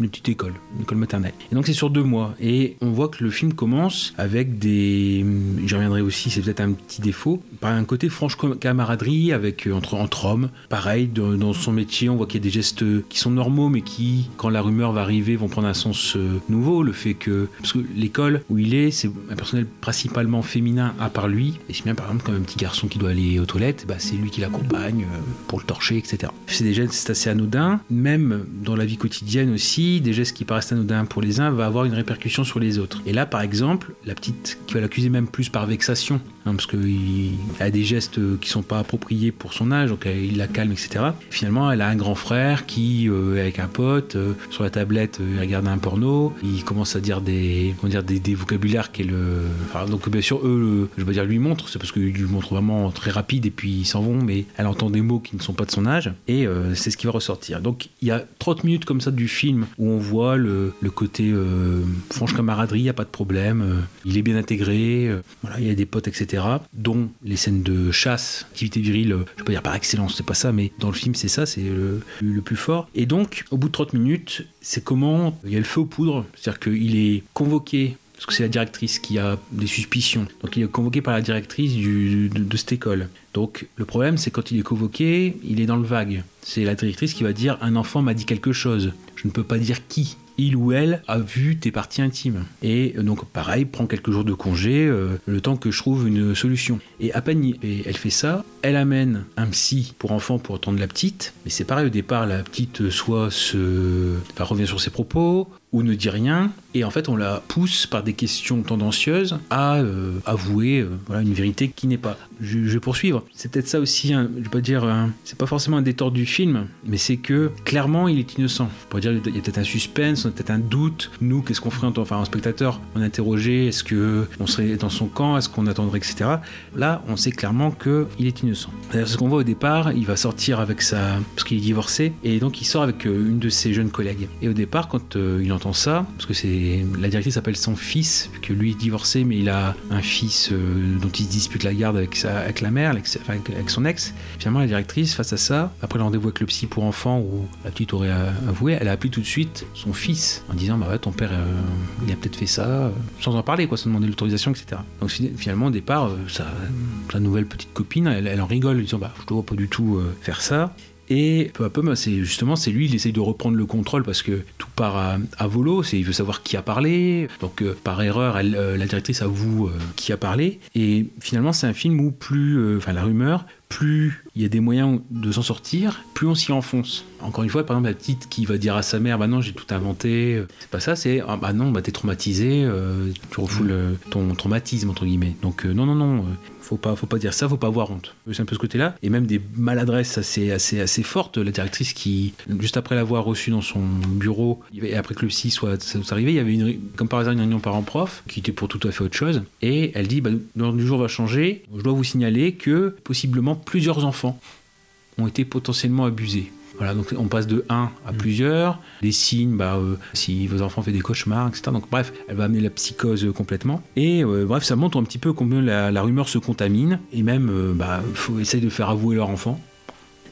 une petite école, une école maternelle. Et donc, c'est sur deux mois. Et on voit que le film commence avec des. J'y reviendrai aussi, c'est peut-être un petit défaut, par un côté franche camaraderie avec, euh, entre, hommes. Pareil, dans, son métier, on voit qu'il y a des gestes qui sont normaux, mais qui, quand la rumeur va arriver, vont prendre un sens euh, nouveau. Le fait que. Parce que l'école où il est, c'est un personnel principalement féminin à part lui. Et si bien, par exemple, comme un petit garçon qui doit aller aux toilettes, bah, c'est lui qui l'accompagne euh, pour le torcher, etc. C'est des gestes, c'est assez anodin. Même dans la vie quotidienne aussi, des gestes qui paraissent anodins pour les uns va avoir une répercussion sur les autres. Et là, par exemple, la petite qui va l'accuser même plus par vexation, hein, parce qu'il a des gestes qui sont pas appropriés pour son âge, donc euh, il la calme, etc. Finalement, elle a un grand frère qui, euh, avec un pote, euh, sur la tablette, euh, il regarde un porno, il commence à dire des, comment dire, des, vocabulaires qu'elle. euh, enfin, donc, bien sûr, eux, le- je veux dire lui montre, c'est parce qu'ils lui montrent vraiment très rapide et puis ils s'en vont, mais elle entend des mots qui ne sont pas de son âge et euh, c'est ce qui va ressortir. Donc, il y a 30 minutes comme ça du film où on voit le, le côté euh, franche camaraderie, il n'y a pas de problème, euh, il est bien intégré, euh, voilà, il y a des potes, etc. Dont les scènes de chasse, activité virile, euh, je peux dire par excellence, c'est pas ça, mais dans le film, c'est ça, c'est le, le plus fort. Et donc, au bout de 30 minutes, c'est comment il y a le feu aux poudres, c'est-à-dire qu'il est convoqué parce que c'est la directrice qui a des suspicions. Donc il est convoqué par la directrice de cette école. Donc le problème, c'est quand il est convoqué, il est dans le vague. C'est la directrice qui va dire un enfant m'a dit quelque chose. Je ne peux pas dire qui. Il ou elle a vu tes parties intimes. Et euh, donc pareil, prend quelques jours de congé, euh, le temps que je trouve une solution. Et à peine elle fait ça, elle amène un psy pour enfants pour entendre la petite. Mais c'est pareil, au départ, la petite euh, soit se... revient sur ses propos, ou ne dit rien, et en fait on la pousse par des questions tendancieuses à euh, avouer euh, voilà, une vérité qui n'est pas. Je, vais poursuivre. C'est peut-être ça aussi, un- je vais pas dire, un- c'est pas forcément un détort du film, mais c'est que clairement il est innocent. Pourrais dire il y a peut-être un suspense, on a peut-être un doute. Nous, qu'est-ce qu'on ferait en tant enfin, en spectateur On interrogeait, est-ce que on serait dans son camp, est-ce qu'on attendrait, etc. Là, on sait clairement que il est innocent. D'ailleurs, ce qu'on voit au départ, il va sortir avec sa, parce qu'il est divorcé, et donc il sort avec euh, une de ses jeunes collègues. Et au départ, quand euh, il entend ça, parce que c'est la directrice appelle son fils, que lui est divorcé, mais il a un fils euh, dont il dispute la garde avec, sa, avec la mère, avec, avec- son ex. Finalement, la directrice, face à ça, après le rendez-vous avec le psy pour enfants, où la petite aurait avoué, elle a appelé tout de suite son fils en disant Bah ouais, ton père, euh, il a peut-être fait ça, euh, sans en parler, quoi, sans demander l'autorisation, etc. Donc fi- finalement, au départ, sa, nouvelle petite copine, elle, en rigole, en disant Bah, je te vois pas du tout faire ça. Et peu à peu, bah, c'est justement, c'est lui, il essaye de reprendre le contrôle parce que tout part à, à volo. C'est, il veut savoir qui a parlé. Donc, euh, par erreur, elle, euh, la directrice avoue euh, qui a parlé. Et finalement, c'est un film où plus, enfin, la rumeur, plus il y a des moyens de s'en sortir, plus on s'y enfonce. Encore une fois, par exemple, la petite qui va dire à sa mère, bah non, j'ai tout inventé, c'est pas ça, c'est, ah bah non, bah t'es traumatisé, euh, tu refoules euh, ton traumatisme, entre guillemets. Donc euh, non, non, non, faut pas, faut pas dire ça, faut pas avoir honte. C'est un peu ce côté-là. Et même des maladresses assez, assez, assez fortes. La directrice qui, juste après l'avoir reçue dans son bureau, et après que le psy soit, arrivé, il y avait une, comme par hasard une réunion parents-prof qui était pour tout à fait autre chose. Et elle dit, bah, l'ordre du jour va changer. Je dois vous signaler que possiblement plusieurs enfants ont été potentiellement abusés. Voilà, donc on passe de 1 à plusieurs. Les signes, bah, euh, si vos enfants font des cauchemars, etc. Donc bref, elle va amener la psychose euh, complètement. Et euh, bref, ça montre un petit peu combien la, la rumeur se contamine. Et même, euh, bah, faut essayer de faire avouer leur enfant.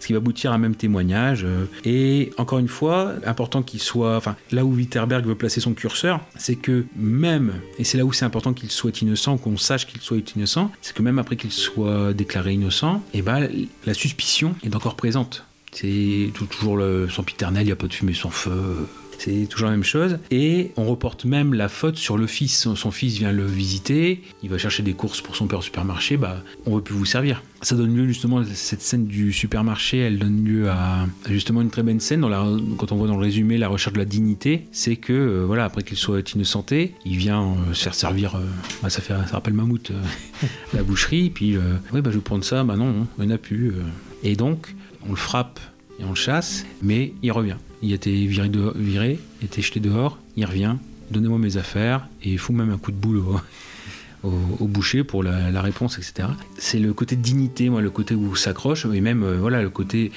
Ce qui va aboutir à un même témoignage. Et encore une fois, important qu'il soit. Enfin, là où Witterberg veut placer son curseur, c'est que même, et c'est là où c'est important qu'il soit innocent, qu'on sache qu'il soit innocent, c'est que même après qu'il soit déclaré innocent, et ben, la suspicion est encore présente. C'est tou- toujours le sempiternel, il n'y a pas de fumée sans feu. C'est toujours la même chose. Et on reporte même la faute sur le fils. Son, fils vient le visiter, il va chercher des courses pour son père au supermarché, bah, on veut plus vous servir. Ça donne lieu justement, cette scène du supermarché, elle donne lieu à, à justement une très bonne scène. Quand on voit dans le résumé la recherche de la dignité, c'est que, euh, voilà, après qu'il soit innocenté, il vient euh, se faire servir, euh, bah, ça, fait, ça rappelle Mammouth, à la boucherie, puis, oui, bah, je vais prendre ça, bah non, non, il n'y en a plus. Et donc, on le frappe et on le chasse, mais il revient. Il a été viré, viré il a été jeté dehors, il revient, donnez-moi mes affaires, et il fout même un coup de boule au, boucher pour la, réponse, etc. C'est le côté dignité, moi, le côté où s'accroche, et même, euh, voilà, le côté...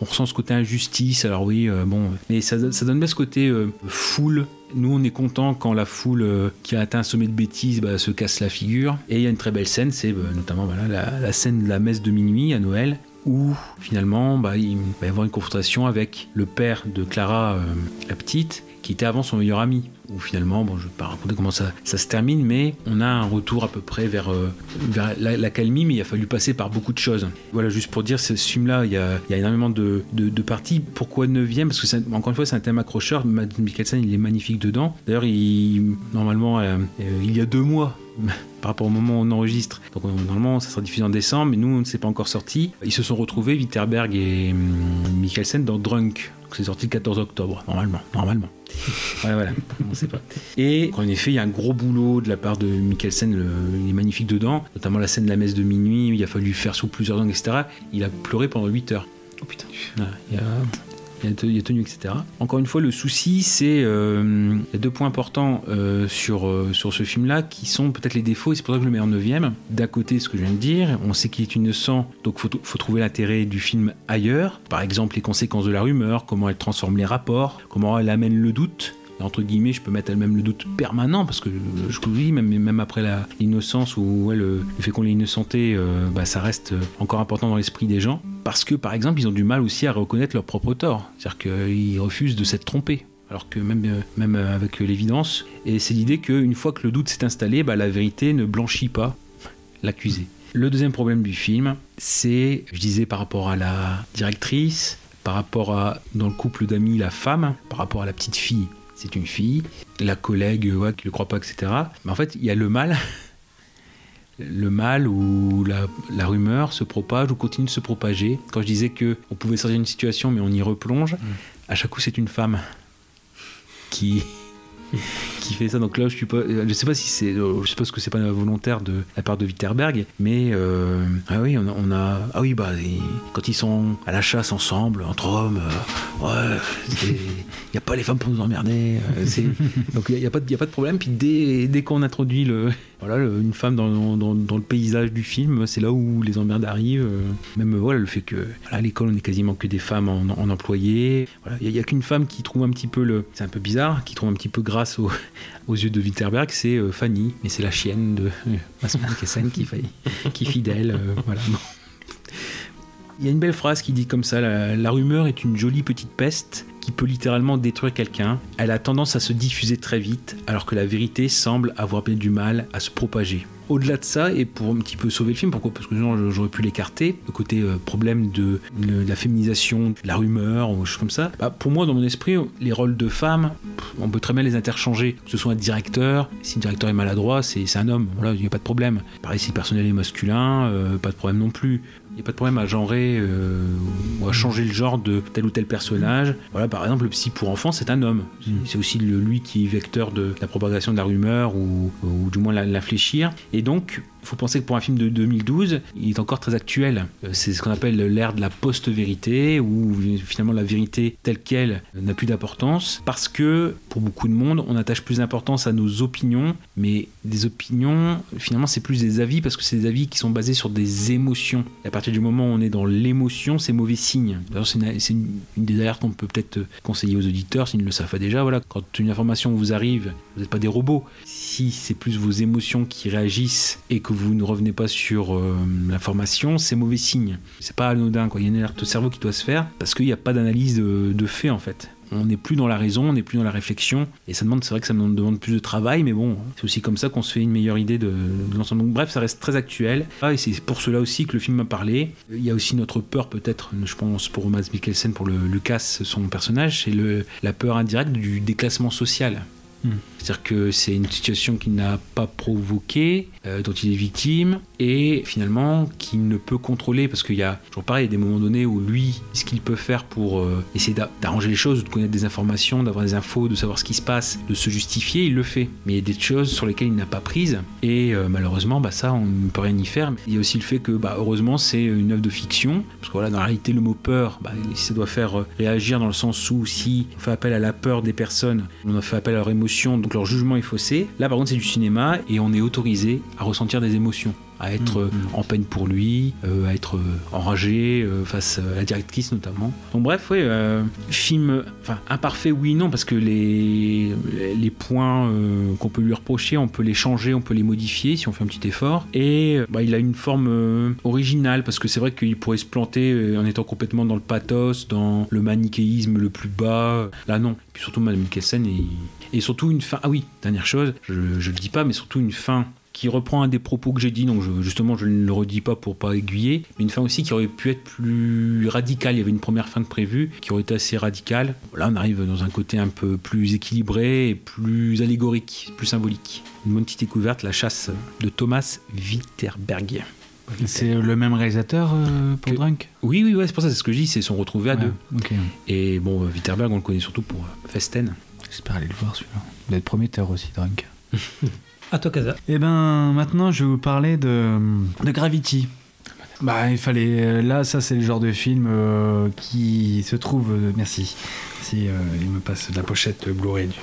On ressent ce côté injustice, alors oui, euh, bon, mais ça, donne bien ce côté euh, foule. Nous, on est content quand la foule qui a atteint un sommet de bêtises bah, se casse la figure. Et il y a une très belle scène, c'est notamment la scène de la messe de minuit à Noël, où finalement bah, il va y avoir une confrontation avec le père de Clara, euh, la petite, qui était avant son meilleur ami. Où finalement, bon, je ne vais pas raconter comment ça, se termine, mais on a un retour à peu près vers, euh, vers la, la calmie, mais il a fallu passer par beaucoup de choses. Voilà, juste pour dire, ce film-là, il y a, énormément de, parties. Pourquoi 9 Parce que, encore une fois, c'est un thème accrocheur. Matt Mikkelsen, il est magnifique dedans. D'ailleurs, il, normalement, euh, euh, il y a deux mois, par rapport au moment où on enregistre. Donc normalement ça sera diffusé en décembre, mais nous on ne s'est pas encore sorti. Ils se sont retrouvés, Witterberg et hum, Mikkelsen, dans Drunk. C'est sorti le 14 octobre, normalement. Normalement. Voilà, voilà, on ne sait pas. Et en effet, il y a un gros boulot de la part de Mikkelsen, le- il est magnifique dedans, notamment la scène de la messe de minuit, il a fallu faire sous plusieurs angles, etc. Il a pleuré pendant 8 heures. Oh putain. Voilà, il y a il a, tenu, etc. Encore une fois, le souci, c'est euh, deux points importants euh, sur, euh, sur ce film-là qui sont peut-être les défauts, et c'est pour ça que je le mets en neuvième. D'un côté, ce que je viens de dire, on sait qu'il est innocent, donc faut, faut trouver l'intérêt du film ailleurs. Par exemple, les conséquences de la rumeur, comment elle transforme les rapports, comment elle amène le doute. Entre guillemets, je peux mettre elle-même le doute permanent parce que je vous dis, même, après l'innocence ou le, fait qu'on l'ait innocenté, euh, bah, ça reste euh, encore important dans l'esprit des gens. Parce que par exemple, ils ont du mal aussi à reconnaître leur propre tort. C'est-à-dire qu'ils refusent de s'être trompés. Alors que même, euh, avec l'évidence, et c'est l'idée qu'une fois que le doute s'est installé, bah, la vérité ne blanchit pas l'accusé. Le deuxième problème du film, c'est, je disais par rapport à la directrice, par rapport à, dans le couple d'amis, la femme, par rapport à la petite fille, c'est une fille, la collègue ouais, qui ne le croit pas, etc. Mais en fait, il y a le mal, le mal où la, la rumeur se propage ou continue de se propager. Quand je disais que on pouvait sortir d'une situation, mais on y replonge, à chaque coup, c'est une femme qui qui fait ça. Donc là, je suis pas, je sais pas si c'est, je suppose que c'est pas volontaire de la part de Witterberg, mais euh, ah oui, on a, on a- ah oui, bah quand ils sont à la chasse ensemble entre hommes, euh, ouais, il y a pas les femmes pour nous emmerder. euh, donc il y, a pas, de- y a pas de problème. Puis dès, dès qu'on introduit le, voilà, une femme dans, dans, le paysage du film, c'est là où les emmerdes arrivent. euh, Même voilà, le fait que voilà, à l'école, on est quasiment que des femmes en, en employés. Voilà, il y, a- y a qu'une femme qui trouve un petit peu le, c'est un peu bizarre, qui trouve un petit peu grâce au, aux yeux de Witterberg, c'est euh, Fanny, mais c'est la chienne de euh, Mikkelsen qui, qui fidèle. voilà. Il y a une belle phrase qui dit comme ça la rumeur est une jolie petite peste qui peut littéralement détruire quelqu'un. Elle a tendance à se diffuser très vite, alors que la vérité semble avoir bien du mal à se propager. Au-delà de ça, et pour un petit peu sauver le film, pourquoi? Parce que sinon j'aurais pu l'écarter, le côté euh, problème de, la féminisation, de la rumeur, ou choses comme ça. Bah, pour moi, dans mon esprit, les rôles de femmes, on peut très bien les interchanger. Que ce soit un directeur, si le directeur est maladroit, c'est c'est un homme, voilà, il n'y a pas de problème. Pareil, si le personnel est masculin, euh, pas de problème non plus. Il n'y a pas de problème à genrer euh, ou à changer le genre de tel ou tel personnage. Voilà, par exemple, le psy pour enfants, c'est un homme. Mm. C'est aussi le- lui qui est vecteur de la propagation de la rumeur ou, ou du moins la, la fléchir. Et donc, il faut penser que pour un film de 2012, il est encore très actuel. Euh, C'est ce qu'on appelle l'ère de la post-vérité, où finalement la vérité telle qu'elle n'a plus d'importance, parce que pour beaucoup de monde, on attache plus d'importance à nos opinions, mais des opinions, finalement, c'est plus des avis, parce que c'est des avis qui sont basés sur des émotions. Et à partir du moment où on est dans l'émotion, c'est mauvais signe. D'ailleurs, c'est une, c'est une- une des alertes qu'on peut peut-être conseiller aux auditeurs, s'ils ne le savent pas déjà. Voilà, quand une information vous arrive, vous n'êtes pas des robots. Si c'est plus vos émotions qui réagissent et que vous ne revenez pas sur euh, l'information, c'est mauvais signe. C'est pas anodin, quoi. Il y a une alerte au cerveau qui doit se faire parce qu'il n'y a pas d'analyse de, fait, en fait. On n'est plus dans la raison, on n'est plus dans la réflexion, et ça demande, c'est vrai que ça me demande plus de travail, mais bon, c'est aussi comme ça qu'on se fait une meilleure idée de, de l'ensemble. Bref, ça reste très actuel. Ah, et c'est pour cela aussi que le film m'a parlé. Il y a aussi notre peur, peut-être, je pense pour Mads Mikkelsen, pour le Lucas, son personnage, c'est la peur indirecte du déclassement social. Hmm. C'est-à-dire que c'est une situation qu'il n'a pas provoquée, euh, dont il est victime, et finalement qu'il ne peut contrôler, parce qu'il y a, toujours pareil, il y a des moments donnés où lui, ce qu'il peut faire pour euh, essayer d'a- d'arranger les choses, de connaître des informations, d'avoir des infos, de savoir ce qui se passe, de se justifier, il le fait. Mais il y a des choses sur lesquelles il n'a pas prise, et euh, malheureusement, bah, ça, on ne peut rien y faire. Il y a aussi le fait que, bah, heureusement, c'est une œuvre de fiction, parce que voilà, dans la réalité, le mot peur, bah, ça doit faire réagir dans le sens où si on fait appel à la peur des personnes, on a fait appel à leur émotion, donc leur jugement est faussé. Là, par contre, c'est du cinéma et on est autorisé à ressentir des émotions, à être euh, en peine pour lui, euh, à être euh, enragé euh, face à la directrice notamment. Donc bref, oui, euh, film, enfin imparfait, oui, non, parce que les les points qu'on peut lui reprocher, on peut les changer, on peut les modifier si on fait un petit effort. Et bah, il a une forme originale parce que c'est vrai qu'il pourrait se planter en étant complètement dans le pathos, dans le manichéisme le plus bas. Là, non. Puis surtout, Madame Mikkelsen et, et surtout une fin. Ah oui, dernière chose, je, je le dis pas, mais surtout une fin qui reprend un des propos que j'ai dit, donc je- justement je ne le redis pas pour pas aiguiller, mais une fin aussi qui aurait pu être plus radicale. Il y avait une première fin de prévue qui aurait été assez radicale. Là on arrive dans un côté un peu plus équilibré et plus allégorique, plus symbolique. Une bonne petite découverte, La chasse de Thomas Witterberg. C'est le même réalisateur euh, pour Que- Drunk? Oui, oui, ouais, c'est pour ça, c'est ce que je dis, c'est son retrouvé à Ouais, deux. Et bon, euh, Witterberg, on le connaît surtout pour euh, Festen. J'espère aller le voir celui-là. Il doit être prometteur aussi, Drunk. À toi. Et ben maintenant je vais vous parler de, Gravity. Bah il fallait... euh, Là ça c'est le genre de film euh, qui se trouve... euh, merci. Si il me passe la pochette Blu-ray du...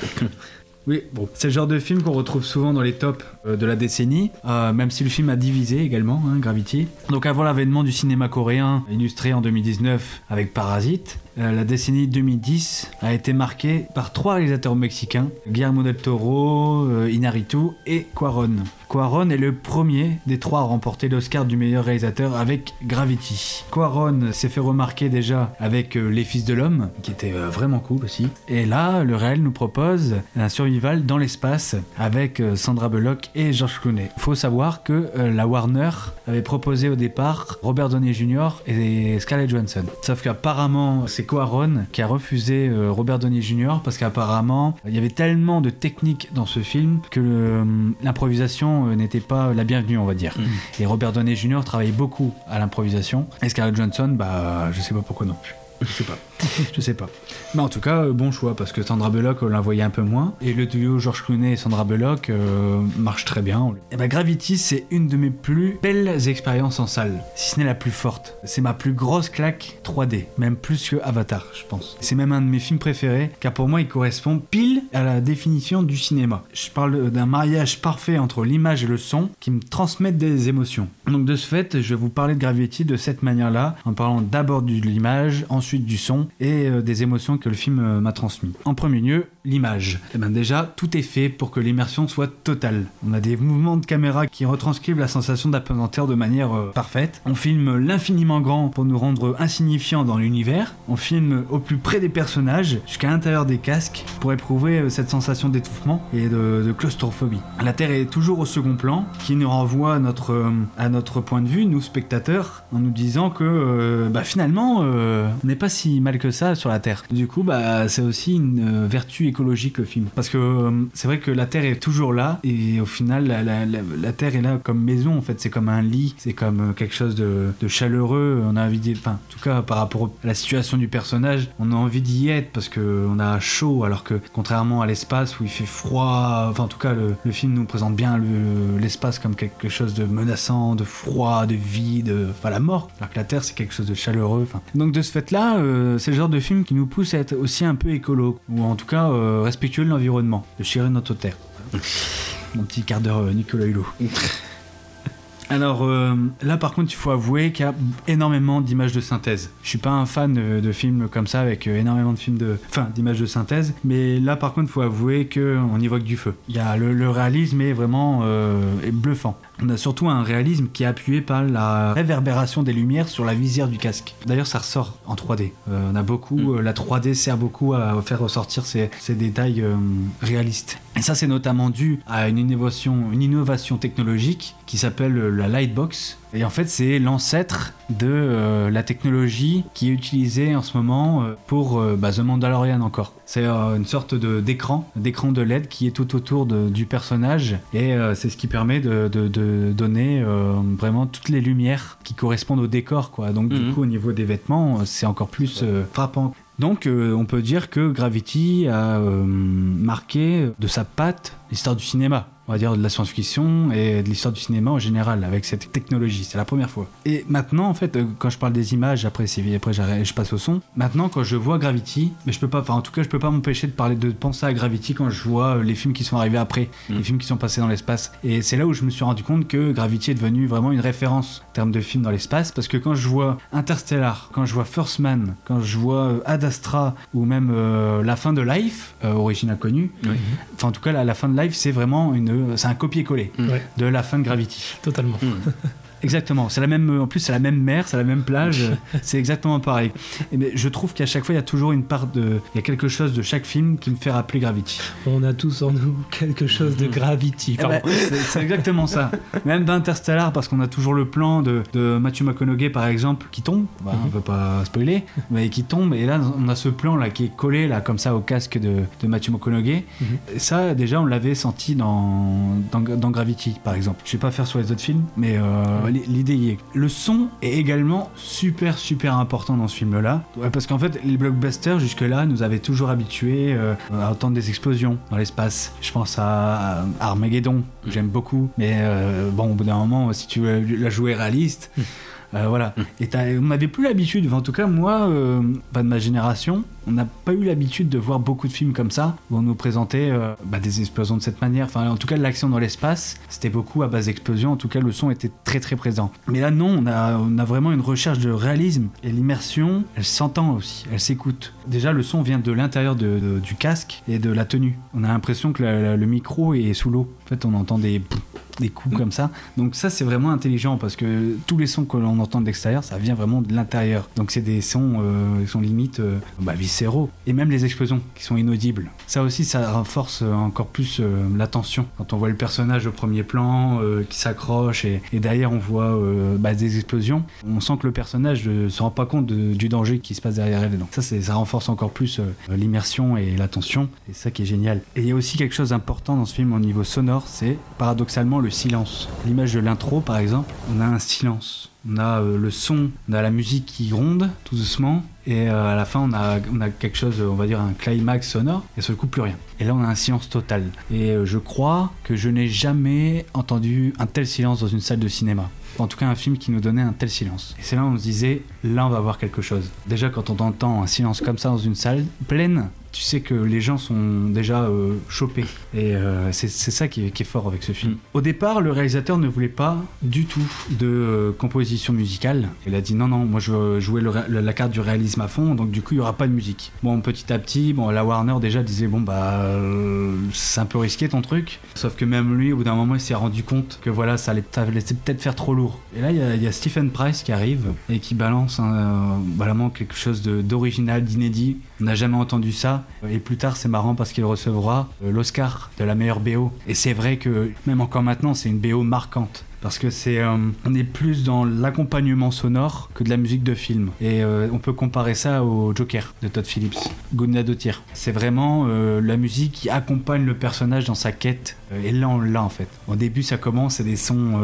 Oui, bon. C'est le genre de film qu'on retrouve souvent dans les tops euh, de la décennie, euh, même si le film a divisé également, hein, Gravity. Donc avant l'avènement du cinéma coréen, illustré en 2019 avec Parasite, euh, la décennie 2010 a été marquée par trois réalisateurs mexicains, Guillermo del Toro, Inarritu et Cuaron. Cuaron est le premier des trois à remporter l'Oscar du meilleur réalisateur avec Gravity. Cuaron s'est fait remarquer déjà avec euh, Les Fils de l'Homme, qui était euh, vraiment cool aussi. Et là, le réel nous propose un survival dans l'espace avec euh, Sandra Bullock et George Clooney. Faut savoir que la Warner avait proposé au départ Robert Downey Jr. et Scarlett Johansson. Sauf qu'apparemment, c'est Cuaron qui a refusé Robert Downey Jr. parce qu'apparemment, il y avait tellement de techniques dans ce film que le- l'improvisation euh, n'était pas la bienvenue, on va dire. Et Robert Downey Jr. travaillait beaucoup à l'improvisation. Et Scarlett Johansson, bah, je sais pas pourquoi non plus. Je sais pas. je sais pas. Mais en tout cas, euh, bon choix parce que Sandra Bullock, on la voyait un peu moins. Et le duo George Clooney et Sandra Bullock euh, marche très bien. Et ben Gravity, c'est une de mes plus belles expériences en salle, si ce n'est la plus forte. C'est ma plus grosse claque 3D, même plus que Avatar, je pense. C'est même un de mes films préférés, car pour moi, il correspond pile à la définition du cinéma. Je parle d'un mariage parfait entre l'image et le son qui me transmettent des émotions. Donc de ce fait, je vais vous parler de Gravity de cette manière-là, en parlant d'abord de l'image, ensuite du son et euh, des émotions que le film euh, m'a transmis. En premier lieu, l'image. Et ben déjà, tout est fait pour que l'immersion soit totale. On a des mouvements de caméra qui retranscrivent la sensation d'apesanteur de manière euh, parfaite. On filme l'infiniment grand pour nous rendre insignifiants dans l'univers. On filme au plus près des personnages, jusqu'à l'intérieur des casques, pour éprouver euh, cette sensation d'étouffement et de, claustrophobie. La Terre est toujours au second plan, qui nous renvoie à notre, euh, à notre point de vue, nous spectateurs, en nous disant que bah, finalement, on n'est pas si mal que ça sur la Terre. Du coup, bah, c'est aussi une vertu écologique le film. Parce que euh, c'est vrai que la Terre est toujours là et au final la, la- la- Terre est là comme maison en fait. C'est comme un lit, c'est comme euh, quelque chose de, de chaleureux. On a envie d'y... Enfin, en tout cas par rapport à la situation du personnage, on a envie d'y être parce que on a chaud alors que contrairement à l'espace où il fait froid, enfin en tout cas le, le film nous présente bien le- l'espace comme quelque chose de menaçant, de froid, de vide, enfin la mort. Alors que la Terre c'est quelque chose de chaleureux. Enfin. Donc de ce fait-là, euh, c'est le genre de film qui nous pousse à être aussi un peu écolo ou en tout cas euh, respectueux de l'environnement, de chérir notre terre. Mon petit quart d'heure euh, Nicolas Hulot. Alors euh, là par contre il faut avouer qu'il y a énormément d'images de synthèse. Je suis pas un fan de, de films comme ça avec euh, énormément de films de, enfin d'images de synthèse, mais là par contre il faut avouer que on y voit que du feu. Il y a le, le réalisme est vraiment euh, est bluffant. On a surtout un réalisme qui est appuyé par la réverbération des lumières sur la visière du casque. D'ailleurs ça ressort en 3D. Euh, on a beaucoup, euh, la 3D sert beaucoup à faire ressortir ces, ces détails euh, réalistes. Et ça c'est notamment dû à une innovation, une innovation technologique qui s'appelle la Lightbox. Et en fait, c'est l'ancêtre de euh, la technologie qui est utilisée en ce moment euh, pour euh, bah, The Mandalorian encore. C'est une sorte d'écran, d'écran de LED qui est tout autour de- du personnage et c'est ce qui permet de, de- de donner vraiment toutes les lumières qui correspondent au décor. Quoi. Donc du Mhm. coup, au niveau des vêtements, c'est encore plus frappant. Donc on peut dire que Gravity a marqué de sa patte l'histoire du cinéma, on va dire de la science-fiction et de l'histoire du cinéma en général avec cette technologie. C'est la première fois. Et maintenant, en fait, euh, quand je parle des images, après, c'est- après je passe au son. Maintenant, quand je vois Gravity, mais je peux pas, enfin en tout cas, je peux pas m'empêcher de parler, de penser à Gravity quand je vois euh, les films qui sont arrivés après, Mm. les films qui sont passés dans l'espace. Et c'est là où je me suis rendu compte que Gravity est devenu vraiment une référence en termes de films dans l'espace, parce que quand je vois Interstellar, quand je vois First Man, quand je vois euh, Ad Astra ou même euh, la fin de Life, euh, origine inconnue, enfin en tout cas la, la fin de Life, c'est vraiment une, c'est un copier-coller Ouais, de la fin de Gravity. totalement. Exactement, c'est la même, en plus c'est la même mer, c'est la même plage, c'est exactement pareil. Et mais je trouve qu'à chaque fois il y a toujours une part de, il y a quelque chose de chaque film qui me fait rappeler Gravity. On a tous en nous quelque chose de Gravity. Eh ben, c'est exactement ça. Même d'Interstellar, parce qu'on a toujours le plan de, de Matthew McConaughey par exemple qui tombe, bah, on veut pas spoiler, mais qui tombe, et là on a ce plan là qui est collé là comme ça au casque de, de Matthew McConaughey. Et ça déjà on l'avait senti dans, dans, dans Gravity par exemple. Je vais pas faire sur les autres films, mais euh, l'idée y est. Le son est également super super important dans ce film là, parce qu'en fait les blockbusters jusque là nous avaient toujours habitués euh, à entendre des explosions dans l'espace. Je pense à, Armageddon, que j'aime beaucoup, mais euh, bon au bout d'un moment si tu veux la jouer réaliste. Euh, voilà. Et t'as- on n'avait plus l'habitude, enfin, en tout cas moi, euh, pas de ma génération, on n'a pas eu l'habitude de voir beaucoup de films comme ça, où on nous présentait euh, bah, des explosions de cette manière. Enfin, en tout cas, l'action dans l'espace, c'était beaucoup à base d'explosions. En tout cas, le son était très très présent. Mais là, non, on a, on a vraiment une recherche de réalisme. Et l'immersion, elle s'entend aussi, elle s'écoute. Déjà, le son vient de l'intérieur de- de- du casque et de la tenue. On a l'impression que la- la- le micro est sous l'eau. En fait, on entend des des coups comme ça. Donc ça c'est vraiment intelligent parce que tous les sons que l'on entend de l'extérieur, ça vient vraiment de l'intérieur. Donc c'est des sons euh, sont limite euh, bah, viscéraux. Et même les explosions qui sont inaudibles. Ça aussi ça renforce euh, encore plus euh, la tension. Quand on voit le personnage au premier plan euh, qui s'accroche et, et derrière on voit euh, bah, des explosions, on sent que le personnage ne se rend pas compte du danger qui se passe derrière elle. Donc ça, ça renforce encore plus l'immersion et la tension. Et ça qui est génial. Et il y a aussi quelque chose d'important dans ce film au niveau sonore, c'est paradoxalement le silence. L'image de l'intro, par exemple, on a un silence. On a euh, le son, on a la musique qui gronde tout doucement, et euh, à la fin on a, on a quelque chose, on va dire un climax sonore, et le coup plus rien. Et là on a un silence total. Et euh, je crois que je n'ai jamais entendu un tel silence dans une salle de cinéma. En tout cas un film qui nous donnait un tel silence. Et c'est là où on se disait, là on va voir quelque chose. Déjà quand on entend un silence comme ça dans une salle pleine, tu sais que les gens sont déjà euh, chopés. Et euh, c'est ça qui est, qui est fort avec ce film. Mm. Au départ, le réalisateur ne voulait pas du tout de euh, composition musicale. Il a dit non, non, moi je veux jouer le ré- le- la carte du réalisme à fond, donc du coup il n'y aura pas de musique. Bon, petit à petit, bon, la Warner déjà disait bon bah c'est un peu risqué ton truc. Sauf que même lui, au bout d'un moment, il s'est rendu compte que voilà, ça allait, peut-être faire trop lourd. Et là, il y, a- il y a Stephen Price qui arrive et qui balance un, vraiment quelque chose d'original, d'inédit. On n'a jamais entendu ça. Et plus tard, c'est marrant parce qu'il recevra euh, l'Oscar de la meilleure BO. Et c'est vrai que même encore maintenant, c'est une BO marquante. Parce que c'est euh, on est plus dans l'accompagnement sonore que de la musique de film. Et euh, on peut comparer ça au Joker de Todd Phillips, Gunda Dotir. C'est vraiment euh, la musique qui accompagne le personnage dans sa quête. Et là, on l'a en fait. Au début, ça commence, c'est des sons.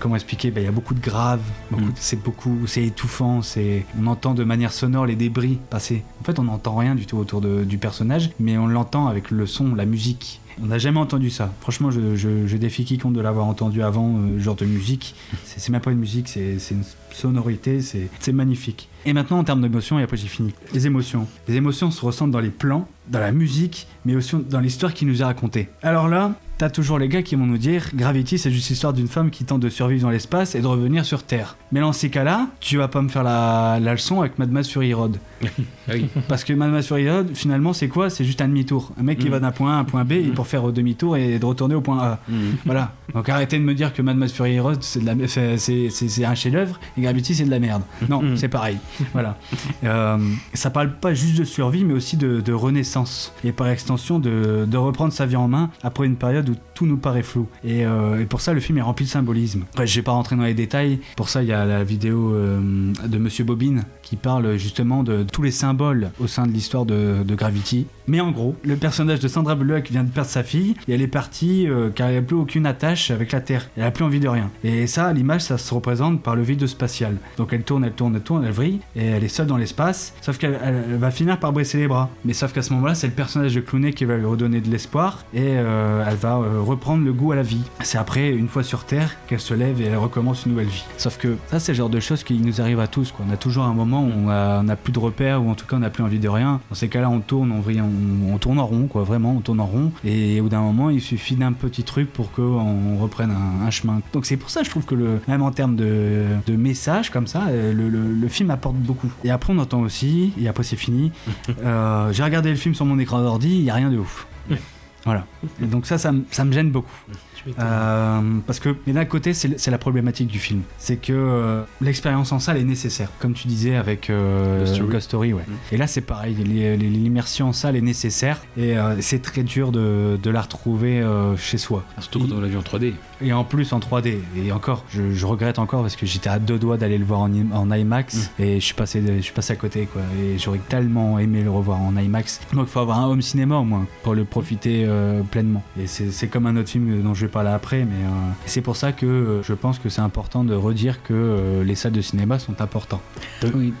comment expliquer? Ben, Il y a beaucoup de graves, Mm. c'est beaucoup, c'est étouffant. C'est, on entend de manière sonore les débris passer. En fait, on n'entend rien du tout autour de- du personnage, mais on l'entend avec le son, la musique. On n'a jamais entendu ça. Franchement, je, je- je défie quiconque de l'avoir entendu avant, euh, genre de musique. C'est même pas une musique, c'est une sonorité, c'est c'est magnifique. Et maintenant, en termes d'émotions, et après j'ai fini. Les émotions. Les émotions se ressentent dans les plans, dans la musique, mais aussi dans l'histoire qui nous est racontée. Alors là, t'as toujours les gars qui vont nous dire Gravity, c'est juste l'histoire d'une femme qui tente de survivre dans l'espace et de revenir sur Terre. Mais dans ces cas-là, tu vas pas me faire la, la leçon avec Mad Max Fury Road. Ah oui. Parce que Mad Max Fury Road, finalement, c'est quoi? C'est juste un demi-tour. Un mec qui Mm. va d'un point A à un point B et pour faire demi-tour et de retourner au point A. Voilà. Donc arrêtez de me dire que Mad Max Fury Road, c'est de la, c'est, c'est- c'est- c'est un chef-d'œuvre et Gravity, c'est de la merde. Non, Mm. c'est pareil. Voilà. Euh, ça parle pas juste de survie, mais aussi de, de renaissance. Et par extension, de, de reprendre sa vie en main après une période où tout nous paraît flou. Et, euh, et pour ça, le film est rempli de symbolisme. Après, je vais pas rentrer dans les détails. Pour ça, il y a la vidéo euh, de Monsieur Bobine qui parle justement de tous les symboles au sein de l'histoire de, Gravity. Mais en gros, le personnage de Sandra Bullock vient de perdre sa fille et elle est partie euh, car elle n'a plus aucune attache avec la Terre. Elle a plus envie de rien. Et ça, l'image, ça se représente par le vide spatial. Donc elle tourne, elle tourne, elle tourne, elle vrille et elle est seule dans l'espace. Sauf qu'elle elle- elle va finir par briser les bras. Mais sauf qu'à ce moment-là, c'est le personnage de Clooney qui va lui redonner de l'espoir et elle va euh, reprendre le goût à la vie. C'est après, une fois sur Terre, qu'elle se lève et elle recommence une nouvelle vie. Sauf que ça, c'est le genre de choses qui nous arrivent à tous. Quoi. On a toujours un moment où on a, on a plus de repères ou en tout cas on n'a plus envie de rien. Dans ces cas-là, on tourne, on, on, on tourne en rond, quoi. Vraiment, on tourne en rond. Et au bout d'un moment, il suffit d'un petit truc pour qu'on reprenne un, un chemin. Donc c'est pour ça, je trouve que le, même en termes de, de message comme ça, euh, le, le- le film apporte beaucoup. Et après, on entend aussi, et après c'est fini. euh, J'ai regardé le film sur mon écran d'ordi, il n'y a rien de ouf. Voilà. Et donc ça, ça, me- ça me gêne beaucoup. Euh, parce que, d'un côté, c'est la problématique du film. C'est que euh, l'expérience en salle est nécessaire. Comme tu disais avec euh, Ghost Story. Ghost Story, ouais. Et là, c'est pareil. L'immersion en salle est nécessaire. Et euh, c'est très dur de, de la retrouver chez soi. Surtout quand on l'a vu en 3D. Et en plus en 3D. Et encore, je, je regrette encore parce que j'étais à deux doigts d'aller le voir en, im- en IMAX et je suis passé, je suis passé à côté quoi. Et j'aurais tellement aimé le revoir en IMAX. Donc il faut avoir un home cinéma au moins pour le profiter euh, pleinement. Et c'est comme un autre film dont je vais parler après, mais euh, c'est pour ça que euh, je pense que c'est important de redire que les salles de cinéma sont importantes. Oui.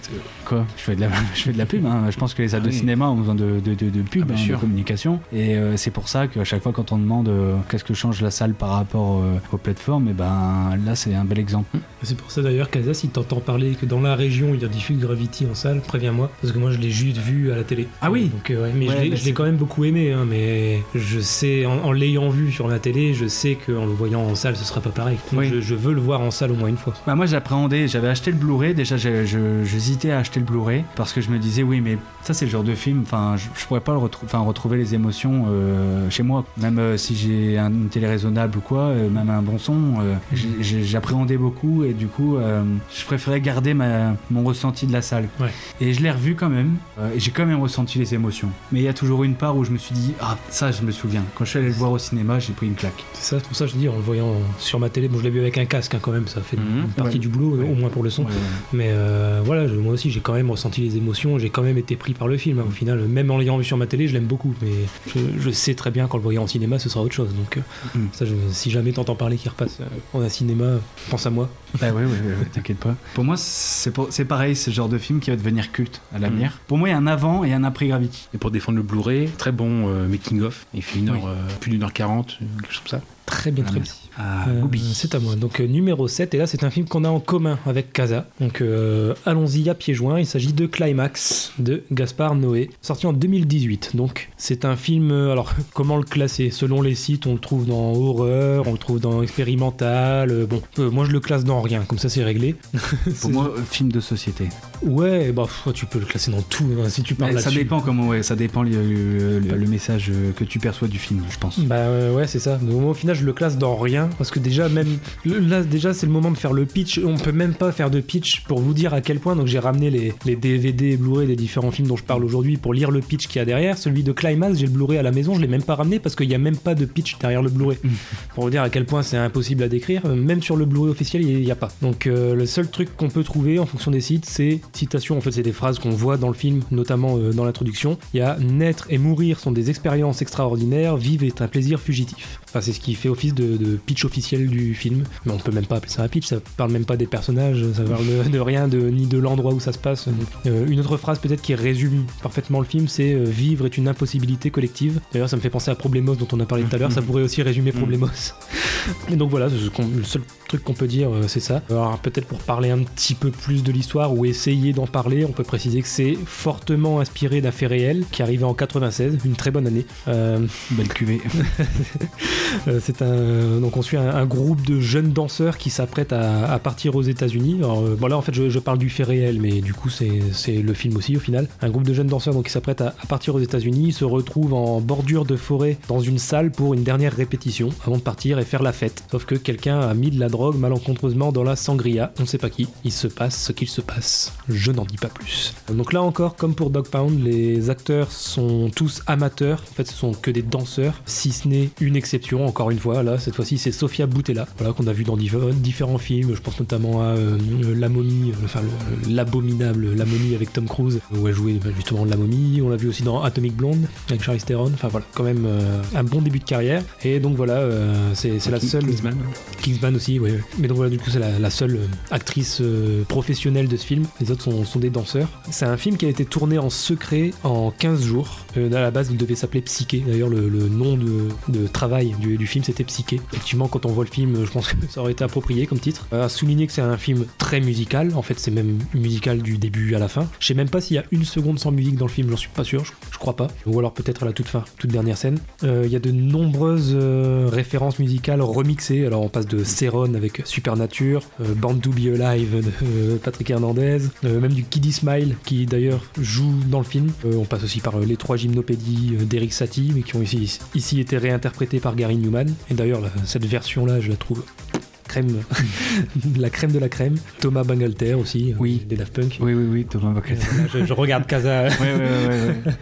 Quoi? Je fais, de la, je fais de la pub, hein. je pense que les salles Ah de oui. cinéma ont besoin de, de, de, pub, Ah, hein, de communication. Et c'est pour ça qu'à chaque fois quand on demande qu'est-ce que change la salle par rapport aux plateformes, et ben là c'est un bel exemple. C'est pour ça d'ailleurs qu'Azas, si t'entends parler que dans la région il y a diffuse Gravity en salle, préviens-moi, parce que moi je l'ai juste vu à la télé. Ah oui? Donc, ouais, mais Ouais, je l'ai- bah, quand même beaucoup aimé, hein, mais je sais, en, en l'ayant vu sur la télé, je sais qu'en le voyant en salle ce sera pas pareil. Donc Oui. je, je veux le voir en salle au moins une fois. Bah moi j'appréhendais, j'avais acheté le Blu-ray, déjà je- j'hésitais à acheter le Blu-ray parce que je me disais oui mais ça c'est le genre de film, enfin je, je pourrais pas le retrou- enfin, retrouver les émotions euh, chez moi, même euh, si j'ai un- une télé raisonnable ou quoi, euh, même un bon son, j'ai- j'appréhendais beaucoup et du coup je préférais garder ma, mon ressenti de la salle. Ouais. Et je l'ai revu quand même, et j'ai quand même ressenti les émotions. Mais il y a toujours une part où je me suis dit ah ça je me souviens, quand je suis allé le voir au cinéma j'ai pris une claque. C'est ça, pour ça que je dis, en le voyant sur ma télé, bon je l'ai vu avec un casque hein, quand même, ça fait Mhm. une partie Ouais. du boulot, Ouais. au moins pour le son. Ouais, ouais. Mais euh, voilà, je- moi aussi j'ai quand même ressenti les émotions, j'ai quand même été pris par le film. hein. Au final, même en l'ayant vu sur ma télé, je l'aime beaucoup. Mais je, je sais très bien qu'en le voyant en cinéma, ce sera autre chose. Donc euh, Mm. ça, je- si jamais t'entends parler qu'il repasse euh, en un cinéma, pense à moi. Bah ouais, ouais, ouais, ouais, t'inquiète pas. Pour moi, c'est pareil, c'est le genre de film qui va devenir culte à l'avenir. Pour moi, il y a un avant et un après Gravity. Et pour défendre le Blu-ray, très bon euh, making of. Il fait une heure, euh, plus d'une heure quarante, quelque chose comme ça. Très bien, très merci. bien. Ah, Euh, c'est à moi. Donc euh, numéro 7, et là c'est un film qu'on a en commun avec Casa. Donc euh, allons-y à pieds joints. Il s'agit de Climax de Gaspard Noé, sorti en 2018. Donc c'est un film, euh, alors comment le classer? Selon les sites, on le trouve dans horreur, on le trouve dans expérimental. euh, bon, euh, moi je le classe dans rien, comme ça c'est réglé. Pour moi, euh, film de société. Ouais, bah pff, tu peux le classer dans tout hein, si tu parles Mais ça dépend comment, ouais, ça dépend le, le- le- le message que tu perçois du film, je pense. Bah euh, ouais, c'est ça. Au final, je le classe dans rien parce que déjà, même là, déjà, c'est le moment de faire le pitch. On peut même pas faire de pitch pour vous dire à quel point. Donc, j'ai ramené les, les DVD et Blu-ray des différents films dont je parle aujourd'hui pour lire le pitch qu'il y a derrière. Celui de Climax, j'ai le Blu-ray à la maison, je l'ai même pas ramené parce qu'il y a même pas de pitch derrière le Blu-ray. pour vous dire à quel point c'est impossible à décrire. Même sur le Blu-ray officiel, il n'y a pas. Donc, euh, le seul truc qu'on peut trouver en fonction des sites, c'est citation. En fait, c'est des phrases qu'on voit dans le film, notamment euh, dans l'introduction. Il y a naître et mourir sont des expériences extraordinaires, vivre est un plaisir fugitif. Enfin, c'est ce qui fait office de, de pitch officiel du film. Mais on peut même pas appeler ça un pitch, ça parle même pas des personnages, ça parle de, de rien, de, ni de l'endroit où ça se passe. Euh, une autre phrase peut-être qui résume parfaitement le film, c'est euh, vivre est une impossibilité collective. D'ailleurs, ça me fait penser à Problemos dont on a parlé tout à l'heure, ça pourrait aussi résumer Problemos. Et donc voilà, le seul truc qu'on peut dire, euh, c'est ça. Alors peut-être pour parler un petit peu plus de l'histoire ou essayer d'en parler, on peut préciser que c'est fortement inspiré d'un fait réel qui arrivait en 96, une très bonne année. Euh, Belle cuvée. c'est un donc on suit un, groupe de jeunes danseurs qui s'apprêtent à, partir aux États-Unis. Euh, bon là en fait je, parle du fait réel, mais du coup c'est le film aussi au final. Un groupe de jeunes danseurs donc qui s'apprêtent à, partir aux États-Unis se retrouvent en bordure de forêt dans une salle pour une dernière répétition avant de partir et faire la fête. Sauf que quelqu'un a mis de la drogue malencontreusement dans la sangria. On sait pas qui. Il se passe ce qu'il se passe. Je n'en dis pas plus. Donc là encore, comme pour Dog Pound, les acteurs sont tous amateurs. En fait, ce sont que des danseurs, si ce n'est une exception. Encore une fois, là, cette fois-ci, c'est Sofia Boutella, voilà, qu'on a vu dans diff- différents films. Je pense notamment à euh, La Momie, euh, enfin le- l'abominable La Momie avec Tom Cruise, où elle jouait bah, justement La Momie. On l'a vu aussi dans Atomic Blonde avec Charlize Theron. Enfin voilà, quand même euh, un bon début de carrière. Et donc voilà, euh, c'est la seule. Kingsman. Kingsman aussi, oui. Mais donc voilà, du coup, c'est la, la seule euh, actrice euh, professionnelle de ce film. Les autres sont, sont des danseurs. C'est un film qui a été tourné en secret en 15 jours. Euh, à la base, il devait s'appeler Psyché. D'ailleurs, le, le nom de, de travail du, du film, c'était Psyché. Effectivement, quand on voit le film, je pense que ça aurait été approprié comme titre. À souligner que c'est un film très musical. En fait, c'est même musical du début à la fin. Je sais même pas s'il y a une seconde sans musique dans le film, j'en suis pas sûr, je, je crois pas. Ou alors peut-être à la toute fin, toute dernière scène. Euh, Il y a de nombreuses euh, références musicales remixées. Alors on passe de Céron avec Supernature, euh, Born to Be Alive de euh, Patrick Hernandez, euh, même du Kiddy Smile qui d'ailleurs joue dans le film. Euh, on passe aussi par euh, les trois gymnopédies euh, d'Eric Satie, mais qui ont ici, ici été réinterprétées par Gary Newman. Et d'ailleurs la- cette version-là, je la trouve crème, la crème de la crème. Thomas Bangalter aussi, euh, Oui. des Daft Punk. Oui, oui, oui, Thomas Bucket. Là, je, je regarde Casa. ouais, ouais, ouais. Ouais.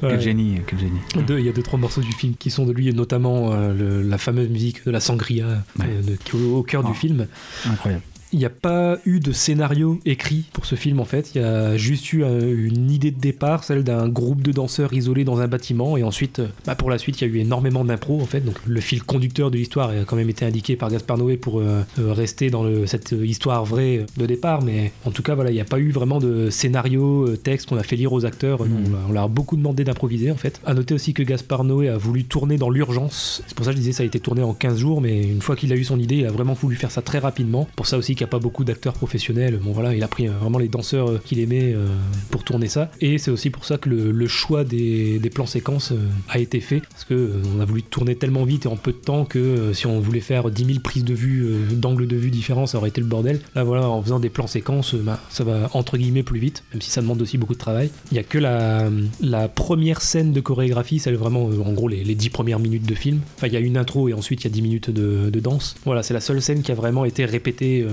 Quel génie, quel génie. Deux- Il y a deux trois morceaux du film qui sont de lui, et notamment euh, le- la fameuse musique de la sangria euh, de- qui est au, au cœur du film. Incroyable. Il n'y a pas eu de scénario écrit pour ce film en fait. Il y a juste eu euh, une idée de départ, celle d'un groupe de danseurs isolés dans un bâtiment, et ensuite, euh, bah, pour la suite, il y a eu énormément d'impro en fait. Donc le fil conducteur de l'histoire a quand même été indiqué par Gaspard Noé pour euh, rester dans le- cette histoire vraie de départ, mais en tout cas voilà, il n'y a pas eu vraiment de scénario, texte qu'on a fait lire aux acteurs. On, leur- on leur a beaucoup demandé d'improviser en fait. À noter aussi que Gaspard Noé a voulu tourner dans l'urgence. C'est pour ça que je disais ça a été tourné en 15 jours, mais une fois qu'il a eu son idée, il a vraiment voulu faire ça très rapidement. Pour ça aussi qu'il n'y a pas beaucoup d'acteurs professionnels. Bon voilà, il a pris euh, vraiment les danseurs euh, qu'il aimait euh, pour tourner ça. Et c'est aussi pour ça que le, choix des, plans séquences a été fait. Parce que on a voulu tourner tellement vite et en peu de temps que si on voulait faire 10 000 prises de vue, d'angles de vue différents, ça aurait été le bordel. Là voilà, en faisant des plans séquences, bah, ça va entre guillemets plus vite, même si ça demande aussi beaucoup de travail. Il n'y a que la, première scène de chorégraphie, c'est vraiment en gros les, les 10 premières minutes de film. Enfin, il y a une intro et ensuite il y a 10 minutes de, de danse. Voilà, c'est la seule scène qui a vraiment été répétée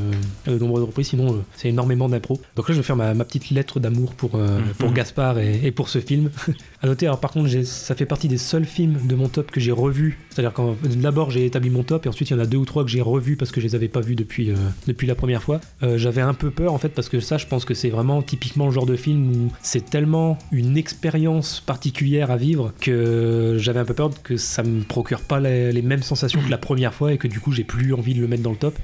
euh, de nombreuses reprises, sinon euh, c'est énormément d'impro. Donc là, je vais faire ma, ma petite lettre d'amour pour, euh, pour Gaspard et, et pour ce film. à noter, alors par contre, ça fait partie des seuls films de mon top que j'ai revu. C'est-à-dire quand d'abord j'ai établi mon top et ensuite il y en a deux ou trois que j'ai revus parce que je les avais pas vus depuis, euh, depuis la première fois. Euh, J'avais un peu peur en fait parce que ça, je pense que c'est vraiment typiquement le genre de film où c'est tellement une expérience particulière à vivre que j'avais un peu peur que ça me procure pas les, les mêmes sensations que la première fois et que du coup j'ai plus envie de le mettre dans le top.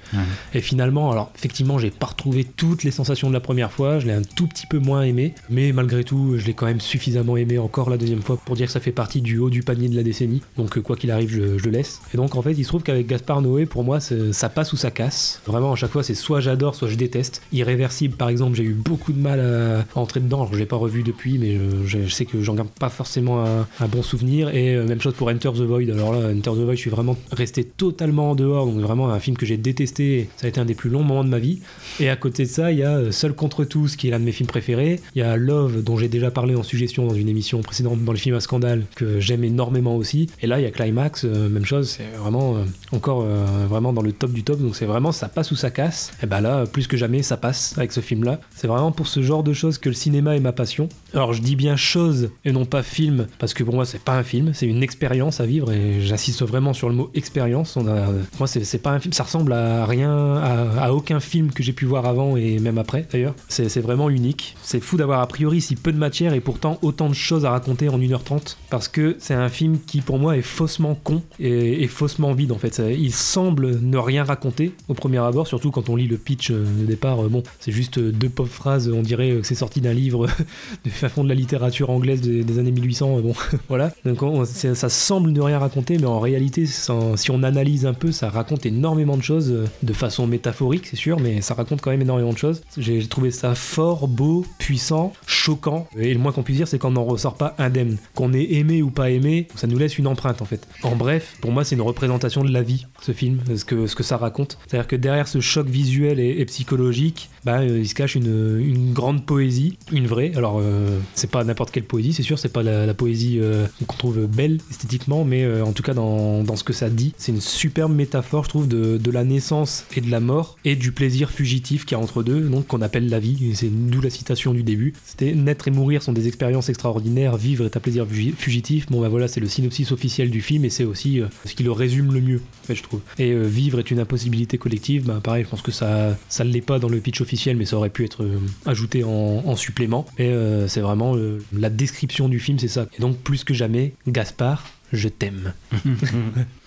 Et finalement, alors effectivement, j'ai pas retrouvé toutes les sensations de la première fois, je l'ai un tout petit peu moins aimé, mais malgré tout, je l'ai quand même suffisamment aimé encore la deuxième fois pour dire que ça fait partie du haut du panier de la décennie. Donc euh, quoi qu'il arrive, je, le laisse. Et donc en fait, il se trouve qu'avec Gaspard Noé, pour moi, ça passe ou ça casse. Vraiment, à chaque fois, c'est soit j'adore, soit je déteste. Irréversible, par exemple, j'ai eu beaucoup de mal à, entrer dedans. Alors je l'ai pas revu depuis, mais je, sais que j'en garde pas forcément un, un bon souvenir. Et euh, même chose pour Enter the Void. Alors là, Enter the Void, je suis vraiment resté totalement en dehors. Donc vraiment un film que j'ai détesté. Ça a été un des plus longs moment de ma vie. Et à côté de ça, il y a euh, Seul contre tous, qui est l'un de mes films préférés. Il y a Love, dont j'ai déjà parlé en suggestion dans une émission précédente dans les films à scandale, que j'aime énormément aussi. Et là, il y a Climax, euh, même chose, c'est vraiment euh, encore vraiment dans le top du top. Donc c'est vraiment ça passe ou ça casse. Et ben là, plus que jamais, ça passe avec ce film-là. C'est vraiment pour ce genre de choses que le cinéma est ma passion. Alors je dis bien chose et non pas film, parce que pour moi, c'est pas un film, c'est une expérience à vivre. Et j'insiste vraiment sur le mot expérience. On moi, c'est pas un film, ça ressemble à rien, à, à aucun film que j'ai pu voir avant et même après d'ailleurs. C'est vraiment unique. C'est fou d'avoir a priori si peu de matière et pourtant autant de choses à raconter en 1h30 parce que c'est un film qui pour moi est faussement con et, faussement vide en fait. Il semble ne rien raconter au premier abord, surtout quand on lit le pitch euh, de départ. euh, bon, c'est juste euh, deux pauvres phrases, on dirait que c'est sorti d'un livre du fin fond de la littérature anglaise des, années 1800. euh, Bon, voilà. Donc ça semble ne rien raconter, mais en réalité, si on analyse un peu, ça raconte énormément de choses de façon métaphorique, c'est sûr, mais ça raconte quand même énormément de choses. J'ai trouvé ça fort, beau, puissant, choquant. Et le moins qu'on puisse dire, c'est qu'on n'en ressort pas indemne. Qu'on ait aimé ou pas aimé, ça nous laisse une empreinte en fait. En bref, pour moi, c'est une représentation de la vie, ce film, ce que, ce que ça raconte. C'est-à-dire que derrière ce choc visuel et, et psychologique, bah, euh, il se cache une, grande poésie, une vraie. Alors, euh, c'est pas n'importe quelle poésie, c'est sûr, c'est pas la, poésie euh, qu'on trouve belle esthétiquement, mais en tout cas dans, dans ce que ça dit, c'est une superbe métaphore, je trouve, de, de la naissance et de la mort et du plaisir fugitif qu'il y a entre deux, donc qu'on appelle la vie. C'est d'où la citation du début. C'était naître et mourir sont des expériences extraordinaires, vivre est un plaisir fugi- fugitif. Bon, bah voilà, c'est le synopsis officiel du film et c'est aussi ce qui le résume le mieux, en fait, je trouve. Et vivre est une impossibilité collective, bah pareil, je pense que ça ça l'est pas dans le pitch mais ça aurait pu être euh, ajouté en, en supplément. Et euh, c'est vraiment euh, la description du film, c'est ça. Et donc, plus que jamais, Gaspard, je t'aime.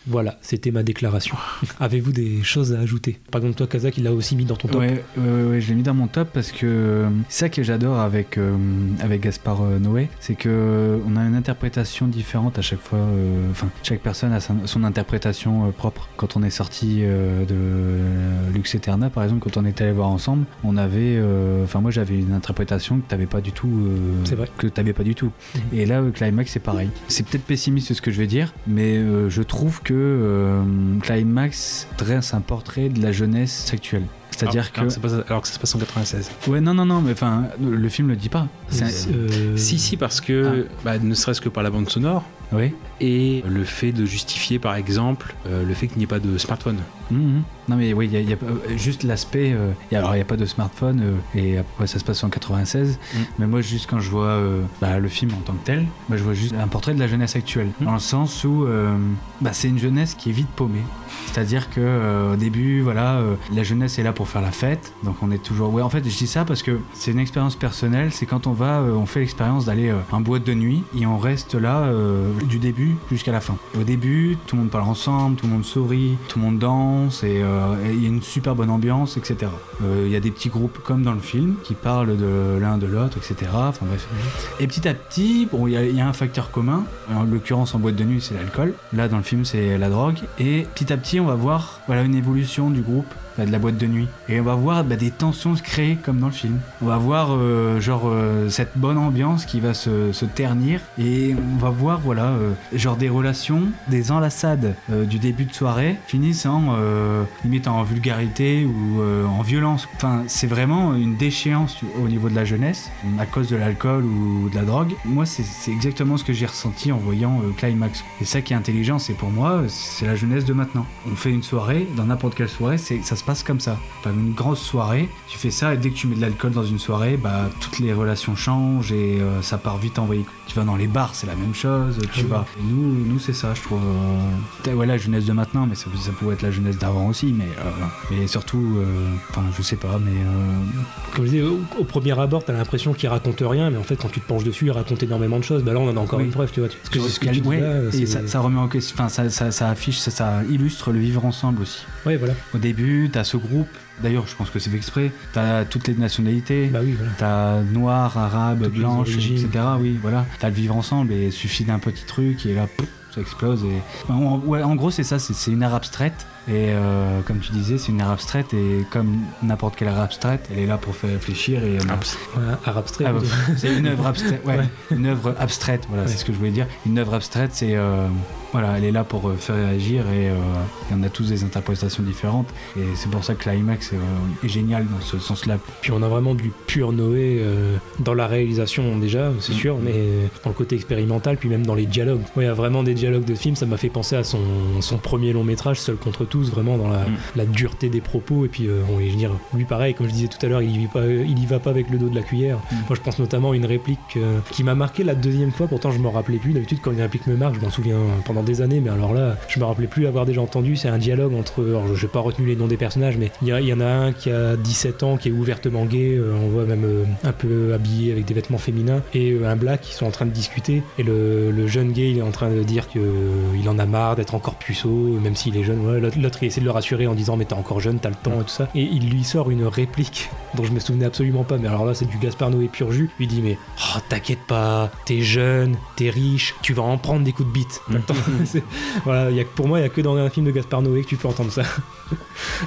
Voilà, c'était ma déclaration. Avez-vous des choses à ajouter? Par exemple, toi, Kazak, il l'a aussi mis dans ton top. Ouais, ouais, ouais, ouais, je l'ai mis dans mon top parce que euh, c'est ça que j'adore avec, euh, avec Gaspard euh, Noé, c'est que on a une interprétation différente à chaque fois. euh, Enfin, chaque personne a sa- son interprétation propre. Quand on est sorti de Lux Eterna, par exemple, quand on était allé voir ensemble, on avait, enfin moi j'avais une interprétation que t'avais pas du tout, C'est vrai. que t'avais pas du tout. Mhm. Et là, Climax, c'est pareil. C'est peut-être pessimiste ce que je vais dire, mais je trouve que euh, Climax dresse un portrait de la jeunesse actuelle. C'est-à-dire que. alors que, ça passe- alors que ça se passe en 96. Ouais, non, non, non, mais enfin, le film le dit pas. Un- Euh, Si, si, parce que, bah, ne serait-ce que par la bande sonore, Oui. et le fait de justifier, par exemple, euh, le fait qu'il n'y ait pas de smartphone. Mhm. Non, mais oui, il y a, y euh, juste l'aspect. euh, il y a- alors, il n'y a pas de smartphone euh, et ouais, ça se passe en 96. Mm. Mais moi, juste quand je vois euh, bah, le film en tant que tel, bah, je vois juste un portrait de la jeunesse actuelle. Mm. Dans le sens où bah, c'est une jeunesse qui est vite paumée. C'est-à-dire que au début, voilà, la jeunesse est là pour faire la fête. Donc on est toujours. Ouais, en fait, je dis ça parce que c'est une expérience personnelle. C'est quand on va, on fait l'expérience d'aller en boîte de nuit et on reste là du début jusqu'à la fin. Au début, tout le monde parle ensemble, tout le monde sourit, tout le monde danse euh, il y a une super bonne ambiance, etc. Euh, Il y a des petits groupes comme dans le film qui parlent de l'un de l'autre, etc. Et petit à petit, bon, il y, a- un facteur commun. En l'occurrence, en boîte de nuit, c'est l'alcool. Là, dans le film, c'est la drogue. Et petit à petit, on va voir voilà, une évolution du groupe, de la boîte de nuit. Et on va voir bah, des tensions se créer comme dans le film. On va voir euh, genre euh, cette bonne ambiance qui va se, ternir. Et on va voir voilà euh, genre des relations, des enlaçades du début de soirée finissent en limite en vulgarité ou en violence. Enfin, c'est vraiment une déchéance au niveau de la jeunesse à cause de l'alcool ou de la drogue. Moi, c'est exactement ce que j'ai ressenti en voyant Climax. Et ça qui est intelligent, c'est pour moi, c'est la jeunesse de maintenant. On fait une soirée, dans n'importe quelle soirée, ça se passe comme ça. T'as une grosse soirée, tu fais ça et dès que tu mets de l'alcool dans une soirée, bah toutes les relations changent et euh, ça part vite en vrille. Tu vas dans les bars, c'est la même chose. Tu vas. Et nous, nous c'est ça, je trouve. euh, ouais, la jeunesse de maintenant, mais ça, ça pouvait être la jeunesse d'avant aussi, mais euh, surtout, euh, enfin, je sais pas, mais euh, Comme je disais, au, au premier abord, t'as l'impression qu'il raconte rien, mais en fait, quand tu te penches dessus, il raconte énormément de choses. Bah là, on en a encore Oui. une preuve, tu vois. Ce que, ce que tu dis Ouais, là, et ça, ça remet en question, enfin ça, ça, ça affiche, ça, ça illustre le vivre ensemble aussi. Ouais, voilà. Au début, t'as ce groupe, d'ailleurs je pense que c'est fait exprès, t'as toutes les nationalités, Bah oui, voilà. t'as noir, arabe, Toutes blanche, etc. Oui, voilà, t'as le vivre ensemble et il suffit d'un petit truc et là, pouf, ça explose. Et... En, ouais, en gros, c'est ça, c'est une art abstraite. Et euh, comme tu disais, c'est une art abstraite et comme n'importe quelle art abstraite, elle est là pour faire réfléchir. Et, art abstrait. Ah, c'est une œuvre abstraite. Ouais, Une œuvre abstraite. Voilà, c'est ce que je voulais dire. Une œuvre abstraite, c'est euh, voilà, elle est là pour euh, faire réagir et, euh, on a tous des interprétations différentes. Et c'est pour ça que l'IMAX est, est, génial dans ce sens-là. Puis on a vraiment du pur Noé euh, dans la réalisation déjà, c'est mm. sûr, mais dans le côté expérimental, puis même dans les dialogues. il y a vraiment des dialogues de film, ça m'a fait penser à son, son, premier long métrage, Seul contre tous, vraiment dans la, mm. la dureté des propos. Et puis, on va dire, lui pareil, comme je disais tout à l'heure, il, y va, il y va pas avec le dos de la cuillère. Mm. Moi je pense notamment à une réplique qui m'a marqué la deuxième fois, pourtant je me rappelais plus. D'habitude, quand une réplique me marque, je m'en souviens pendant des années, mais alors là, je me rappelais plus avoir déjà entendu. C'est un dialogue entre. Alors, je n'ai pas retenu les noms des personnages, mais il y, en a un qui a 17 ans, qui est ouvertement gay. Euh, on voit même euh, un peu habillé avec des vêtements féminins, et euh, un black qui sont en train de discuter. Et le, jeune gay, il est en train de dire qu'il en a marre d'être encore puceau, même s'il est jeune. L'autre, il essaie de le rassurer en disant Mais t'es encore jeune, t'as le temps et tout ça. Et il lui sort une réplique dont je me souvenais absolument pas. Mais alors là, c'est du Gaspard Noé pur jus. Il dit Mais oh, t'inquiète pas, t'es jeune, t'es riche, tu vas en prendre des coups de bite. voilà, y a, pour moi, il n'y a que dans un film de Gaspard Noé que tu peux entendre ça.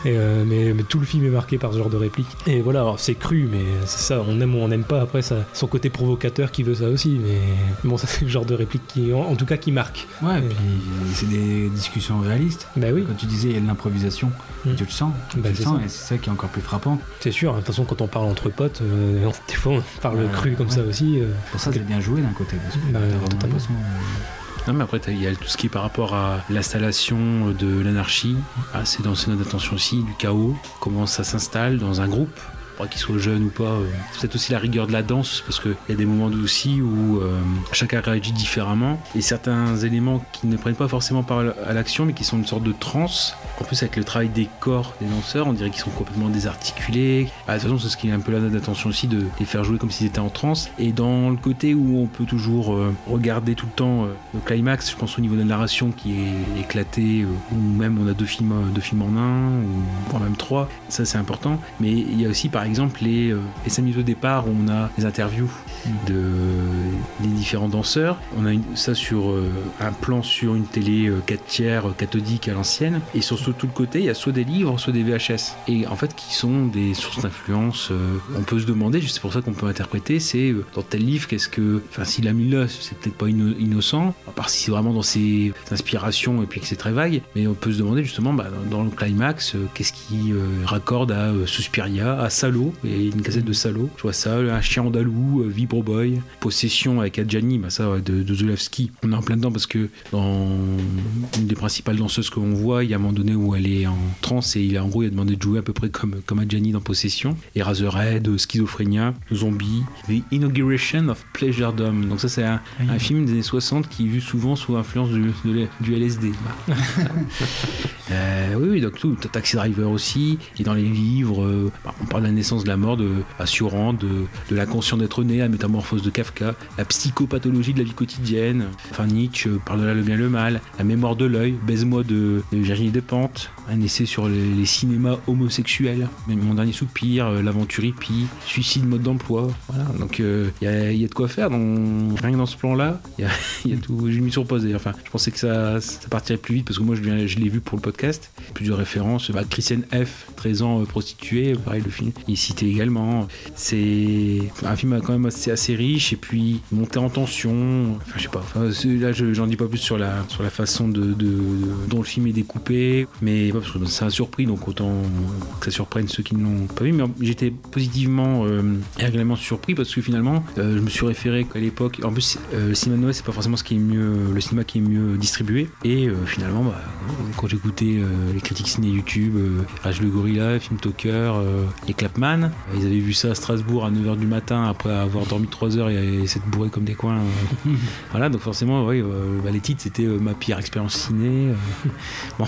Euh, mais, tout le film est marqué par ce genre de réplique. Et voilà, c'est cru, mais c'est ça, on aime ou on n'aime pas. Après, ça, son côté provocateur qui veut ça aussi. Mais bon, ça, c'est le genre de réplique qui, en, tout cas, qui marque. Ouais, et puis c'est des discussions réalistes. Bah oui. Quand tu disais, a de l'improvisation, mm. tu le sens. Bah, tu le sens, et c'est ça qui est encore plus frappant. C'est sûr, de toute façon, quand on parle entre potes, euh, des fois, on parle cru comme ça aussi. Euh. Pour ça, c'est bien joué d'un côté. Parce que bah, totalement. Non, mais après, il y a tout ce qui est par rapport à l'installation de l'anarchie. Ah, c'est dans notre attention aussi, du chaos, comment ça s'installe dans un groupe qu'il soit jeune ou pas. Euh, c'est peut-être aussi la rigueur de la danse, parce qu'il y a des moments aussi où euh, chacun réagit différemment, et certains éléments qui ne prennent pas forcément part à l'action, mais qui sont une sorte de transe. En plus, avec le travail des corps des danseurs, on dirait qu'ils sont complètement désarticulés. Ah, de toute façon, c'est ce qui est un peu là d'attention aussi, de les faire jouer comme s'ils étaient en transe. Et dans le côté où on peut toujours euh, regarder tout le temps le climax, je pense au niveau de la narration qui est éclaté, ou même on a deux films, deux films en un, ou voire même trois, ça c'est important. Mais il y a aussi, par exemple les, euh, les 5 minutes au départ où on a les interviews de, des différents danseurs. On a ça sur euh, un plan sur une télé 4 euh, tiers cathodique à l'ancienne. Et sur tout le côté, il y a soit des livres, soit des VHS. Et en fait, qui sont des sources d'influence. on peut se demander, c'est pour ça qu'on peut interpréter, c'est dans tel livre, qu'est-ce que. Enfin, s'il a mis là, c'est peut-être pas innocent, à part si c'est vraiment dans ses inspirations et puis que c'est très vague. Mais on peut se demander justement, bah, dans, le climax, qu'est-ce qui raccorde à Suspiria, à Salo et une cassette de Salo. Je vois ça, un chien andalou, euh, Vibro Boy, Possession avec Adjani, bah ça de, de Zulawski. On est en plein dedans parce que dans une des principales danseuses qu'on voit, il y a un moment donné où elle est en transe et il a en gros il a demandé de jouer à peu près comme, comme Adjani dans Possession. Et Razorhead, Schizophrénia, Zombie, The Inauguration of Pleasure Dome. Donc ça c'est un, film des années 60 qui est vu souvent sous influence du, du LSD. euh, oui, oui, donc tout, Taxi Driver aussi, qui est dans les livres, euh, bah, on parle de la naissance de la mort de Assurant, de, de l'inconscient d'être né, la métamorphose de Kafka, la psychopathologie de la vie quotidienne. Enfin, Nietzsche parle de la le bien le mal, la mémoire de l'œil, Baise-moi de, Virginie Despentes, un essai sur les, cinémas homosexuels, mon dernier soupir, euh, l'aventure hippie, suicide mode d'emploi. Voilà, donc il euh, y, a, de quoi faire. Donc, rien que dans ce plan-là, il y, a, tout. J'ai mis sur pause Enfin, je pensais que ça, ça partirait plus vite parce que moi je, je l'ai vu pour le podcast. Plusieurs références. Bah, Christiane F, 13 ans euh, prostituée, pareil, le film il est cité également. C'est un film quand même assez, assez, riche et puis monté en tension. Enfin, je sais pas. là, j'en dis pas plus sur la, sur la façon de, dont le film est découpé, mais parce ça a surpris, donc autant que ça surprenne ceux qui ne l'ont pas vu. Mais j'étais positivement euh, et agréablement surpris parce que finalement, euh, je me suis référé qu'à l'époque. En plus, euh, le cinéma de Noël, c'est pas forcément ce qui est mieux, le cinéma qui est mieux distribué. Et finalement, bah, quand j'écoutais les critiques ciné YouTube, Rage le Gorilla, Film Talker et Clapman, ils avaient vu ça à Strasbourg à 9h du matin après avoir dormi 3 heures et s'être bourré comme des coins. voilà, donc forcément, oui, bah, les titres c'était ma pire expérience ciné. bon,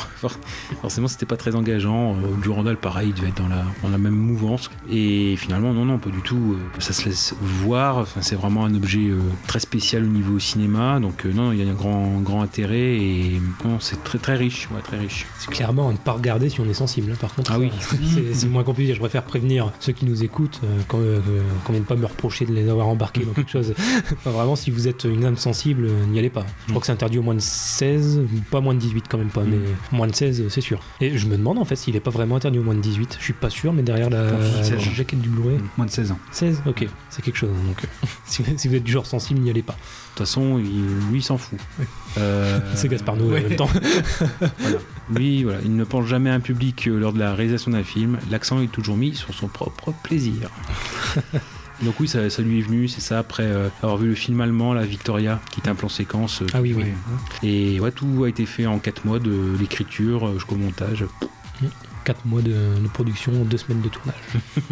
forcément, c'était pas très engageant. Durandal, pareil, il devait être dans la, dans la même mouvance. Et finalement, non, non, pas du tout. Ça se laisse voir. Enfin, c'est vraiment un objet très spécial au niveau cinéma. Donc, non, il y a un grand, grand intérêt et c'est très, très riche. Ouais, très riche. C'est clairement à ne pas regarder si on est sensible, hein, par contre. Ah oui. c'est moins compliqué. Je préfère prévenir ceux qui nous écoutent, euh, qu'on euh, qu'on vienne pas me reprocher de les avoir embarqués dans quelque chose. Enfin, vraiment, si vous êtes une âme sensible, euh, n'y allez pas. Je crois que c'est interdit au moins de 16, pas moins de 18 quand même pas, mais moins de 16, c'est sûr. Et je me demande en fait s'il est pas vraiment interdit au moins de 18. Je suis pas sûr, mais derrière la, la jaquette du Blu-ray. Moins de 16 ans. 16 Ok, c'est quelque chose. Donc, euh, si, vous- êtes du genre sensible, n'y allez pas. De toute façon, il- lui, il s'en fout. Euh, C'est Gaspard Noé en même temps. voilà. Lui, voilà, il ne pense jamais à un public euh, lors de la réalisation d'un film. L'accent est toujours mis sur son propre plaisir. Donc oui, ça, ça lui est venu, c'est ça, après euh, avoir vu le film allemand, La Victoria, qui est un plan séquence. euh, Ah oui, oui. Et ouais, tout a été fait en 4 mois, de l'écriture euh, jusqu'au montage. 4 mois de, de production, 2 semaines de tournage.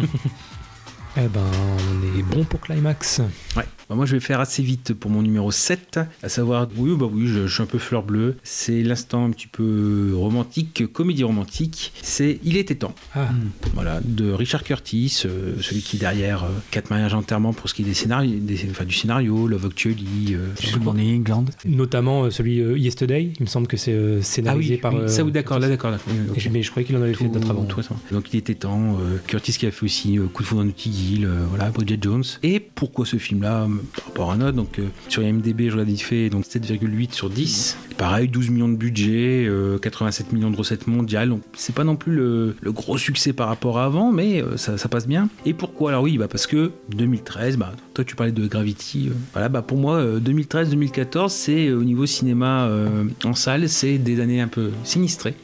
eh ben, on est bon pour Climax. Ouais. Bah, moi, je vais faire assez vite pour mon numéro 7, à savoir, oui, bah oui, je, je suis un peu fleur bleue. C'est l'instant un petit peu romantique, comédie romantique. C'est Il était temps. Ah, Voilà, de Richard Curtis, euh, celui qui est derrière euh, Quatre mariages enterrements pour ce qui est des scénarios, des- enfin, du scénario, Love Actually. euh, Good Morning England. notamment euh, celui euh, Yesterday, il me semble que c'est euh, Ah scénarisé oui, par. oui, ça oui, d'accord, là d'accord. Oui, Mais je croyais qu'il en avait fait d'autres avant. tout. Donc il était temps. euh, Curtis qui a fait aussi euh, Coup de foudre dans Notting Hill, euh, voilà, Bridget Jones. Et pourquoi ce film-là euh, par rapport à un autre Donc euh, sur IMDb, je regarde vite fait, donc 7,8 sur 10. Pareil, 12 millions de budget, euh, 87 millions de recettes mondiales. Donc c'est pas non plus le, le gros succès par rapport à avant, mais ça, ça passe bien. Et pourquoi? Alors oui, bah parce que 2013, bah toi tu parlais de Gravity. voilà, bah pour moi 2013-2014, c'est au niveau cinéma euh, en salle, c'est des années un peu sinistrées.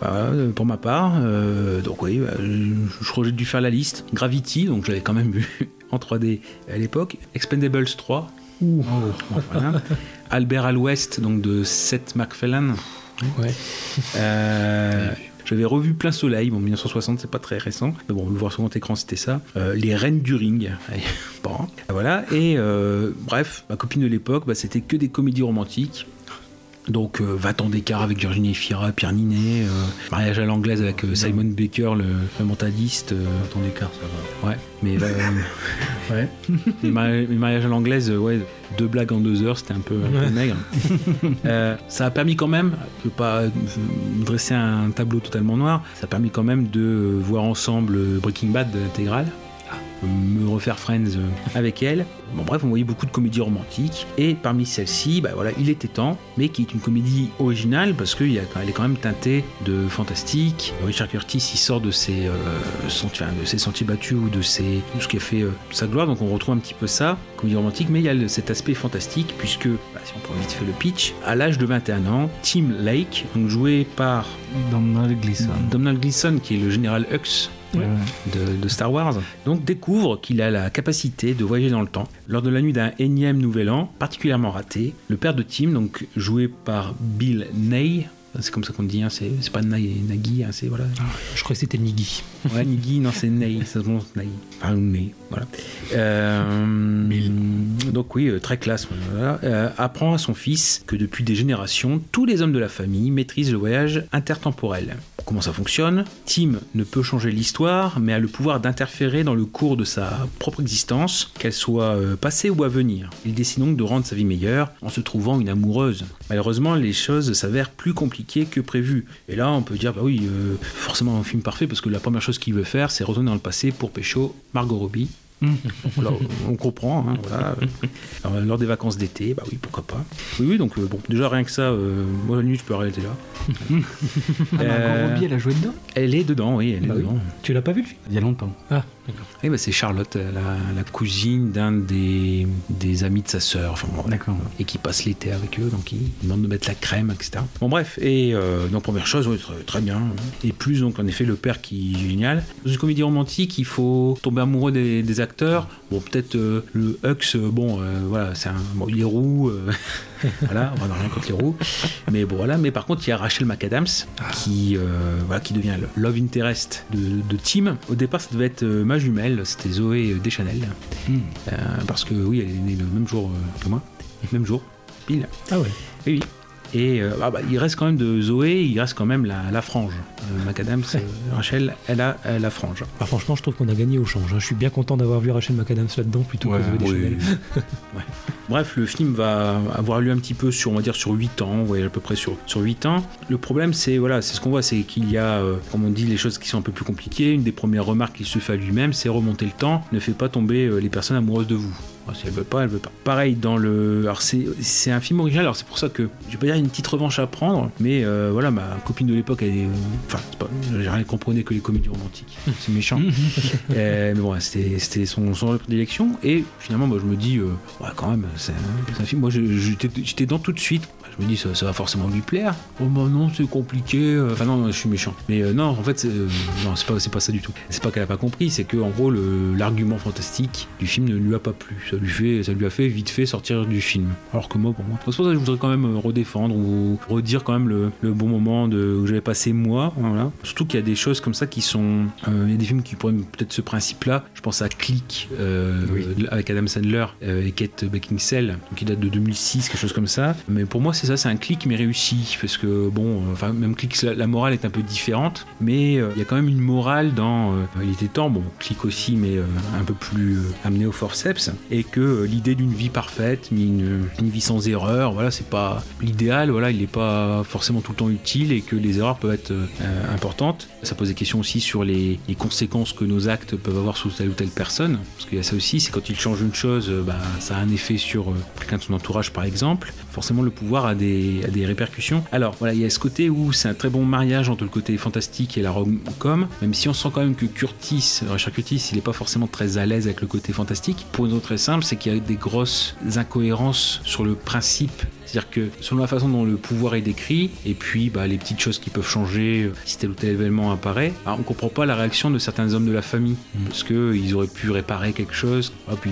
Voilà, euh, pour ma part. Euh, donc oui, bah, je, je crois que j'ai dû faire la liste. Gravity, donc quand même vu en 3D à l'époque. Expendables 3. Ouh. Voilà. Albert à l'Ouest, donc de Seth MacFarlane. Ouais. Euh, J'avais revu Plein Soleil, bon 1960, c'est pas très récent, mais bon, le voir sur grand écran, c'était ça. Euh, les Reines du Ring, bon, voilà. Et euh, bref, ma copine de l'époque, bah, c'était que des comédies romantiques. Donc, euh, Va-t'en d'écart avec Virginie Fira, Pierre Ninet, euh, Mariage à l'anglaise avec euh, Simon Baker, le, le mentaliste. euh, Ton écart, ça va. ouais, mais Ouais. les, mari- les mariages à l'anglaise, ouais, deux blagues en deux heures, c'était un peu, un peu maigre. Ça a permis quand même, je ne veux pas dresser un tableau totalement noir, ça a permis quand même de voir ensemble Breaking Bad intégrale, me refaire Friends euh, avec elle. Bon bref, on voyait beaucoup de comédies romantiques et parmi celles-ci, bah voilà, il était temps, mais qui est une comédie originale parce qu'elle est quand même teintée de fantastique. Richard Curtis, il sort de ses, euh, enfin, de ses sentiers battus ou de, ses, de ce qui a fait euh, sa gloire, donc on retrouve un petit peu ça, comédie romantique, mais il y a cet aspect fantastique puisque, bah, si on prend vite fait le pitch, à l'âge de 21 ans, Tim Lake, donc joué par Donald Gleason. Donald Gleason, qui est le général Hux Ouais. de, de Star Wars, donc découvre qu'il a la capacité de voyager dans le temps. Lors de la nuit d'un énième nouvel an, particulièrement raté, le père de Tim, donc joué par Bill Ney, c'est comme ça qu'on dit, hein, c'est pas Ney, Nagy, hein, c'est voilà. Je crois que c'était Niggy. Ouais, Niggy, non, c'est Ney, ça se prononce Ney. Enfin, Ney, voilà. Euh, donc, oui, euh, très classe. Voilà. Euh, apprend à son fils que depuis des générations, tous les hommes de la famille maîtrisent le voyage intertemporel. Comment ça fonctionne? Tim ne peut changer l'histoire, mais a le pouvoir d'interférer dans le cours de sa propre existence, qu'elle soit passée ou à venir. Il décide donc de rendre sa vie meilleure en se trouvant une amoureuse. Malheureusement, les choses s'avèrent plus compliquées que prévu. Et là, on peut dire, bah oui, euh, forcément un film parfait, parce que la première chose qu'il veut faire, c'est retourner dans le passé pour pécho Margot Robbie. On comprend, hein, voilà. Alors, lors des vacances d'été, bah oui, pourquoi pas. Oui, oui, donc euh, bon, déjà rien que ça, euh, moi la nuit je peux arrêter là. Ah, Euh, Robbie, elle a joué dedans Elle est dedans, oui, elle est Bah oui. dedans. Tu l'as pas vu le film? Il y a longtemps. Ah, Oui, bah, c'est Charlotte, la, la cousine d'un des, des amis de sa sœur, enfin bon, D'accord. et qui passe l'été avec eux, donc ils demandent de mettre la crème, etc. Bon bref, et euh, donc première chose, oui, très, très bien. Et plus donc en effet le père qui est génial. Dans une comédie romantique, il faut tomber amoureux des, des acteurs. Bon peut-être euh, le Hux, euh, bon euh, voilà, c'est un bon, il est roux, euh, voilà, on va dans rien contre les roux. Mais bon voilà, mais par contre il y a Rachel McAdams qui euh, voilà qui devient le love interest de, de Tim. Au départ ça devait être euh, ma jumelle, c'était Zoé Deschanel, Hmm. Euh, parce que oui elle est née le même jour euh, que moi, même jour, pile. Ah ouais. Oui. Et euh, ah bah, il reste quand même de Zoé, il reste quand même la, la frange. Euh, Rachel, elle a la frange. Ah, franchement, je trouve qu'on a gagné au change. hein. Je suis bien content d'avoir vu Rachel McAdams là-dedans plutôt Ouais, que Zoé Deschanel. Ouais. Bref, le film va avoir lieu un petit peu sur, on va dire, sur 8 ans, à peu près sur, sur 8 ans. Le problème, c'est, voilà, c'est ce qu'on voit, c'est qu'il y a, euh, comme on dit, les choses qui sont un peu plus compliquées. Une des premières remarques qu'il se fait à lui-même, c'est remonter le temps, ne fait pas tomber euh, les personnes amoureuses de vous. Alors, si elle veut pas, elle veut pas. Pareil dans le. Alors c'est un film original. Alors c'est pour ça que je vais pas dire une petite revanche à prendre, mais euh, voilà, ma copine de l'époque, elle est. Enfin, c'est pas. J'ai rien comprenait que les comédies romantiques. C'est méchant. Euh, mais bon, c'était son son prédilection. Et finalement, moi, je me dis, euh, ouais, quand même, c'est un, film. Moi, j'étais dans tout de suite. Je me dis, ça, ça va forcément lui plaire. Oh bah non, c'est compliqué. Euh, Enfin non, je suis méchant. Mais euh, non, en fait, c'est euh, non, c'est pas, c'est pas ça du tout. C'est pas qu'elle a pas compris, c'est que en gros, l'argument fantastique du film ne lui a pas plu. Ça lui fait, ça lui a fait vite fait sortir du film. Alors que moi, pour moi, c'est pour ça que je voudrais quand même redéfendre ou redire quand même le, le bon moment de, où j'avais passé moi. Voilà. Surtout qu'il y a des choses comme ça qui sont, il y a des films qui pourraient peut-être ce principe-là. Je pense à Click avec Adam Sandler et Kate Beckinsale, qui date de 2006, quelque chose comme ça. Mais pour moi, c'est ça, c'est un clic mais réussi parce que bon, euh, enfin même clic, la, morale est un peu différente, mais euh, il y a quand même une morale dans. euh, il temps, bon, clic aussi, mais euh, un peu plus amené au forceps, et que l'idée d'une vie parfaite, une, une vie sans erreur, voilà, c'est pas l'idéal, voilà, il n'est pas forcément tout le temps utile et que les erreurs peuvent être importantes. Ça pose des questions aussi sur les, conséquences que nos actes peuvent avoir sur telle ou telle personne, parce qu'il y a ça aussi, c'est quand il change une chose, bah, ça a un effet sur quelqu'un de son entourage par exemple. Forcément, le pouvoir a des, répercussions. Alors voilà, il y a ce côté où c'est un très bon mariage entre le côté fantastique et la rom-com, même si on sent quand même que Curtis, Richard Curtis, il n'est pas forcément très à l'aise avec le côté fantastique. Pour une raison très simple, c'est qu'il y a des grosses incohérences sur le principe c'est-à-dire que selon la façon dont le pouvoir est décrit, et puis bah, les petites choses qui peuvent changer euh, si tel ou tel événement apparaît, bah, on comprend pas la réaction de certains hommes de la famille, parce qu'ils auraient pu réparer quelque chose, hop, puis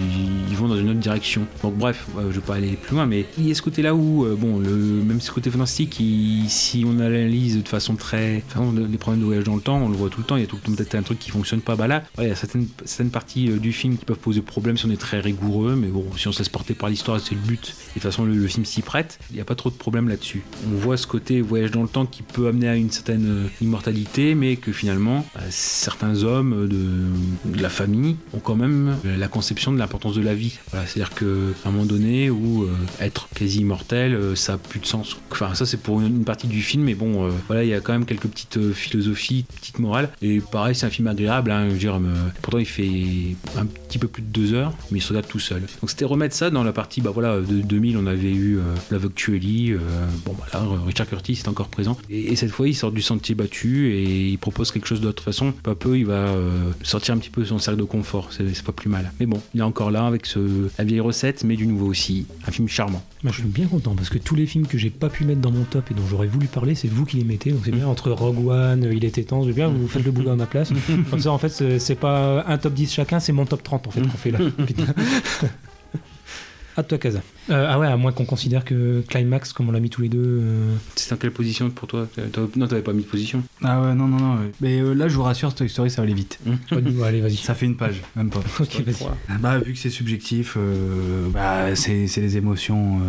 ils vont dans une autre direction. Donc bref, ouais, je vais pas aller plus loin, mais il y a ce côté-là où, euh, bon, le, même ce côté fantastique, il- si on analyse de façon très... Enfin, les problèmes de voyage dans le temps, on le voit tout le temps, il y a tout le temps peut-être un truc qui fonctionne pas, bah là, ouais, il y a certaines, certaines parties euh, du film qui peuvent poser problème si on est très rigoureux, mais bon, si on se laisse porter par l'histoire, c'est le but, et de toute façon le, le film s'y prête, il n'y a pas trop de problème là-dessus. On voit ce côté voyage dans le temps qui peut amener à une certaine euh, immortalité, mais que finalement, bah, certains hommes de, la famille ont quand même euh, la conception de l'importance de la vie. C'est-à-dire qu'à un moment donné où euh, être quasi immortel, ça a plus de sens. Enfin, ça c'est pour une, partie du film, mais bon, voilà, il y a quand même quelques petites philosophies, petites morales. Et pareil, c'est un film agréable. hein, pourtant il fait un petit peu plus de deux heures, mais il se regarde tout seul. Donc c'était remettre ça dans la partie, bah voilà, de 2000, on avait eu Actually. euh, bon, bah là, Richard Curtis est encore présent. Et, et cette fois, il sort du sentier battu et il propose quelque chose d'autre. De toute façon, peu à peu, il va euh, sortir un petit peu de son cercle de confort. C'est pas plus mal. Mais bon, il est encore là avec ce, la vieille recette, mais du nouveau aussi. Un film charmant. Moi, je suis bien content parce que tous les films que j'ai pas pu mettre dans mon top et dont j'aurais voulu parler, c'est vous qui les mettez. Donc c'est bien entre Rogue One, Il était temps, bien, vous faites le boulot à ma place. Comme ça, en fait, c'est c'est pas un top 10 chacun, c'est mon top 30 en fait qu'on fait là. À toi, Kaza. Euh, ah ouais, à moins qu'on considère que Climax, comme on l'a mis tous les deux. euh, C'est en quelle position pour toi Non, t'avais pas mis de position. Ah ouais, non, non, non. ouais. Mais euh, là, je vous rassure, Toy Story, ça va aller vite. ouais, allez, vas-y. Ça fait une page, même pas. Ok, vas-y. Bah, vu que c'est subjectif, euh, bah, c'est c'est les émotions. euh.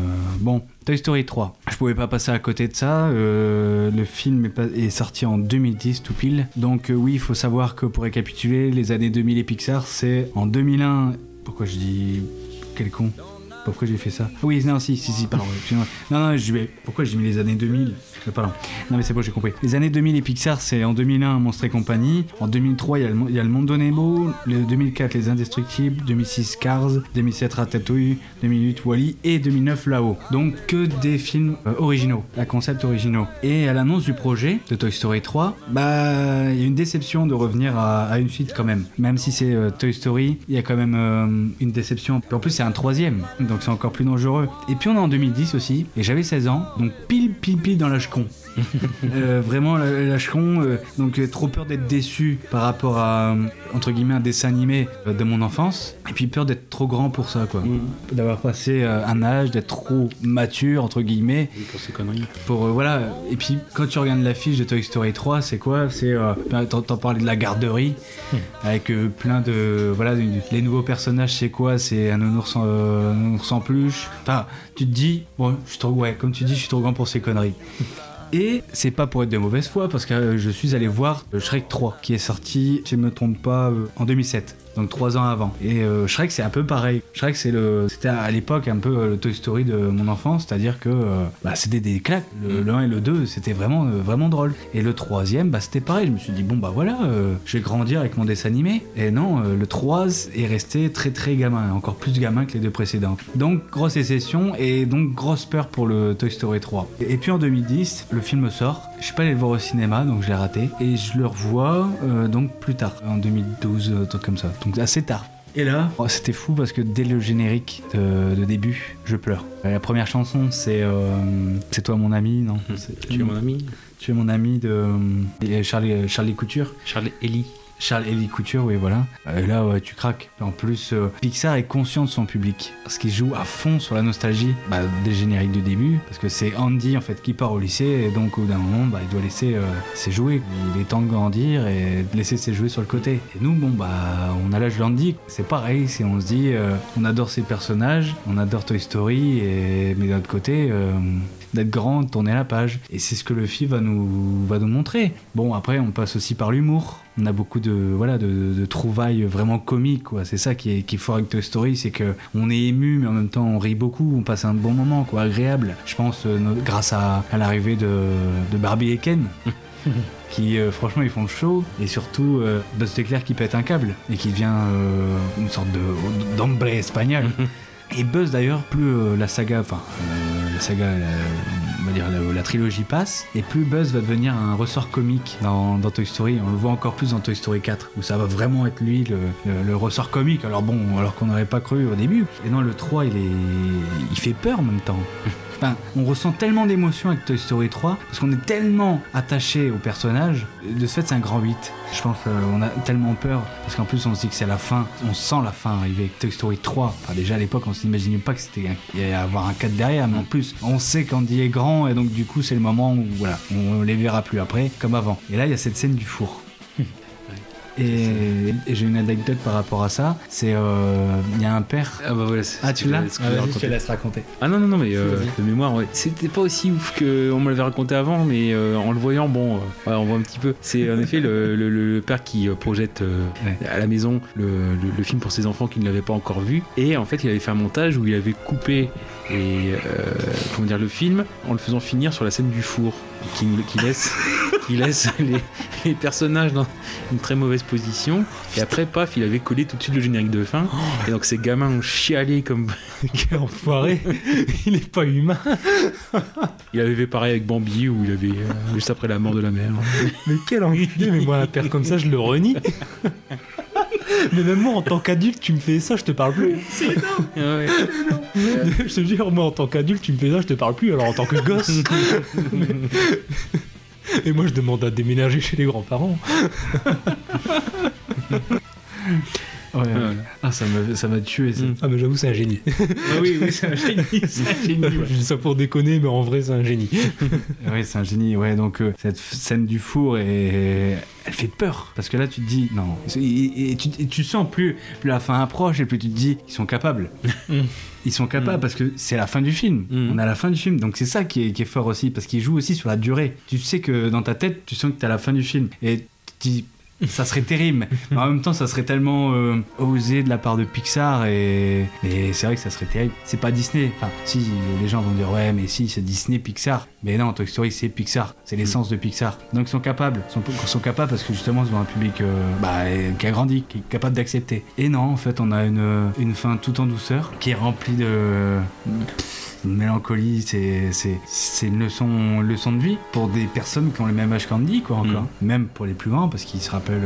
Bon, Toy Story 3. Je pouvais pas passer à côté de ça. euh, le film est, pas- est sorti en 2010, tout pile. Donc, euh, oui, il faut savoir que pour récapituler, les années 2000 et Pixar, c'est en 2001. Pourquoi je dis. Quel con? Pourquoi j'ai fait ça Oui, non, si, si, si, pardon. Non, non, je vais. Pourquoi j'ai mis les années 2000 Euh, Pardon. Non, mais c'est bon, j'ai compris. Les années 2000 et Pixar, c'est en 2001 Monstre et compagnie. En 2003, il y a le, y a le Monde de Nemo. Le 2004, Les Indestructibles. 2006, Cars. 2007, Ratatouille. 2008, Wally. Et 2009, Là-haut. Donc, que des films euh, originaux. À concept originaux. Et à l'annonce du projet de Toy Story 3, bah, il y a une déception de revenir à, une suite quand même. Même si c'est euh, Toy Story, il y a quand même une déception. En plus, c'est un troisième. Donc, c'est encore plus dangereux. Et puis, on est en 2010 aussi. Et j'avais 16 ans. Donc, pile, pile, pile dans l'âge con. Euh, vraiment la- lâcheron, euh, donc euh, trop peur d'être déçu par rapport à euh, entre guillemets un dessin animé de mon enfance, et puis peur d'être trop grand pour ça quoi, d'avoir passé un âge, d'être trop mature entre guillemets Pour ces conneries. pour voilà. Et puis quand tu regardes l'affiche de Toy Story 3, c'est quoi? C'est ben, t'en parlais de la garderie avec euh, plein de voilà les nouveaux personnages. C'est quoi? C'est un nounours, en- un nounours en peluche. Enfin, tu te dis bon, je suis trop ouais, comme tu dis, je suis trop grand pour ces conneries. Et c'est pas pour être de mauvaise foi parce que euh, je suis allé voir le Shrek 3 qui est sorti, si je me trompe pas, euh, en 2007. Donc trois ans avant. Et euh, Shrek c'est un peu pareil. Shrek c'est le, c'était à l'époque un peu euh, le Toy Story de mon enfance, c'est-à-dire que euh, bah, c'était des claques. Le, le 1 et le 2 c'était vraiment euh, vraiment drôle. Et le troisième bah c'était pareil. Je me suis dit bon bah voilà, je vais grandir avec mon dessin animé. Et non, le 3 est resté très très gamin, encore plus gamin que les deux précédents. Donc grosse déception et donc grosse peur pour le Toy Story 3. Et puis en 2010, le film sort. Je suis pas allé le voir au cinéma, donc je l'ai raté. Et je le revois euh, donc plus tard, en 2012, un truc comme ça. Donc assez tard. Et là, oh, c'était fou parce que dès le générique de, de début, je pleure. La première chanson, c'est euh, C'est toi mon ami, non? C'est- Tu es mon ami Tu es mon ami de euh, Charlie, Charlie Couture. Charles Ellie. Charles Ellie Couture, oui, voilà. Et là, ouais, tu craques. En plus, euh, Pixar est conscient de son public. Parce qu'il joue à fond sur la nostalgie bah, des génériques de début. Parce que c'est Andy, en fait, qui part au lycée. Et donc, au bout d'un moment, bah, il doit laisser euh, ses jouets. Il est temps de grandir et de laisser ses jouets sur le côté. Et nous, bon, bah, on a l'âge d'Andy. C'est pareil. On se dit, euh, on adore ces personnages. On adore Toy Story. Et, mais d'un autre côté, euh, d'être grand, de tourner la page. Et c'est ce que le film va nous, va nous montrer. Bon, après, on passe aussi par l'humour. On a beaucoup de, voilà, de, de trouvailles vraiment comiques. Quoi. C'est ça qui est, qui est fort avec Toy Story, c'est que on est ému, mais en même temps, on rit beaucoup. On passe un bon moment, quoi, agréable. Je pense, euh, grâce à, à l'arrivée de, de Barbie et Ken. qui euh, franchement ils font le show et surtout euh, Buzz l'éclair qui pète un câble et qui devient euh, une sorte de d'ombre espagnol et Buzz d'ailleurs, plus euh, la saga, enfin euh, la saga, euh, on va dire la, trilogie passe, et plus Buzz va devenir un ressort comique dans, dans Toy Story. On le voit encore plus dans Toy Story 4, où ça va vraiment être lui le, ressort comique. Alors bon, alors qu'on n'aurait pas cru au début. Et dans le 3, il est, il fait peur en même temps. On ressent tellement d'émotions avec Toy Story 3 parce qu'on est tellement attaché au personnage. De ce fait, c'est un grand 8. Je pense qu'on a tellement peur parce qu'en plus, on se dit que c'est la fin. On sent la fin arriver avec Toy Story 3. Enfin, déjà à l'époque, on s'imaginait pas que c'était un- avoir un 4 derrière, mais en plus, on sait qu'Andy est grand et donc du coup, c'est le moment où voilà, on les verra plus après comme avant. Et là, il y a cette scène du four. Et, et j'ai une anecdote par rapport à ça. C'est euh, il y a un père. Ah bah voilà. Ah, tu l'as que j'allais raconter. laisse raconter. Ah non, non, non, mais euh, de mémoire, ouais. C'était pas aussi ouf que on me l'avait raconté avant, mais euh, en le voyant, bon, euh, ouais, on voit un petit peu. C'est en effet le, le- le père qui projette Ouais. à la maison le, le- film pour ses enfants qui ne l'avaient pas encore vu. Et en fait, il avait fait un montage où il avait coupé et, comment dire, le film en le faisant finir sur la scène du four. Qui, laisse, qui laisse les, personnages dans une très mauvaise position. Et après, paf, il avait collé tout de suite le générique de fin. Et donc, ces gamins ont chialé comme Quel enfoiré Il est pas humain Il avait fait pareil avec Bambi où il avait euh, juste après la mort de la mère. Mais quel enculé Mais moi, un père comme ça, je le renie Mais même moi, en tant qu'adulte, tu me fais ça, je te parle plus. je te jure, moi, en tant qu'adulte, tu me fais ça, je te parle plus. Alors, en tant que gosse. Et moi, je demande à déménager chez les grands-parents. Ouais. Voilà. Ah, ça m'a, ça m'a tué. ça. Mm. Ah, mais j'avoue, c'est un génie. Ah oui, oui, c'est un génie. C'est un génie. Je dis ça pour déconner, mais en vrai, c'est un génie. Oui, c'est un génie. Ouais, donc euh, cette scène du four, et elle fait peur. Parce que là, tu te dis, non. Et, et tu, et tu sens plus, la fin approche, et plus tu te dis, ils sont capables. Ils sont capables parce que c'est la fin du film. Mm. On a la fin du film. Donc c'est ça qui est, qui est fort aussi. Parce qu'il joue aussi sur la durée. Tu sais que dans ta tête, tu sens que tu à la fin du film. Et tu te dis, ça serait terrible. Mais en même temps, ça serait tellement euh, osé de la part de Pixar. Et, et c'est vrai que ça serait terrible. C'est pas Disney. Enfin, si les gens vont dire, ouais, mais si, c'est Disney, Pixar. Mais non, Toy Story, c'est Pixar. C'est l'essence de Pixar. Donc ils sont capables. Ils sont, sont capables parce que justement, ils ont un public euh, bah, qui a grandi, qui est capable d'accepter. Et non, en fait, on a une, fin tout en douceur qui est remplie de. Mélancolie, c'est c'est c'est une leçon leçon de vie pour des personnes qui ont le même âge qu'Andy, quoi, encore. Mm. Même pour les plus grands, parce qu'ils se rappellent.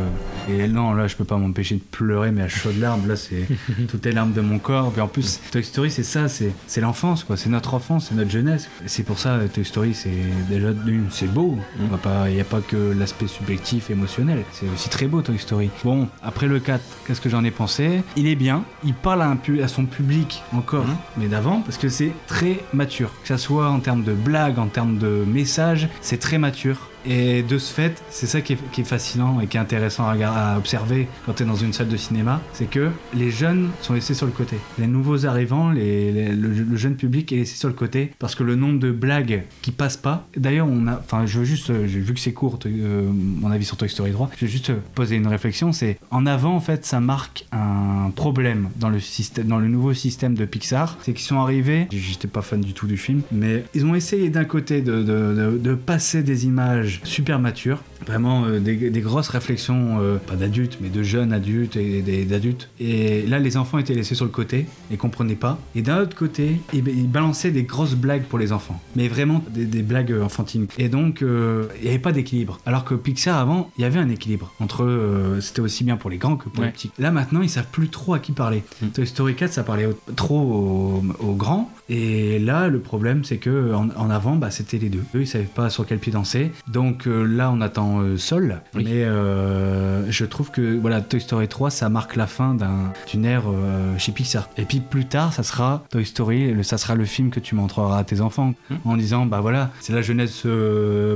euh, et non, là, je peux pas m'empêcher de pleurer, mais à chaudes larmes, là, c'est toutes les larmes de mon corps. Puis en plus, Toy Story, c'est ça, c'est c'est l'enfance, quoi. C'est notre enfance, c'est notre jeunesse. Et c'est pour ça, Toy Story, c'est déjà d'une, c'est beau. Mm. On va pas, il y a pas que l'aspect subjectif, émotionnel. C'est aussi très beau Toy Story. Bon, après le 4, qu'est-ce que j'en ai pensé? Il est bien. Il parle à, un à son public encore, mais d'avant, parce que c'est très mature. Que ça soit en termes de blagues, en termes de messages, c'est très mature. Et de ce fait, c'est ça qui est, fascinant et qui est intéressant à, observer quand tu es dans une salle de cinéma, c'est que les jeunes sont laissés sur le côté. Les nouveaux arrivants, le, jeune public est laissé sur le côté parce que le nombre de blagues qui passent pas. D'ailleurs, on a, enfin, je veux juste, euh, j'ai vu que c'est court, euh, mon avis sur Toy Story 3, je vais juste euh, poser une réflexion. C'est en avant, en fait, ça marque un problème dans le système, dans le nouveau système de Pixar, c'est qu'ils sont arrivés. J'étais pas fan du tout du film, mais ils ont essayé d'un côté de passer des images super matures, vraiment euh, des, des grosses réflexions, euh, pas d'adultes, mais de jeunes adultes et d'adultes. Et là, les enfants étaient laissés sur le côté et comprenaient pas. Et d'un autre côté, ils, ils balançaient des grosses blagues pour les enfants, mais vraiment des, des blagues enfantines. Et donc, euh, il n'y avait pas d'équilibre. Alors que Pixar avant, il y avait un équilibre entre, euh, c'était aussi bien pour les grands que pour les petits. Là maintenant, ils savent plus trop à qui parler. Mm. Toy Story 4, ça parlait au- trop aux, aux grands. Et là, le problème, c'est que en, en avant, bah, c'était les deux. Eux, ils savaient pas sur quel pied danser. Donc euh, là, on attend euh, Sol. Oui. Mais euh, je trouve que voilà, Toy Story 3, ça marque la fin d'un- d'une ère euh, chez Pixar. Et puis plus tard, ça sera Toy Story, le- ça sera le film que tu montreras à tes enfants Mm. en disant bah voilà, c'est la jeunesse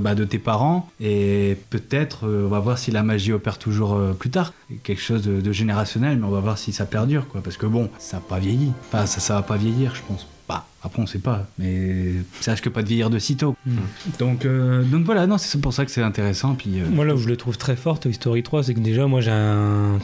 bah, de tes parents et peut-être on va voir si la magie opère toujours plus tard. Quelque chose de, de générationnel, mais on va voir si ça perdure quoi. Parce que bon, ça n'a pas vieilli. Enfin, ça, ça va pas vieillir, je pense. Bah, après on sait pas, mais ça risque pas de vieillir de sitôt. Mm. Donc, euh, donc voilà, non, c'est pour ça que c'est intéressant. Puis euh, Moi là où je le trouve très fort Toy Story 3 c'est que déjà moi j'ai un,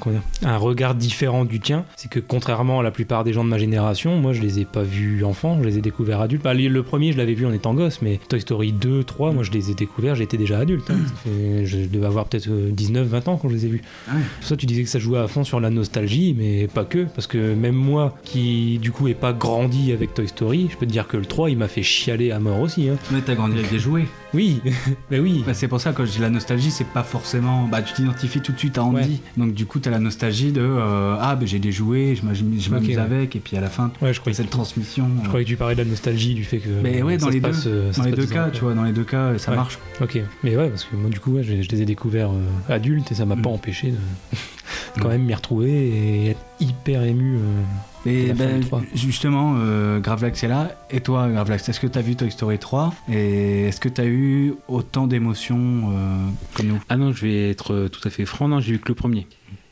regard différent du tien c'est que contrairement à la plupart des gens de ma génération moi je les ai pas vus enfants je les ai découverts adultes Bah, le premier je l'avais vu en étant gosse mais Toy Story 2 3 moi je les ai découverts j'étais déjà adulte hein. Fait- je devais avoir peut-être 19 20 ans quand je les ai vus Ah ouais. Ça tu disais que ça jouait à fond sur la nostalgie mais pas que parce que même moi qui du coup ai pas grandi avec Toy Story je peux te dire que le 3 il m'a fait chialer à mort aussi hein. mais t'as grandi avec des jouets. oui mais oui Bah, c'est pour ça que je dis la nostalgie, c'est pas forcément. Bah, tu t'identifies tout de suite à Andy. Donc, du coup, t'as la nostalgie de euh, Ah, bah, j'ai des jouets, je m'amuse ouais. avec, et puis à la fin, ouais je t'as croyais cette transmission. Je croyais que tu parlais de la nostalgie du fait que. Mais ouais, dans les passe, deux. euh, Dans les deux cas, tu vois, dans les deux cas, ça marche. Ok, mais ouais, parce que moi, du coup, je, je les ai découverts euh, adultes et ça m'a Mm. pas empêché de quand Mm. même m'y retrouver et être hyper ému. euh. Et ben, justement, euh, Gravelax est là. Et toi, Gravelax, est-ce que t'as vu Toy Story 3 Et est-ce que t'as eu autant d'émotions euh, comme nous? Ah non, je vais être euh, tout à fait franc, non, j'ai vu que le premier.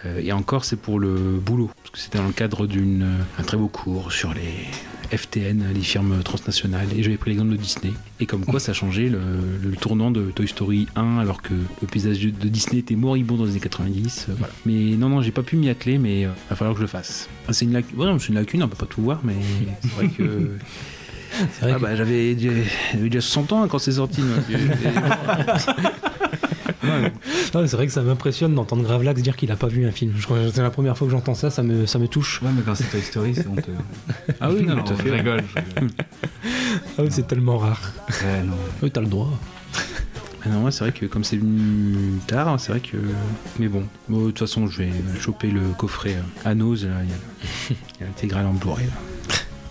Euh, et encore, c'est pour le boulot, parce que c'était dans le cadre d'un très beau cours sur les FTN, les firmes transnationales, et j'avais pris l'exemple de Disney. Et comme quoi, ça a changé le, le tournant de Toy Story 1, alors que le paysage de Disney était moribond dans les années 90. euh, voilà. Mais non, non, j'ai pas pu m'y atteler, mais il va falloir que je le fasse. Ah, C'est une, ouais, une lacune, on peut pas tout voir, mais c'est vrai que. C'est vrai Ah que- bah j'avais déjà, j'avais déjà 60 ans quand c'est sorti. Non, c'est vrai que ça m'impressionne d'entendre Gravelax dire qu'il a pas vu un film. C'est la première fois que j'entends ça, ça me, ça me touche. Ouais, mais quand c'est Toy Story, c'est honteux. Ah oui, non, Non, je fait. rigole. je rigole. Ah oui, c'est tellement rare. Ouais, non. Oui, t'as le droit. Ah non, c'est vrai que comme c'est venu tard, hein, c'est vrai que. Mais bon, Bon, de toute façon, je vais choper le coffret euh, à Nose. là, Il y a le- il y a l'intégrale en Blu-ray.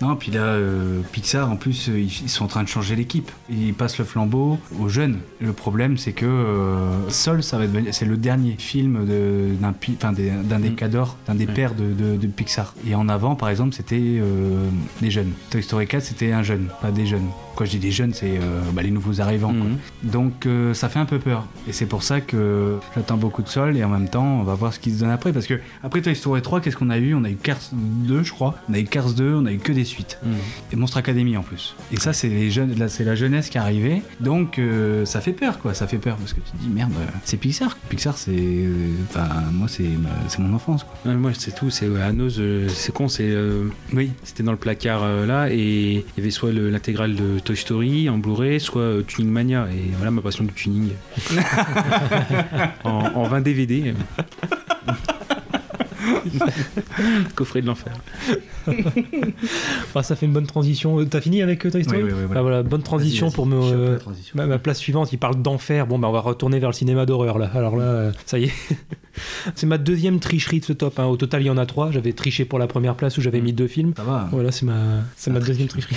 Non, puis là, euh, Pixar, en plus, euh, ils, sont en train de changer l'équipe. Ils passent le flambeau aux jeunes. Le problème, c'est que euh, Sol, ça va devenir, c'est le dernier film d'un des- d'un des Mm. cadors, d'un des pères de, de- de Pixar. Et en avant, par exemple, c'était euh, des jeunes. Toy Story 4, c'était un jeune, pas des jeunes. Quand je dis des jeunes, c'est euh, bah, les nouveaux arrivants. quoi. Mhm. Donc euh, ça fait un peu peur. Et c'est pour ça que j'attends beaucoup de sol et en même temps on va voir ce qui se donne après. Parce que après Toy Story 3, qu'est-ce qu'on a eu? On a eu Cars 2 je crois. On a eu Cars 2, on a eu que des suites. Mhm. Et Monstre Academy en plus. Et ça c'est les jeunes, c'est la jeunesse qui est arrivée. Donc euh, ça fait peur quoi, ça fait peur parce que tu te dis merde, c'est Pixar. Pixar c'est, enfin moi c'est c'est mon enfance quoi. Ouais, moi, c'est tout. C'est à c'est con. C'est Oui. c'était dans le placard là et il y avait soit l'intégrale de Toy Story en Blu-ray, soit euh, Tuning Mania. Et voilà ma passion du tuning. en, en 20 DVD. Coffret de l'enfer. Ah, ça fait une bonne transition. Euh, T'as fini avec euh, Toy Story Oui, oui, oui, voilà. Ah, voilà, bonne transition pour me. euh, transition. ma, ma place suivante, il parle d'enfer. Bon, bah, on va retourner vers le cinéma d'horreur là. Alors là, euh, ça y est. c'est ma deuxième tricherie de ce top. hein. Au total, il y en a trois. J'avais triché pour la première place où j'avais mis deux films. Ça va. Voilà, c'est ma, c'est ma deuxième tricherie.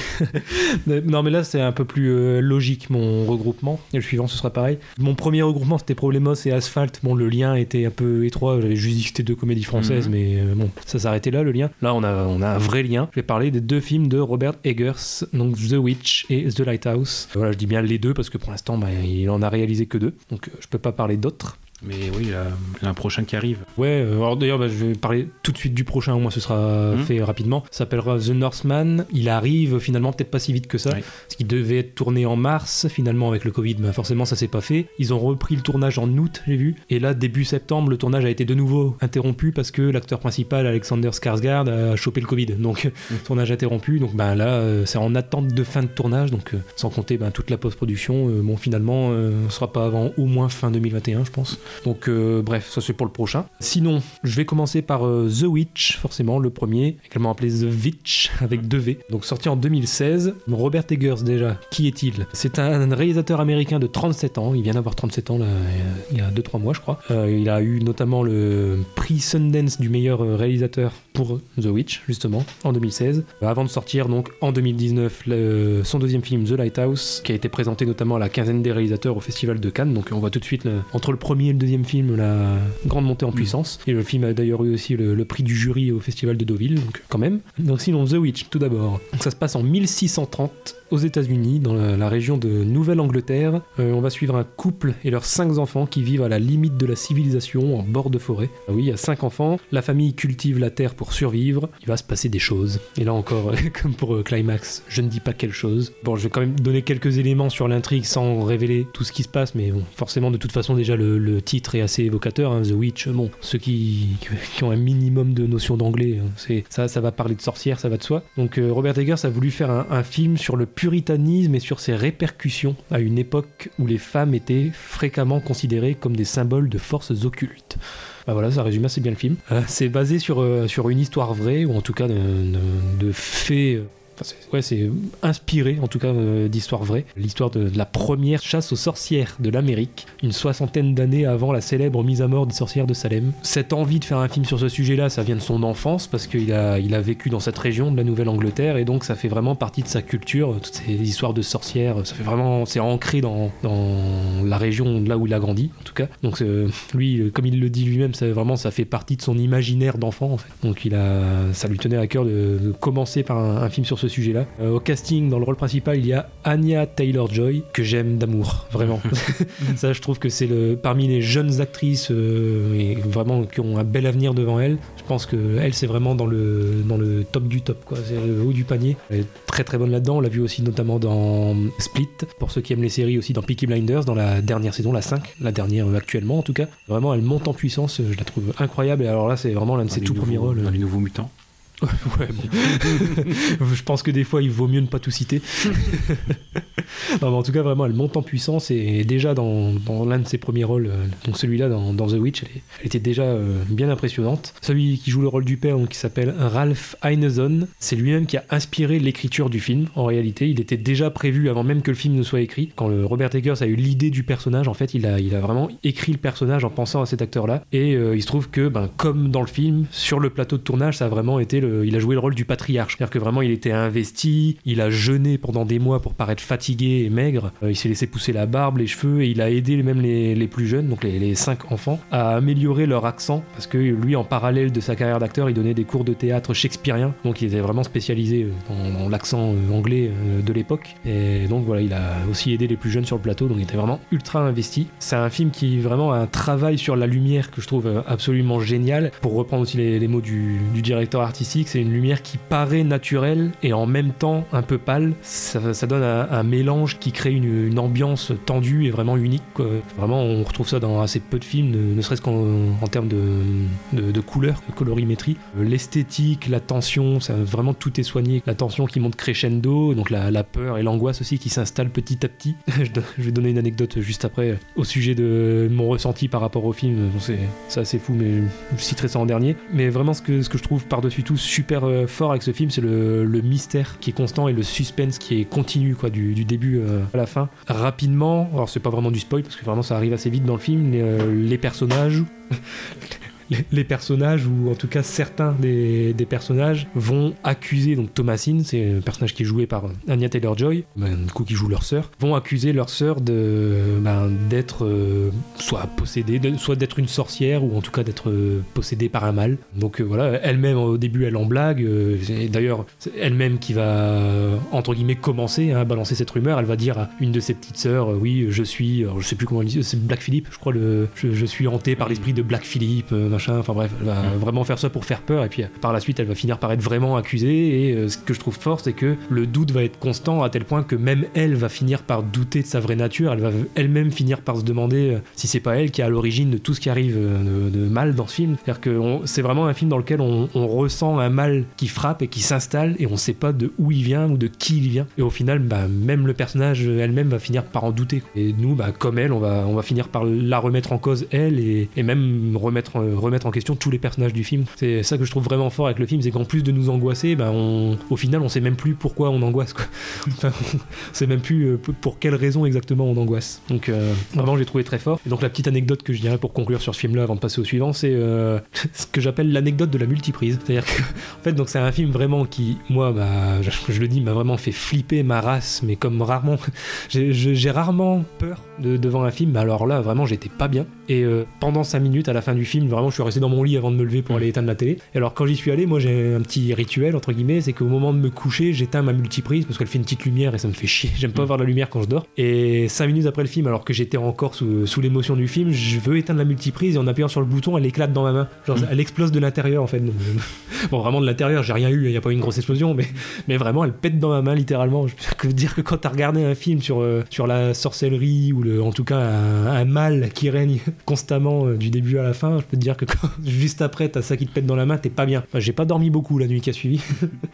non, mais là, c'est un peu plus euh, logique mon regroupement. Et le suivant, ce sera pareil. Mon premier regroupement, c'était Problemos et Asphalt. Bon, le lien était un peu étroit. J'avais juste dit que c'était deux comédies françaises, Mhm. mais euh, bon, ça s'arrêtait là, le lien. Là, on a, on a un vrai lien. Je vais parler des deux films de Robert Eggers, donc The Witch et The Lighthouse. Voilà, je dis bien les deux parce que pour l'instant, bah, il en a réalisé que deux. Donc, euh, je peux pas parler d'autres. Mais oui, il y a- un prochain qui arrive. Ouais, euh, alors d'ailleurs, bah, je vais parler tout de suite du prochain, au moins ce sera Mhm. fait rapidement. Ça s'appellera The Northman. Il arrive finalement peut-être pas si vite que ça, Ouais. parce qu'il devait être tourné en mars. Finalement, avec le Covid, bah, forcément, ça s'est pas fait. Ils ont repris le tournage en août, j'ai vu. Et là, début septembre, le tournage a été de nouveau interrompu parce que l'acteur principal, Alexander Skarsgård, a chopé le Covid. Donc, tournage interrompu. Donc, bah, là, euh, c'est en attente de fin de tournage. Donc, euh, sans compter bah, toute la post-production. euh, bon, finalement, ce sera pas avant au moins fin 2021, je pense. Donc euh, bref, ça c'est pour le prochain. Sinon, je vais commencer par euh, The Witch, forcément le premier, également appelé The Witch avec deux V. Donc sorti en 2016. Robert Eggers déjà, qui est-il? C'est un réalisateur américain de 37 ans. Il vient d'avoir 37 ans il y a 2-3 mois je crois. Euh, il a eu notamment le prix Sundance du meilleur réalisateur pour The Witch justement en 2016. Avant de sortir donc en 2019 le- son deuxième film The Lighthouse qui a été présenté notamment à la quinzaine des réalisateurs au festival de Cannes. Donc on voit tout de suite entre le premier et le deuxième film la grande montée en puissance. Et le film a d'ailleurs eu aussi le, le prix du jury au festival de Deauville, donc quand même. Donc sinon The Witch tout d'abord. Ça se passe en 1630 aux États-Unis, dans la, région de Nouvelle-Angleterre. Euh, on va suivre un couple et leurs cinq enfants qui vivent à la limite de la civilisation en bord de forêt. Ah oui, il y a cinq enfants. La famille cultive la terre pour survivre. Il va se passer des choses. Et là encore, comme pour euh, Climax, je ne dis pas quelle chose. Bon, je vais quand même donner quelques éléments sur l'intrigue sans révéler tout ce qui se passe, mais bon, forcément, de toute façon, déjà le, titre est assez évocateur. hein, The Witch. Bon, ceux qui, ont un minimum de notion d'anglais, hein, ça, ça va parler de sorcière, ça va de soi. Donc euh, Robert Eggers a voulu faire un film sur le puritanisme et sur ses répercussions à une époque où les femmes étaient fréquemment considérées comme des symboles de forces occultes. Bah voilà, ça résume assez bien le film. Euh, c'est basé sur, euh, sur une histoire vraie, ou en tout cas de, de- de faits. Euh, ouais, c'est inspiré en tout cas euh, d'histoires vraies. L'histoire de, la première chasse aux sorcières de l'Amérique, une soixantaine d'années avant la célèbre mise à mort des sorcières de Salem. Cette envie de faire un film sur ce sujet-là, ça vient de son enfance parce qu'il a, il a vécu dans cette région de la Nouvelle-Angleterre et donc ça fait vraiment partie de sa culture. Toutes ces histoires de sorcières, ça fait vraiment, c'est ancré dans, dans la région là où il a grandi en tout cas. Donc c'est- lui, euh, comme il le dit lui-même, ça vraiment ça fait partie de son imaginaire d'enfant en fait. Donc il a, ça lui tenait à cœur de, de commencer par un, un film sur ce sujet-là. Euh, au casting, dans le rôle principal, il y a Anya Taylor-Joy que j'aime d'amour, vraiment. ça, je trouve que c'est le parmi les jeunes actrices euh, et vraiment qui ont un bel avenir devant elle. Je pense que elle, c'est vraiment dans le dans le top du top, quoi. C'est le haut du panier. Elle est très très bonne là-dedans. On l'a vu aussi notamment dans Split. Pour ceux qui aiment les séries aussi dans Peaky Blinders, dans la dernière saison, la 5, la dernière euh, actuellement en tout cas. Vraiment, elle monte en puissance. Je la trouve incroyable. Et alors là, c'est vraiment l'un de ses tout premiers rôles. Dans les nouveaux mutants. Ouais, bon. je pense que des fois, il vaut mieux ne pas tout citer. non, mais en tout cas, vraiment, elle monte en puissance et déjà dans, dans l'un de ses premiers rôles, euh, donc celui-là dans, dans The Witch, elle, était déjà euh, bien impressionnante. Celui qui joue le rôle du père, donc, qui s'appelle Ralph Ineson, c'est lui-même qui a inspiré l'écriture du film. En réalité, il était déjà prévu avant même que le film ne soit écrit. Quand le Robert Eggers a eu l'idée du personnage, en fait, il a, il a vraiment écrit le personnage en pensant à cet acteur-là. Et euh, il se trouve que, ben, comme dans le film, sur le plateau de tournage, ça a vraiment été le, il a joué le rôle du patriarche. C'est-à-dire que vraiment, il était investi, il a jeûné pendant des mois pour paraître fatigué et maigre. Euh, il s'est laissé pousser la barbe, les cheveux, et il a aidé même les, les plus jeunes, donc les, les cinq enfants, à améliorer leur accent. Parce que lui, en parallèle de sa carrière d'acteur, il donnait des cours de théâtre shakespearien. Donc il était vraiment spécialisé euh, dans, l'accent euh, anglais euh, de l'époque. Et donc voilà, il a aussi aidé les plus jeunes sur le plateau, donc il était vraiment ultra investi. C'est un film qui vraiment a un travail sur la lumière que je trouve euh, absolument génial. Pour reprendre aussi les, mots du directeur artistique, c'est une lumière qui paraît naturelle et en même temps un peu pâle. Ça, donne un, mélange qui crée une, ambiance tendue et vraiment unique. Vraiment, on retrouve ça dans assez peu de films, ne, serait-ce qu'en en termes de, de, de couleurs, de colorimétrie. L'esthétique, la tension, ça, vraiment tout est soigné. La tension qui monte crescendo, donc la, peur et l'angoisse aussi qui s'installent petit à petit. je, vais donner une anecdote juste après au sujet de mon ressenti par rapport au film. Bon, c'est assez fou, mais je citerai ça en dernier. Mais vraiment, ce que, ce que je trouve par-dessus tout super euh, fort avec ce film, c'est le, mystère qui est constant et le suspense qui est continu, quoi, du, début euh, à la fin. Rapidement, alors c'est pas vraiment du spoil parce que vraiment ça arrive assez vite dans le film, euh, les personnages. Les- Les personnages, ou en tout cas certains des, des personnages, vont accuser, donc Thomasine, c'est un personnage qui est joué par Anya Taylor-Joy, ben, du coup qui joue leur sœur, vont accuser leur sœur de ben, d'être euh, soit possédée, de- soit d'être une sorcière, ou en tout cas d'être euh, possédée par un mal. Donc euh, voilà, elle-même au début elle en blague, euh, et d'ailleurs c'est elle-même qui va euh, entre guillemets commencer hein, à balancer cette rumeur, elle va dire à une de ses petites sœurs, euh, oui je suis, alors, je sais plus comment elle dit, c'est Black Philippe, je crois, le, je, je suis hanté par l'esprit de Black Philippe, euh, machin, enfin bref, elle va vraiment faire ça pour faire peur, et puis par la suite elle va finir par être vraiment accusée, et euh, ce que je trouve fort c'est que le doute va être constant à tel point que même elle va finir par douter de sa vraie nature, elle va elle-même finir par se demander euh, si c'est pas elle qui est à l'origine de tout ce qui arrive euh, de, de mal dans ce film. C'est-à-dire que c'est vraiment un film dans lequel on, on ressent un mal qui frappe et qui s'installe et on sait pas de où il vient ou de qui il vient. Et au final, bah, même le personnage elle-même va finir par en douter. Et nous, bah, comme elle, on va, on va finir par la remettre en cause elle et, et même remettre, euh, remettre en question tous les personnages du film. C'est ça que je trouve vraiment fort avec le film, c'est qu'en plus de nous angoisser, bah, on, au final, on sait même plus pourquoi on angoisse. Quoi. Enfin, sait même plus euh, pour quelle raison exactement on angoisse. Donc euh, vraiment, j'ai trouvé très fort. Et donc la petite anecdote que je dirais pour conclure sur ce film-là avant de passer au suivant, c'est euh, ce que j'appelle l'anecdote de la multiprise. C'est-à-dire que, en fait, donc c'est un film vraiment qui, moi, bah, je, le dis, m'a vraiment fait flipper ma race, mais comme rarement. J'ai rarement peur de- devant un film, alors là, vraiment, j'étais pas bien. Et euh, pendant 5 minutes, à la fin du film, vraiment, je suis resté dans mon lit avant de me lever pour aller éteindre la télé. Et alors, quand j'y suis allé, moi, j'ai un petit rituel, entre guillemets, c'est qu'au moment de me coucher, j'éteins ma multiprise parce qu'elle fait une petite lumière et ça me fait chier. J'aime pas voir la lumière quand je dors. Et 5 minutes après le film, alors que j'étais encore sous, sous l'émotion du film, je veux éteindre la multiprise et en appuyant sur le bouton, elle éclate dans ma main. Genre, elle explose de l'intérieur, en fait. Donc, je- Bon, vraiment de l'intérieur, j'ai rien eu, il n'y a pas eu une grosse explosion, mais, mais vraiment, elle pète dans ma main, littéralement. Je peux dire que quand t'as regardé un film sur, euh, sur la sorcellerie, ou le, en tout cas un, un mal qui règne constamment euh, du début à la fin, je peux te dire que juste après, t'as ça qui te pète dans la main, t'es pas bien. J'ai pas dormi beaucoup la nuit qui a suivi.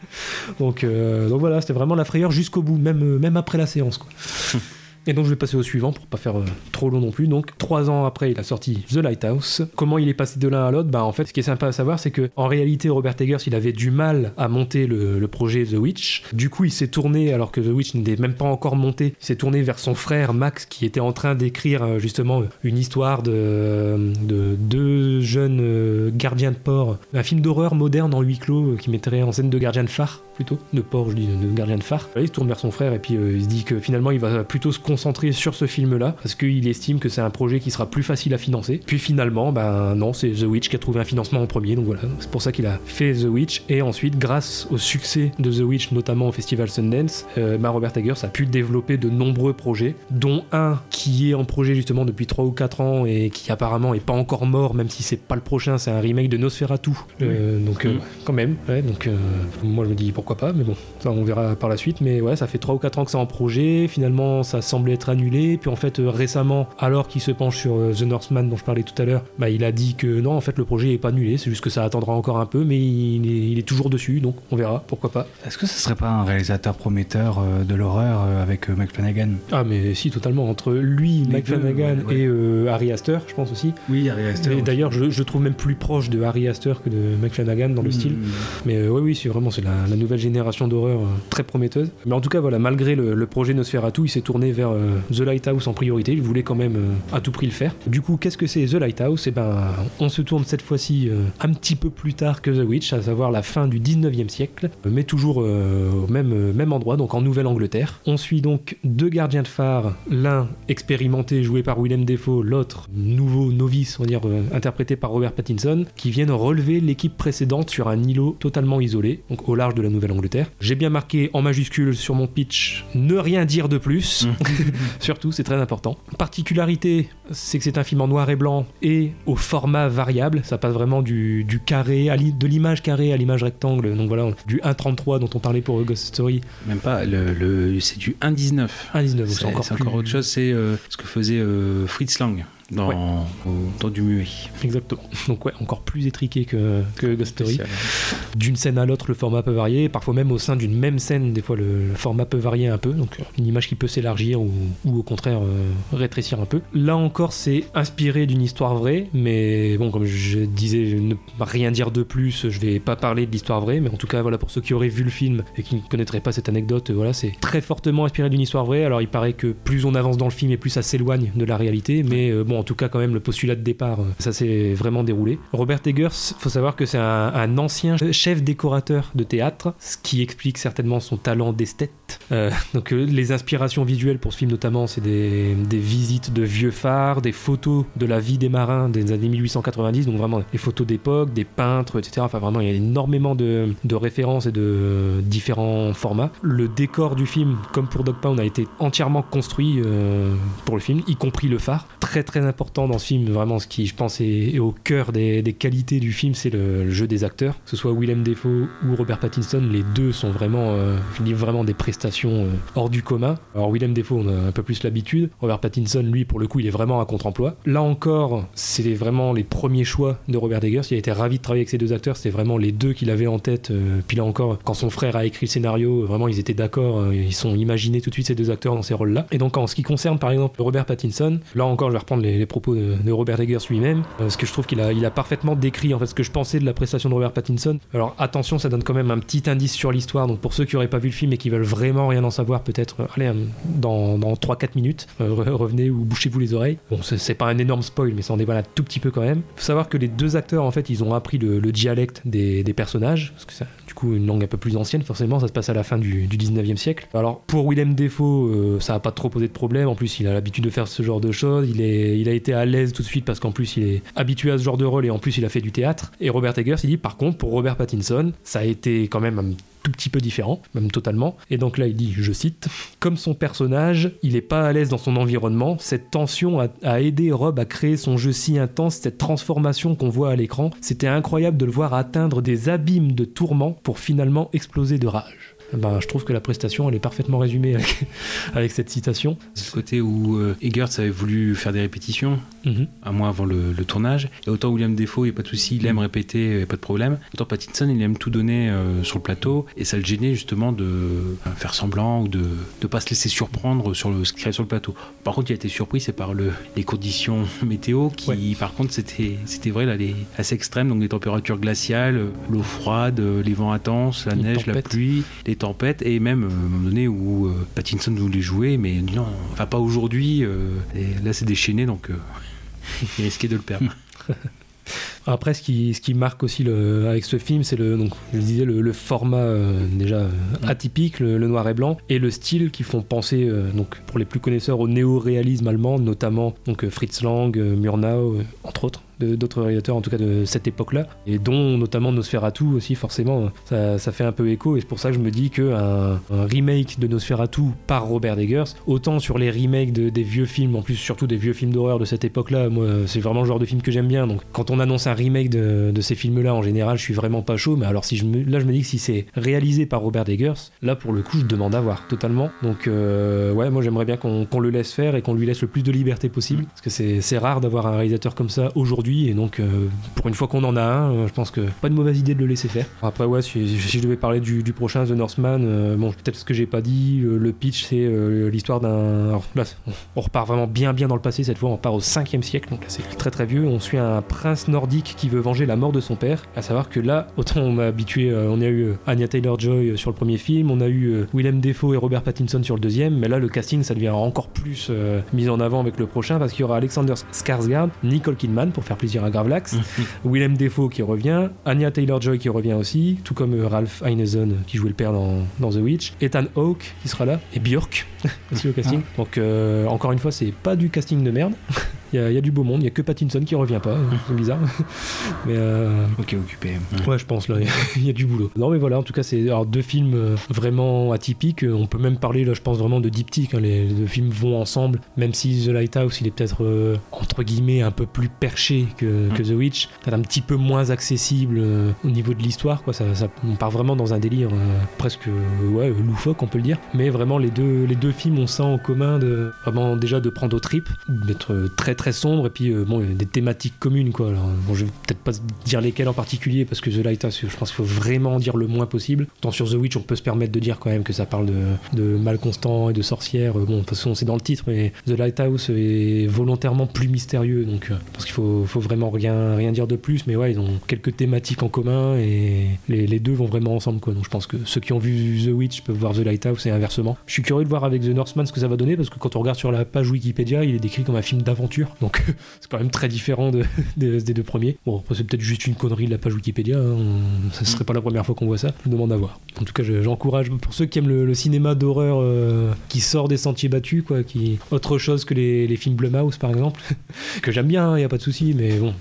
donc, euh, donc voilà, c'était vraiment la frayeur jusqu'au bout, même, euh, même après la séance. Quoi. Et donc je vais passer au suivant pour pas faire euh, trop long non plus. Donc trois ans après, il a sorti The Lighthouse. Comment il est passé de l'un à l'autre? Bah en fait, ce qui est sympa à savoir, c'est que en réalité, Robert Eggers, il avait du mal à monter le, projet The Witch. Du coup, il s'est tourné, alors que The Witch n'était même pas encore monté, il s'est tourné vers son frère Max, qui était en train d'écrire euh, justement une histoire de, de deux jeunes euh, gardiens de port, un film d'horreur moderne en huis clos euh, qui mettrait en scène deux gardiens de phare plutôt, de port, je dis, de gardiens de phare. Là, il se tourne vers son frère et puis euh, il se dit que finalement il va plutôt se sur ce film-là parce qu'il estime que c'est un projet qui sera plus facile à financer. Puis finalement, ben non, c'est The Witch qui a trouvé un financement en premier, donc voilà, c'est pour ça qu'il a fait The Witch. Et ensuite, grâce au succès de The Witch, notamment au festival Sundance, euh, ben, Robert Eggers a pu développer de nombreux projets, dont un qui est en projet justement depuis 3 ou 4 ans et qui apparemment est pas encore mort, même si c'est pas le prochain, c'est un remake de Nosferatu. Euh, donc euh, Mm. quand même, ouais, donc euh, moi je me dis pourquoi pas, mais bon, ça on verra par la suite. Mais ouais, ça fait 3 ou 4 ans que c'est en projet, finalement ça semblait être annulé, puis en fait euh, récemment, alors qu'il se penche sur euh, The Northman dont je parlais tout à l'heure, bah, il a dit que non, en fait le projet est pas annulé, c'est juste que ça attendra encore un peu, mais il est, il est toujours dessus, donc on verra, pourquoi pas. Est-ce que ce serait pas un réalisateur prometteur euh, de l'horreur avec euh, Mike Flanagan? Ah mais si, totalement, entre lui, Les Mike deux, Flanagan ouais, ouais. et euh, Harry Astor, je pense aussi. Oui, Harry Astor. Et d'ailleurs, je, trouve même plus proche de Harry Astor que de Mike Flanagan dans le style. Mm. Mais euh, oui, oui, c'est vraiment c'est la, la nouvelle génération d'horreur euh, très prometteuse. Mais en tout cas, voilà, malgré le, le projet Nosferatu, il s'est tourné vers euh, The Lighthouse en priorité. Il voulait quand même euh, à tout prix le faire. Du coup, qu'est-ce que c'est The Lighthouse? Et ben, on se tourne cette fois-ci euh, un petit peu plus tard que The Witch, à savoir la fin du 19e siècle, mais toujours au même, même endroit, donc en Nouvelle-Angleterre. On suit donc deux gardiens de phare, l'un expérimenté, joué par Willem Dafoe, l'autre nouveau novice, on va dire, interprété par Robert Pattinson, qui viennent relever l'équipe précédente sur un îlot totalement isolé, donc au large de la Nouvelle-Angleterre. J'ai bien marqué en majuscule sur mon pitch ne rien dire de plus, surtout, c'est très important. Particularité c'est que c'est un film en noir et blanc et au format variable. Ça passe vraiment du, du carré, à de l'image carrée à l'image rectangle. Donc voilà, du 1.33 dont on parlait pour Ghost Story. Même pas, le, c'est du 1.19. 1.19, c'est encore, encore, autre chose. C'est ce que faisait Fritz Lang dans, dans du muet. Exactement. Donc ouais, encore plus étriqué que, que Ghost Story. D'une scène à l'autre, le format peut varier. Parfois même au sein d'une même scène, des fois le, format peut varier un peu. Donc une image qui peut s'élargir ou, ou, au contraire euh, rétrécir un peu. Là encore, c'est inspiré d'une histoire vraie, mais bon, comme je disais, ne rien dire de plus. Je vais pas parler de l'histoire vraie, mais en tout cas, voilà, pour ceux qui auraient vu le film et qui ne connaîtraient pas cette anecdote, voilà, c'est très fortement inspiré d'une histoire vraie. Alors il paraît que plus on avance dans le film et plus ça s'éloigne de la réalité, mais euh, bon en tout cas, quand même, le postulat de départ, euh, ça s'est vraiment déroulé. Robert Eggers, faut savoir que c'est un, ancien chef décorateur de théâtre, ce qui explique certainement son talent d'esthète. Euh, donc, euh, les inspirations visuelles pour ce film, notamment, c'est des, visites de vieux phares, des photos de la vie des marins des années 1890, donc vraiment des photos d'époque, des peintres, etc. Enfin, vraiment, il y a énormément de, références et de différents formats. Le décor du film, comme pour Dog Pound, a été entièrement construit pour le film, y compris le phare. Très, très important dans ce film, vraiment ce qui je pense est, au cœur des, qualités du film, c'est le, jeu des acteurs. Que ce soit Willem Dafoe ou Robert Pattinson, les deux sont vraiment, euh, vraiment des prestations euh, hors du commun. Alors Willem Dafoe, on a un peu plus l'habitude. Robert Pattinson, lui, pour le coup, il est vraiment à contre-emploi. Là encore, c'est vraiment les premiers choix de Robert Eggers. Il a été ravi de travailler avec ces deux acteurs. C'était vraiment les deux qu'il avait en tête. Euh, puis là encore, quand son frère a écrit le scénario, vraiment, ils étaient d'accord. Ils sont imaginés tout de suite ces deux acteurs dans ces rôles-là. Et donc, en ce qui concerne, par exemple, Robert Pattinson, là encore, je vais reprendre les, les propos de, Robert Eggers lui-même, parce que je trouve qu'il a, il a parfaitement décrit en fait ce que je pensais de la prestation de Robert Pattinson. Alors attention, ça donne quand même un petit indice sur l'histoire, donc pour ceux qui n'auraient pas vu le film et qui veulent vraiment rien en savoir, peut-être, euh, allez, euh, dans, dans 3-4 minutes, euh, revenez ou bouchez-vous les oreilles. Bon, c'est pas un énorme spoil, mais ça en dévoile un tout petit peu quand même. Faut savoir que les deux acteurs, en fait, ils ont appris le, dialecte des, des, personnages, parce que c'est du coup une langue un peu plus ancienne, forcément, ça se passe à la fin du, du 19e siècle. Alors pour Willem Defoe, ça a pas trop posé de problème, en plus il a l'habitude de faire ce genre de choses, il, est, a été à l'aise tout de suite parce qu'en plus il est habitué à ce genre de rôle et en plus il a fait du théâtre. Et Robert Eggers, il dit par contre pour Robert Pattinson, ça a été quand même un tout petit peu différent, même totalement. Et donc là, il dit, je cite, Comme son personnage, il n'est pas à l'aise dans son environnement, cette tension a, a, aidé Rob à créer son jeu si intense, cette transformation qu'on voit à l'écran. C'était incroyable de le voir atteindre des abîmes de tourments pour finalement exploser de rage. Ben, je trouve que la prestation elle est parfaitement résumée avec, cette citation. Ce côté où euh, Eggers avait voulu faire des répétitions, mhm. à moins avant le, tournage, et autant William Defoe, il n'y a pas de souci, il aime répéter, il n'y a pas de problème. Autant Pattinson, il aime tout donner euh, sur le plateau, et ça le gênait justement de euh, faire semblant ou de ne pas se laisser surprendre sur le, ce qu'il y sur le plateau. Par contre, il a été surpris, c'est par le, les conditions météo qui, par contre, c'était vrai, là, les, assez extrêmes, donc les températures glaciales, l'eau froide, les vents intenses, la neige, la pluie, les tempête et même euh, à un moment donné où euh, Pattinson voulait jouer, mais non, enfin pas aujourd'hui. Euh, et là, c'est déchaîné, donc il risquait de le perdre. Après, ce qui, ce qui marque aussi le, avec ce film, c'est le, donc, je disais, le, format déjà atypique, le, noir et blanc, et le style qui font penser, donc, pour les plus connaisseurs, au néo-réalisme allemand, notamment donc, Fritz Lang, Murnau, entre autres d'autres réalisateurs, en tout cas de cette époque-là, et dont notamment Nosferatu aussi, forcément, ça, ça, fait un peu écho, et c'est pour ça que je me dis qu'un un remake de Nosferatu par Robert Eggers, autant sur les remakes de, des vieux films, en plus surtout des vieux films d'horreur de cette époque-là, moi c'est vraiment le genre de film que j'aime bien, donc quand on annonce un remake de, de ces films-là, en général, je suis vraiment pas chaud, mais alors si je me, là je me dis que si c'est réalisé par Robert Eggers, là pour le coup je demande à voir totalement, donc euh, ouais, moi j'aimerais bien qu'on le laisse faire et qu'on lui laisse le plus de liberté possible, parce que c'est rare d'avoir un réalisateur comme ça aujourd'hui et donc euh, pour une fois qu'on en a un euh, je pense que pas de mauvaise idée de le laisser faire. Après ouais si, je devais parler du, prochain The Northman euh, bon peut-être ce que j'ai pas dit le pitch c'est l'histoire d'un là on repart vraiment bien bien dans le passé cette fois on part au 5 siècle donc là c'est très très vieux. On suit un prince nordique qui veut venger la mort de son père à savoir que là autant on m'a habitué on a eu Anya Taylor-Joy sur le premier film on a eu Willem Dafoe et Robert Pattinson sur le deuxième mais là le casting ça devient encore plus mis en avant avec le prochain parce qu'il y aura Alexander Skarsgård Nicole Kidman pour faire plaisir à Gravelax. Mhm. Willem Defoe qui revient, Anya Taylor-Joy qui revient aussi, tout comme euh, Ralph Ineson qui jouait le père dans, dans The Witch, Ethan Hawke qui sera là, et Björk aussi au casting. Ah. Donc euh, encore une fois, c'est pas du casting de merde. Il y, a- il y a du beau monde, il y a que Pattinson qui revient pas, c'est bizarre. mais euh, Ok, occupé. ouais, je pense là, il y a du boulot. Non mais voilà, en tout cas c'est alors, deux films euh, vraiment atypiques. Euh, On peut même parler là, je pense vraiment de diptyque. hein. Les deux films vont ensemble, même si The Lighthouse il est peut-être euh, entre guillemets un peu plus perché que, que The Witch, peut-être un petit peu moins accessible euh, au niveau de l'histoire. Quoi, ça, ça- on part vraiment dans un délire presque ouais loufoque on peut le dire. Mais vraiment les deux les deux films ont ça en commun de vraiment déjà de prendre au trip, d'être euh, très très sombre et puis euh, bon des thématiques communes quoi. Bon, je vais peut-être pas dire lesquelles en particulier parce que The Lighthouse je pense qu'il faut vraiment en dire le moins possible. Tant sur The Witch on peut se permettre de dire quand même que ça parle de, de mal constant et de sorcières. Bon de toute façon c'est dans le titre mais The Lighthouse est volontairement plus mystérieux donc euh, parce qu'il faut, faut vraiment rien rien dire de plus mais ouais ils ont quelques thématiques en commun et les, les deux vont vraiment ensemble quoi. Donc je pense que ceux qui ont vu The Witch peuvent voir The Lighthouse et inversement. Je suis curieux de voir avec The Northman ce que ça va donner parce que quand on regarde sur la page Wikipédia, il est décrit comme un film d'aventure. Donc c'est quand même très différent de- des, des deux premiers. Bon, après, c'est peut-être juste une connerie de la page Wikipédia. hein. On- Ça serait pas la première fois qu'on voit ça. Je demande à voir. En tout cas, je- j'encourage pour ceux qui aiment le, le cinéma d'horreur euh, qui sort des sentiers battus, quoi, qui autre chose que les, les films Blumhouse par exemple, que j'aime bien, il y a pas de souci, mais bon,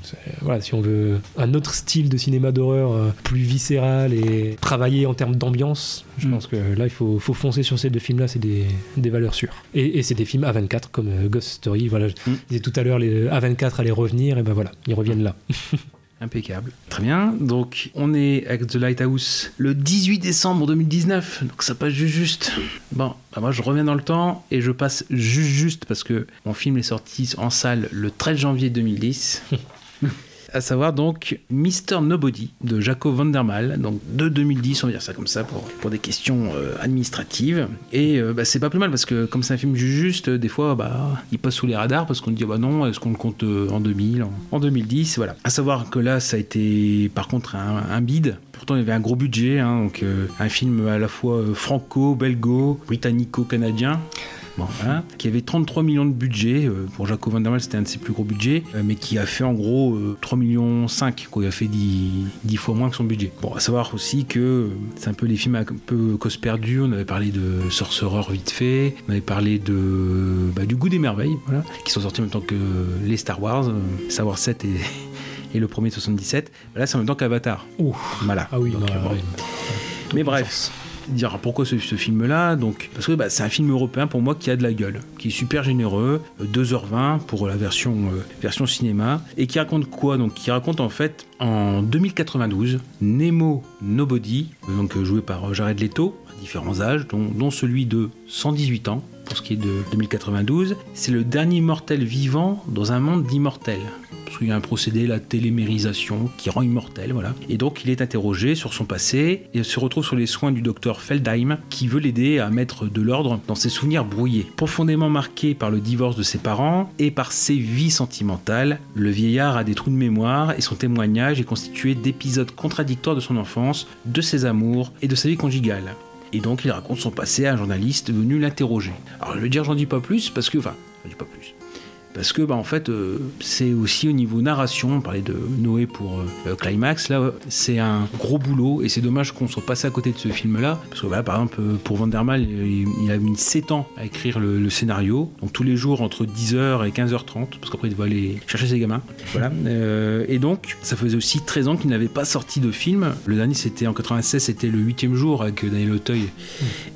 voilà, si on veut un autre style de cinéma d'horreur euh, plus viscéral et travailler en termes d'ambiance, je Mm. pense que là, il faut, faut foncer sur ces deux films-là, c'est des, des valeurs sûres. Et, et c'est des films A24 comme euh, Ghost Story. Voilà, je Mm. disais tout à l'heure, les A24 allaient revenir, et ben voilà, ils reviennent là. Impeccable. Très bien. Donc, on est avec The Lighthouse le 18 décembre 2019. Donc, ça passe juste juste. Bon, bah moi, je reviens dans le temps et je passe juste juste parce que mon film est sorti en salle le 13 janvier 2010. à savoir donc Mr. Nobody de Jaco Vandermal, donc de 2010, on va dire ça comme ça pour, pour des questions euh, administratives. Et euh, bah, c'est pas plus mal parce que comme c'est un film ju- juste, des fois bah, il passe sous les radars parce qu'on dit ah bah non, est-ce qu'on le compte euh, en 2000, en, en 2010, voilà. À savoir que là ça a été par contre un, un bide. Pourtant il y avait un gros budget, hein, donc un film à la fois euh, franco, belgo, britannico-canadien. Bon, voilà, qui avait 33 millions de budget. euh, pour Jaco Van c'était un de ses plus gros budgets, euh, mais qui a fait en gros euh, 3 millions 5, quoi. Il a fait 10, 10 fois moins que son budget. Bon, à savoir aussi que euh, c'est un peu les films un peu cause perdue. On avait parlé de Sorcerer vite fait, on avait parlé de bah, du goût des merveilles, voilà, qui sont sortis en même temps que les Star Wars, Star Wars 7 et, et le premier de 77. Là, c'est en même temps qu'Avatar. Ouh. Voilà. Ah oui, Donc, non, euh, bon. ouais. Mais bref, dire pourquoi ce, film-là? Donc parce que bah, c'est un film européen pour moi qui a de la gueule, qui est super généreux, euh, 2h20 pour la version euh, version cinéma, et qui raconte quoi? Donc qui raconte en fait en 2092 Nemo Nobody, euh, donc euh, joué par euh, Jared Leto à différents âges, dont, dont celui de 118 ans. Pour ce qui est de 2092, c'est le dernier mortel vivant dans un monde d'immortels. Parce qu'il y a un procédé, la télémérisation, qui rend immortel, voilà. Et donc il est interrogé sur son passé et se retrouve sur les soins du docteur Feldheim, qui veut l'aider à mettre de l'ordre dans ses souvenirs brouillés. Profondément marqué par le divorce de ses parents et par ses vies sentimentales, le vieillard a des trous de mémoire et son témoignage est constitué d'épisodes contradictoires de son enfance, de ses amours et de sa vie conjugale. Et donc il raconte son passé à un journaliste venu l'interroger. Alors je veux dire, j'en dis pas plus parce que, enfin, j'en dis pas plus. Parce que, bah, en fait, euh, c'est aussi au niveau narration, on parlait de Noé pour euh, Climax, là, c'est un gros boulot, et c'est dommage qu'on soit passé à côté de ce film-là, parce que, voilà, par exemple, euh, pour Vandermal, il, a mis 7 ans à écrire le, scénario, donc tous les jours entre 10h et 15h30, parce qu'après, il doit aller chercher ses gamins. Voilà. Et donc, ça faisait aussi 13 ans qu'il n'avait pas sorti de film. Le dernier, c'était en 96, c'était le huitième jour avec Daniel Auteuil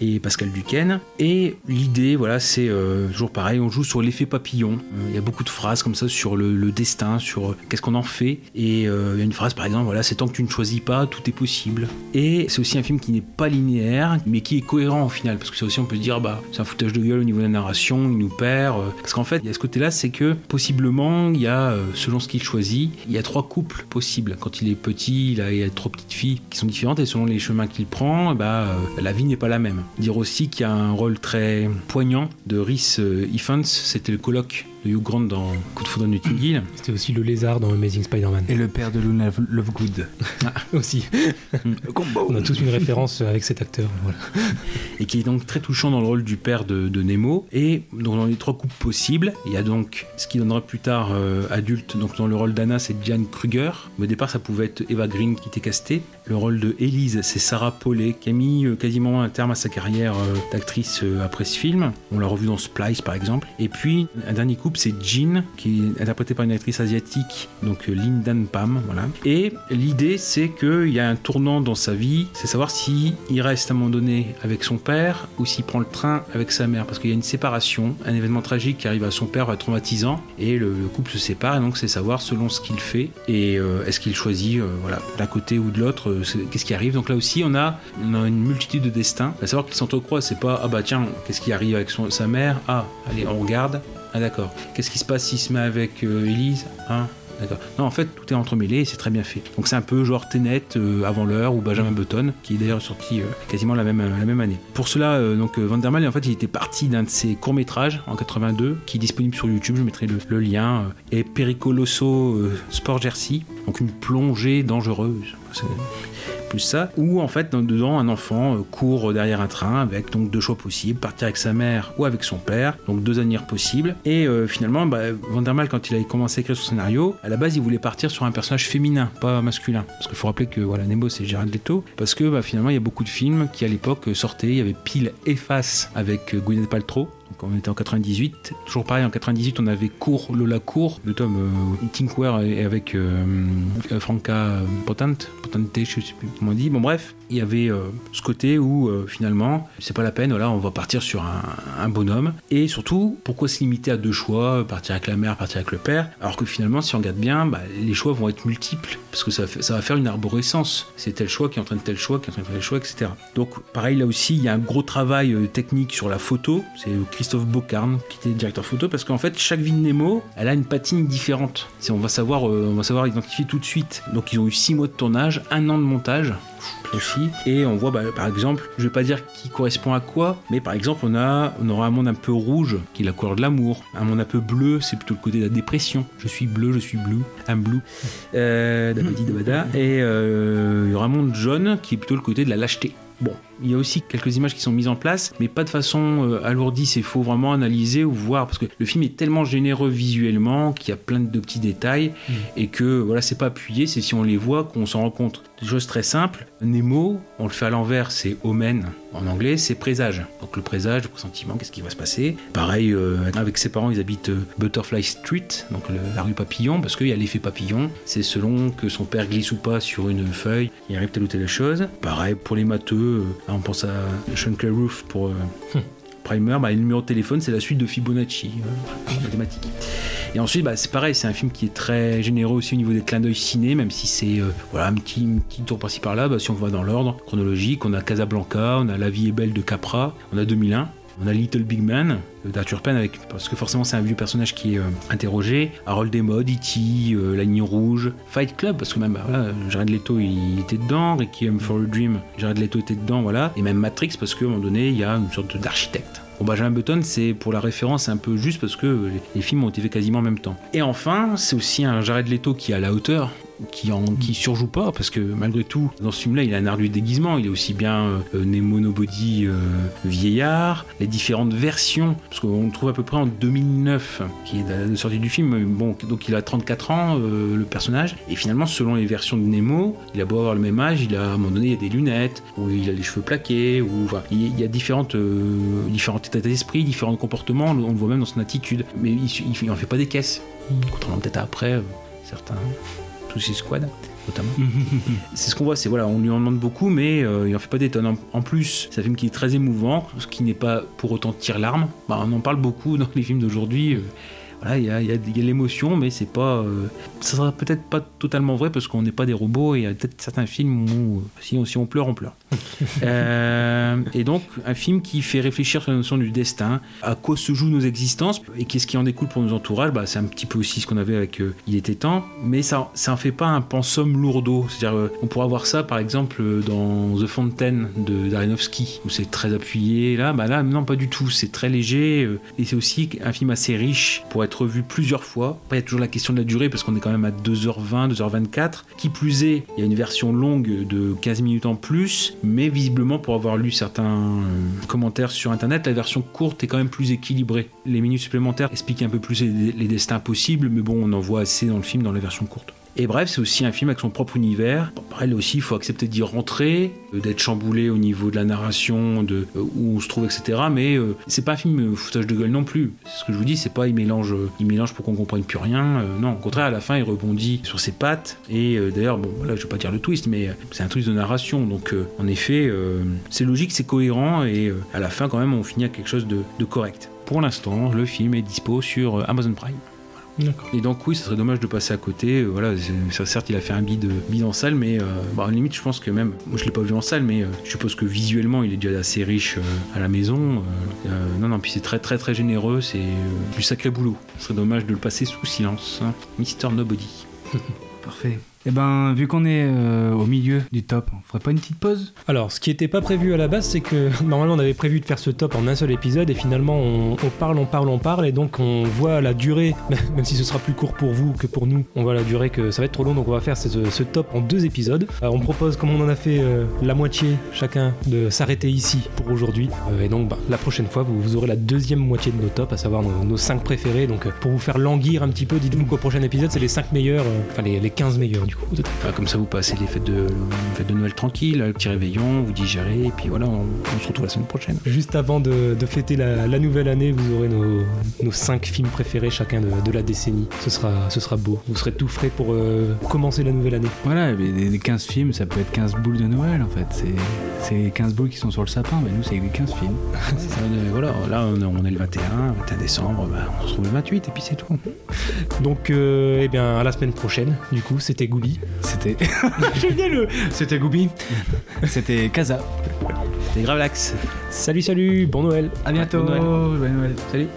et Pascal Duquesne. Et l'idée, voilà, c'est toujours pareil, on joue sur l'effet papillon. Il y a beaucoup de phrases comme ça sur le, destin, sur euh, qu'est-ce qu'on en fait. Et euh, il y a une phrase, par exemple, voilà, c'est tant que tu ne choisis pas, tout est possible. Et c'est aussi un film qui n'est pas linéaire, mais qui est cohérent au final, parce que ça aussi, on peut se dire, bah, c'est un foutage de gueule au niveau de la narration, il nous perd. euh, parce qu'en fait, il y a ce côté-là, c'est que possiblement, il y a, selon ce qu'il choisit, il y a trois couples possibles. Quand il est petit, il a, y a trois petites filles qui sont différentes, et selon les chemins qu'il prend, bah, la vie n'est pas la même. Dire aussi qu'il y a un rôle très poignant de Rhys Ifans, c'était le colloque de Hugh Grant dans Coup de foudre de Notting Hill. C'était aussi le lézard dans Amazing Spider-Man. Et le père de Luna Lovegood. aussi. On a tous une référence avec cet acteur. Voilà. et qui est donc très touchant dans le rôle du père de, de Nemo. Et donc dans les trois couples possibles, il y a donc ce qui donnera plus tard euh, adulte, donc dans le rôle d'Anna, c'est Diane Kruger. Mais au départ, ça pouvait être Eva Green qui était castée. Le rôle de Elise, c'est Sarah Paulet, qui a mis euh, quasiment un terme à sa carrière euh, d'actrice euh, après ce film. On l'a revu dans Splice par exemple. Et puis un dernier couple c'est Jean, qui est interprétée par une actrice asiatique, donc euh, Lindan Pam, voilà. Et l'idée, c'est qu'il y a un tournant dans sa vie, c'est savoir si il reste à un moment donné avec son père ou s'il prend le train avec sa mère, parce qu'il y a une séparation, un événement tragique qui arrive à son père, traumatisant, et le, le couple se sépare, et donc c'est savoir selon ce qu'il fait et euh, est-ce qu'il choisit, euh, voilà, d'un côté ou de l'autre, qu'est-ce qui arrive. Donc là aussi, on a, on a une multitude de destins, à savoir qu'ils s'entrecroisent. C'est pas ah bah tiens, qu'est-ce qui arrive avec son- sa mère? Ah, allez, on regarde. Ah d'accord. Qu'est-ce qui se passe s'il se met avec euh, Elise Hein D'accord. Non, en fait, tout est entremêlé et c'est très bien fait. Donc c'est un peu genre Tenet euh, avant l'heure ou Benjamin Button, qui est d'ailleurs sorti euh, quasiment la même, année. Pour cela, euh, donc euh, Van der Mael, en fait, il était parti d'un de ses courts métrages en 82, qui est disponible sur YouTube. Je mettrai le, le lien. et Pericoloso Sport Jersey, donc une plongée dangereuse. Plus ça, où en fait dans- dedans un enfant euh, court derrière un train avec donc deux choix possibles, partir avec sa mère ou avec son père, donc deux avenirs possibles. Et euh, finalement, bah, Van der Mael, quand il a commencé à écrire son scénario, à la base il voulait partir sur un personnage féminin, pas masculin, parce qu'il faut rappeler que voilà Nemo c'est Gérard Leto, parce que bah, finalement il y a beaucoup de films qui à l'époque euh, sortaient, il y avait Pile et Face avec euh, Gwyneth Paltrow. Donc on était en 98, toujours pareil en 98 on avait Cour, Lola Cour, le tome euh, Tinkware et avec euh, euh, Franca Potente, Potente, je sais plus comment on dit. Bon bref, il y avait euh, ce côté où euh, finalement c'est pas la peine, voilà, on va partir sur un, bonhomme. Et surtout, pourquoi se limiter à deux choix, partir avec la mère, partir avec le père, alors que finalement si on regarde bien, bah, les choix vont être multiples, parce que ça, va faire une arborescence. C'est tel choix qui entraîne tel choix, qui entraîne tel choix, etc. Donc pareil là aussi, il y a un gros travail euh, technique sur la photo. C'est Christophe Bocarn qui était directeur photo, parce qu'en fait chaque vie de Nemo, elle a une patine différente. On va savoir, euh, on va savoir identifier tout de suite. Donc ils ont eu six mois de tournage, un an de montage Et on voit, bah, par exemple, je vais pas dire qui correspond à quoi, mais par exemple, on, a, on aura un monde un peu rouge, qui est la couleur de l'amour. Un monde un peu bleu, c'est plutôt le côté de la dépression. Je suis bleu, je suis bleu, un bleu. Euh, dabada. Et euh, il y aura un monde jaune, qui est plutôt le côté de la lâcheté. Bon, il y a aussi quelques images qui sont mises en place, mais pas de façon euh, alourdie. C'est faut vraiment analyser ou voir parce que le film est tellement généreux visuellement qu'il y a plein de petits détails et que voilà, c'est pas appuyé. C'est si on les voit qu'on s'en rend compte. Des choses très simples. Nemo, on le fait à l'envers, c'est omen en anglais, c'est présage. Donc le présage, le pressentiment, qu'est-ce qui va se passer? Pareil, euh, avec ses parents, ils habitent euh, Butterfly Street, donc le- la rue Papillon, parce qu'il y a l'effet papillon. C'est selon que son père glisse ou pas sur une feuille, il arrive telle ou telle chose. Pareil pour les matheux, on pense à Sean Roof pour euh, Primer, bah, le numéro de téléphone, c'est la suite de Fibonacci, euh, mathématiques. Et ensuite, bah, c'est pareil, c'est un film qui est très généreux aussi au niveau des clins d'œil ciné, même si c'est euh, voilà, un petit, un petit tour par-ci par-là. Bah, si on va dans l'ordre chronologique, on a Casablanca, on a La vie est belle de Capra, on a 2001. On a Little Big Man euh, d'Arthur Penn, avec, parce que forcément c'est un vieux personnage qui est euh, interrogé. Harold Desmodes, E.T., euh, La ligne rouge, Fight Club, parce que même bah, Jared Leto il était dedans, Requiem for a Dream, Jared Leto était dedans, voilà. Et même Matrix, parce qu'à un moment donné il y a une sorte d'architecte. Bon, Benjamin Button, c'est pour la référence un peu juste parce que les, les films ont été faits quasiment en même temps. Et enfin, c'est aussi un Jared Leto qui est à la hauteur, qui, en, qui surjoue pas, parce que malgré tout, dans ce film-là, il a un art du déguisement. Il est aussi bien euh, Nemo Nobody euh, vieillard, les différentes versions, parce qu'on le trouve à peu près en 2009, qui est la sortie du film. Bon, donc il a 34 ans, euh, le personnage, et finalement, selon les versions de Nemo, il a beau avoir le même âge, il a à un moment donné, il a des lunettes, ou il a les cheveux plaqués, ou enfin, il y a- différentes, euh, différents états d'esprit, différents comportements, on le voit même dans son attitude, mais il, il, en fait pas des caisses, contrairement peut-être après euh, certains Suicide Squad notamment. c'est ce qu'on voit, c'est voilà, on lui en demande beaucoup, mais euh, il en fait pas des tonnes. En, en plus, c'est un film qui est très émouvant, ce qui n'est pas pour autant tire larme. Bah, on en parle beaucoup dans les films d'aujourd'hui. euh, voilà, il y a, y a- il y a l'émotion, mais c'est pas. euh, ça sera peut-être pas totalement vrai parce qu'on n'est pas des robots et il y a peut-être certains films où si on, si on pleure, on pleure. Euh, et donc, un film qui fait réfléchir sur la notion du destin, à quoi se jouent nos existences et qu'est-ce qui en découle pour nos entourages? Bah, c'est un petit peu aussi ce qu'on avait avec euh, Il était temps, mais ça ça en fait pas un pensum lourdeau. C'est-à-dire, euh, on pourra voir ça par exemple euh, dans The Fountain de Darinowski, où c'est très appuyé. Là, bah là, non, pas du tout. C'est très léger et c'est aussi un film assez riche pour être vu plusieurs fois. Après, il y a toujours la question de la durée parce qu'on est quand même à 2h20, 2h24. Qui plus est, il y a une version longue de 15 minutes en plus, mais visiblement, pour avoir lu certains euh, commentaires sur internet, la version courte est quand même plus équilibrée. Les minutes supplémentaires expliquent un peu plus les, les destins possibles, mais bon, on en voit assez dans le film dans la version courte. Et bref, c'est aussi un film avec son propre univers. Bon, pareil, là aussi, il faut accepter d'y rentrer, euh, d'être chamboulé au niveau de la narration, de euh, où on se trouve, etc. Mais euh, c'est pas un film euh, foutage de gueule non plus. Ce que je vous dis, c'est pas il mélange, il mélange pour qu'on comprenne plus rien. Non, au contraire, à la fin, il rebondit sur ses pattes. Et d'ailleurs, bon, voilà, je vais pas dire le twist, mais c'est un twist de narration. Donc, en effet, c'est logique, c'est cohérent, et à la fin, quand même, on finit à quelque chose de, de correct. Pour l'instant, le film est dispo sur Amazon Prime. Et donc oui, ça serait dommage de passer à côté. Euh, Voilà, certes, il a fait un bid, bid en salle, mais euh, bah, à la limite, je pense que même, moi je l'ai pas vu en salle, mais euh, je suppose que visuellement, il est déjà assez riche euh, à la maison. Euh, euh, non, non, puis c'est très, très, très généreux. C'est euh, du sacré boulot. Ce serait dommage de le passer sous silence. hein. Mister Nobody. Parfait. Eh ben, vu qu'on est euh, au milieu du top, on ferait pas une petite pause? Alors, ce qui n'était pas prévu à la base, c'est que normalement on avait prévu de faire ce top en un seul épisode et finalement on, parle, on parle, on parle et donc on voit la durée, même si ce sera plus court pour vous que pour nous, on voit la durée que ça va être trop long donc on va faire ce, top en deux épisodes. Alors, on propose, comme on en a fait euh, la moitié chacun, de s'arrêter ici pour aujourd'hui Euh, et donc bah, la prochaine fois vous, aurez la deuxième moitié de nos tops, à savoir nos, nos 5 préférés. Donc euh, pour vous faire languir un petit peu, dites-vous qu'au prochain épisode c'est les 5 meilleurs, euh, enfin les 15 meilleurs du coup. Enfin, comme ça, vous passez les fêtes de, les fêtes de Noël tranquille, le petit réveillon, vous digérez, et puis voilà, on, on se retrouve la semaine prochaine. Juste avant de, de fêter la, la nouvelle année, vous aurez nos, nos 5 films préférés chacun de, de la décennie. Ce sera, ce sera beau. Vous serez tout frais pour euh, commencer la nouvelle année. Voilà, des 15 films, ça peut être 15 boules de Noël en fait. C'est- C'est 15 boules qui sont sur le sapin, mais nous c'est les 15 films. Ça, euh, voilà, là, on est, on est le 21, 21 décembre, bah, on se retrouve le 28, et puis c'est tout. Donc, euh, eh bien, à la semaine prochaine. Du coup, c'était Gooby. C'était. Le. C'était Goubi. C'était Kaza. C'était Gravelax. Salut, salut, bon Noël. À bientôt. Bon Noël. Bonne Noël. Salut.